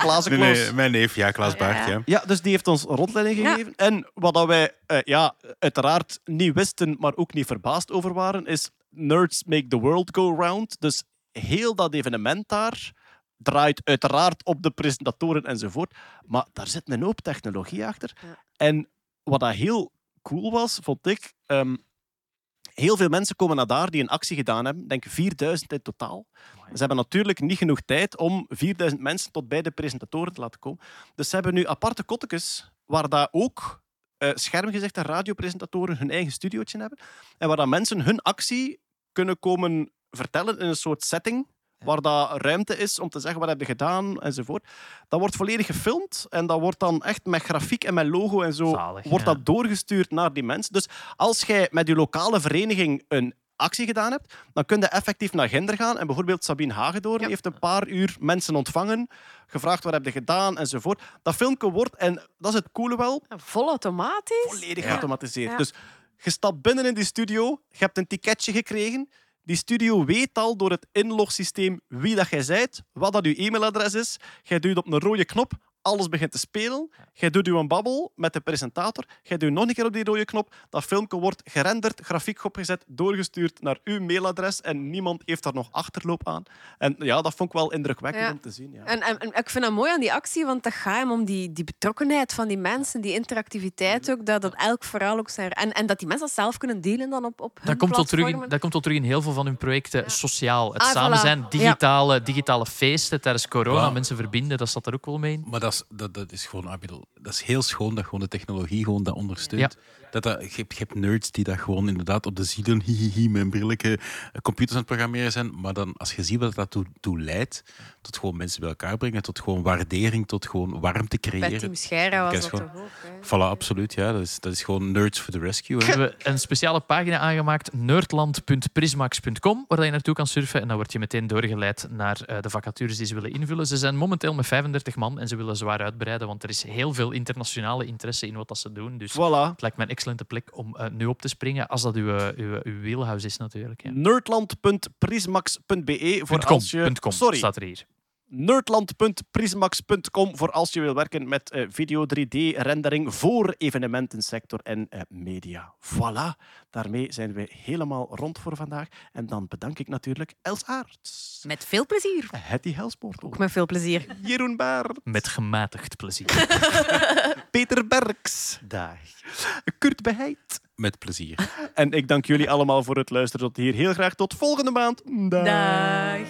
S3: Klaas
S1: Nee, nee, mijn neef, ja, Klaas
S2: Ja.
S1: Baart. Ja.
S3: Ja, dus die heeft ons rondleiding
S2: Ja.
S3: gegeven. En wat dat wij eh, ja, uiteraard niet wisten, maar ook niet verbaasd over waren, is Nerds Make the World Go Round. Dus heel dat evenement daar draait uiteraard op de presentatoren enzovoort. Maar daar zit een hoop technologie achter.
S2: Ja.
S3: En wat dat heel cool was, vond ik... ehm, heel veel mensen komen naar daar die een actie gedaan hebben. Ik denk 4000 in totaal. Ze hebben natuurlijk niet genoeg tijd om 4000 mensen tot bij de presentatoren te laten komen. Dus ze hebben nu aparte kottekes waar daar ook eh schermgezegde radiopresentatoren hun eigen studiootje hebben. En waar dat mensen hun actie kunnen komen vertellen in een soort setting. Waar dat ruimte is om te zeggen wat heb je gedaan enzovoort. Dat wordt volledig gefilmd en dat wordt dan echt met grafiek en met logo en zo
S7: Zalig,
S3: wordt
S7: ja.
S3: dat doorgestuurd naar die mensen. Dus als jij met je lokale vereniging een actie gedaan hebt, dan kun je effectief naar Ginder gaan. En bijvoorbeeld Sabine Hagedoorn
S2: Ja.
S3: heeft een paar uur mensen ontvangen, gevraagd wat heb je gedaan enzovoort. Dat filmpje wordt, en dat is het coole wel,
S2: Vol automatisch?
S3: volledig geautomatiseerd.
S2: Ja.
S3: Dus je stapt binnen in die studio, je hebt een ticketje gekregen. Die studio weet al door het inlogsysteem wie dat jij zijt, wat dat je e-mailadres is. Jij duwt op een rode knop, alles begint te spelen. Jij doet je een babbel met de presentator. Jij doet nog een keer op die rode knop. Dat filmpje wordt gerenderd, grafiek opgezet, doorgestuurd naar uw mailadres en niemand heeft daar nog achterloop aan. En ja, dat vond ik wel indrukwekkend
S2: Ja.
S3: om te zien. Ja.
S2: En, en, en ik vind dat mooi aan die actie, want dat gaat hem om die, die betrokkenheid van die mensen, die interactiviteit ook, dat, dat elk verhaal ook zijn... En, en dat die mensen dat zelf kunnen delen dan op, op hun
S7: Dat komt, wel terug in, dat komt wel terug in heel veel van hun projecten sociaal. Het
S2: Ah,
S7: samen
S2: voilà.
S7: zijn, digitale, digitale feesten tijdens corona, mensen verbinden, dat staat er ook wel mee in.
S1: Maar dat dat, dat is gewoon, ah, dat is heel schoon dat gewoon de technologie gewoon dat ondersteunt. Dat dat, je, hebt, je hebt nerds die dat gewoon inderdaad op de zieden hihihi met een brilletje eh, computers aan het programmeren zijn. Maar dan, als je ziet wat dat toe, toe leidt, tot gewoon mensen bij elkaar brengen, tot gewoon waardering, tot gewoon warmte
S2: Bij
S1: creëren.
S2: Team Scheira was
S1: Kijk,
S2: dat
S1: gewoon-
S2: toch ook. Hè?
S1: Voilà, absoluut. Ja. Dat, is, dat is gewoon nerds for the rescue.
S7: We hebben een speciale pagina aangemaakt, nerdland.prismax.com, waar je naartoe kan surfen en dan word je meteen doorgeleid naar eh, de vacatures die ze willen invullen. Ze zijn momenteel met 35 man en ze willen zwaar uitbreiden, want er is heel veel internationale interesse in wat dat ze doen. Dus
S3: Voilà.
S7: het lijkt me een excellente plek om eh, nu op te springen, als dat uw, eh, uw, uw wheelhouse is natuurlijk. Ja.
S3: Nerdland.prismax.be voor
S7: .com,
S3: als je...
S7: .com
S3: Sorry,
S7: staat er hier.
S3: nerdland.prismax.com voor als je wil werken met eh, video 3D-rendering voor evenementensector en eh, media. Voilà, daarmee zijn we helemaal rond voor vandaag. En dan bedank ik natuurlijk Els Aarts,
S8: Met veel plezier.
S3: Hetty Helspoort,
S2: Ook met veel plezier.
S3: Jeroen Baert,
S7: Met gematigd plezier.
S3: Peter Berks,
S6: Dag.
S3: Kurt Beheid.
S1: Met plezier.
S3: En ik dank jullie allemaal voor het luisteren tot hier. Heel graag tot volgende maand.
S8: Dag.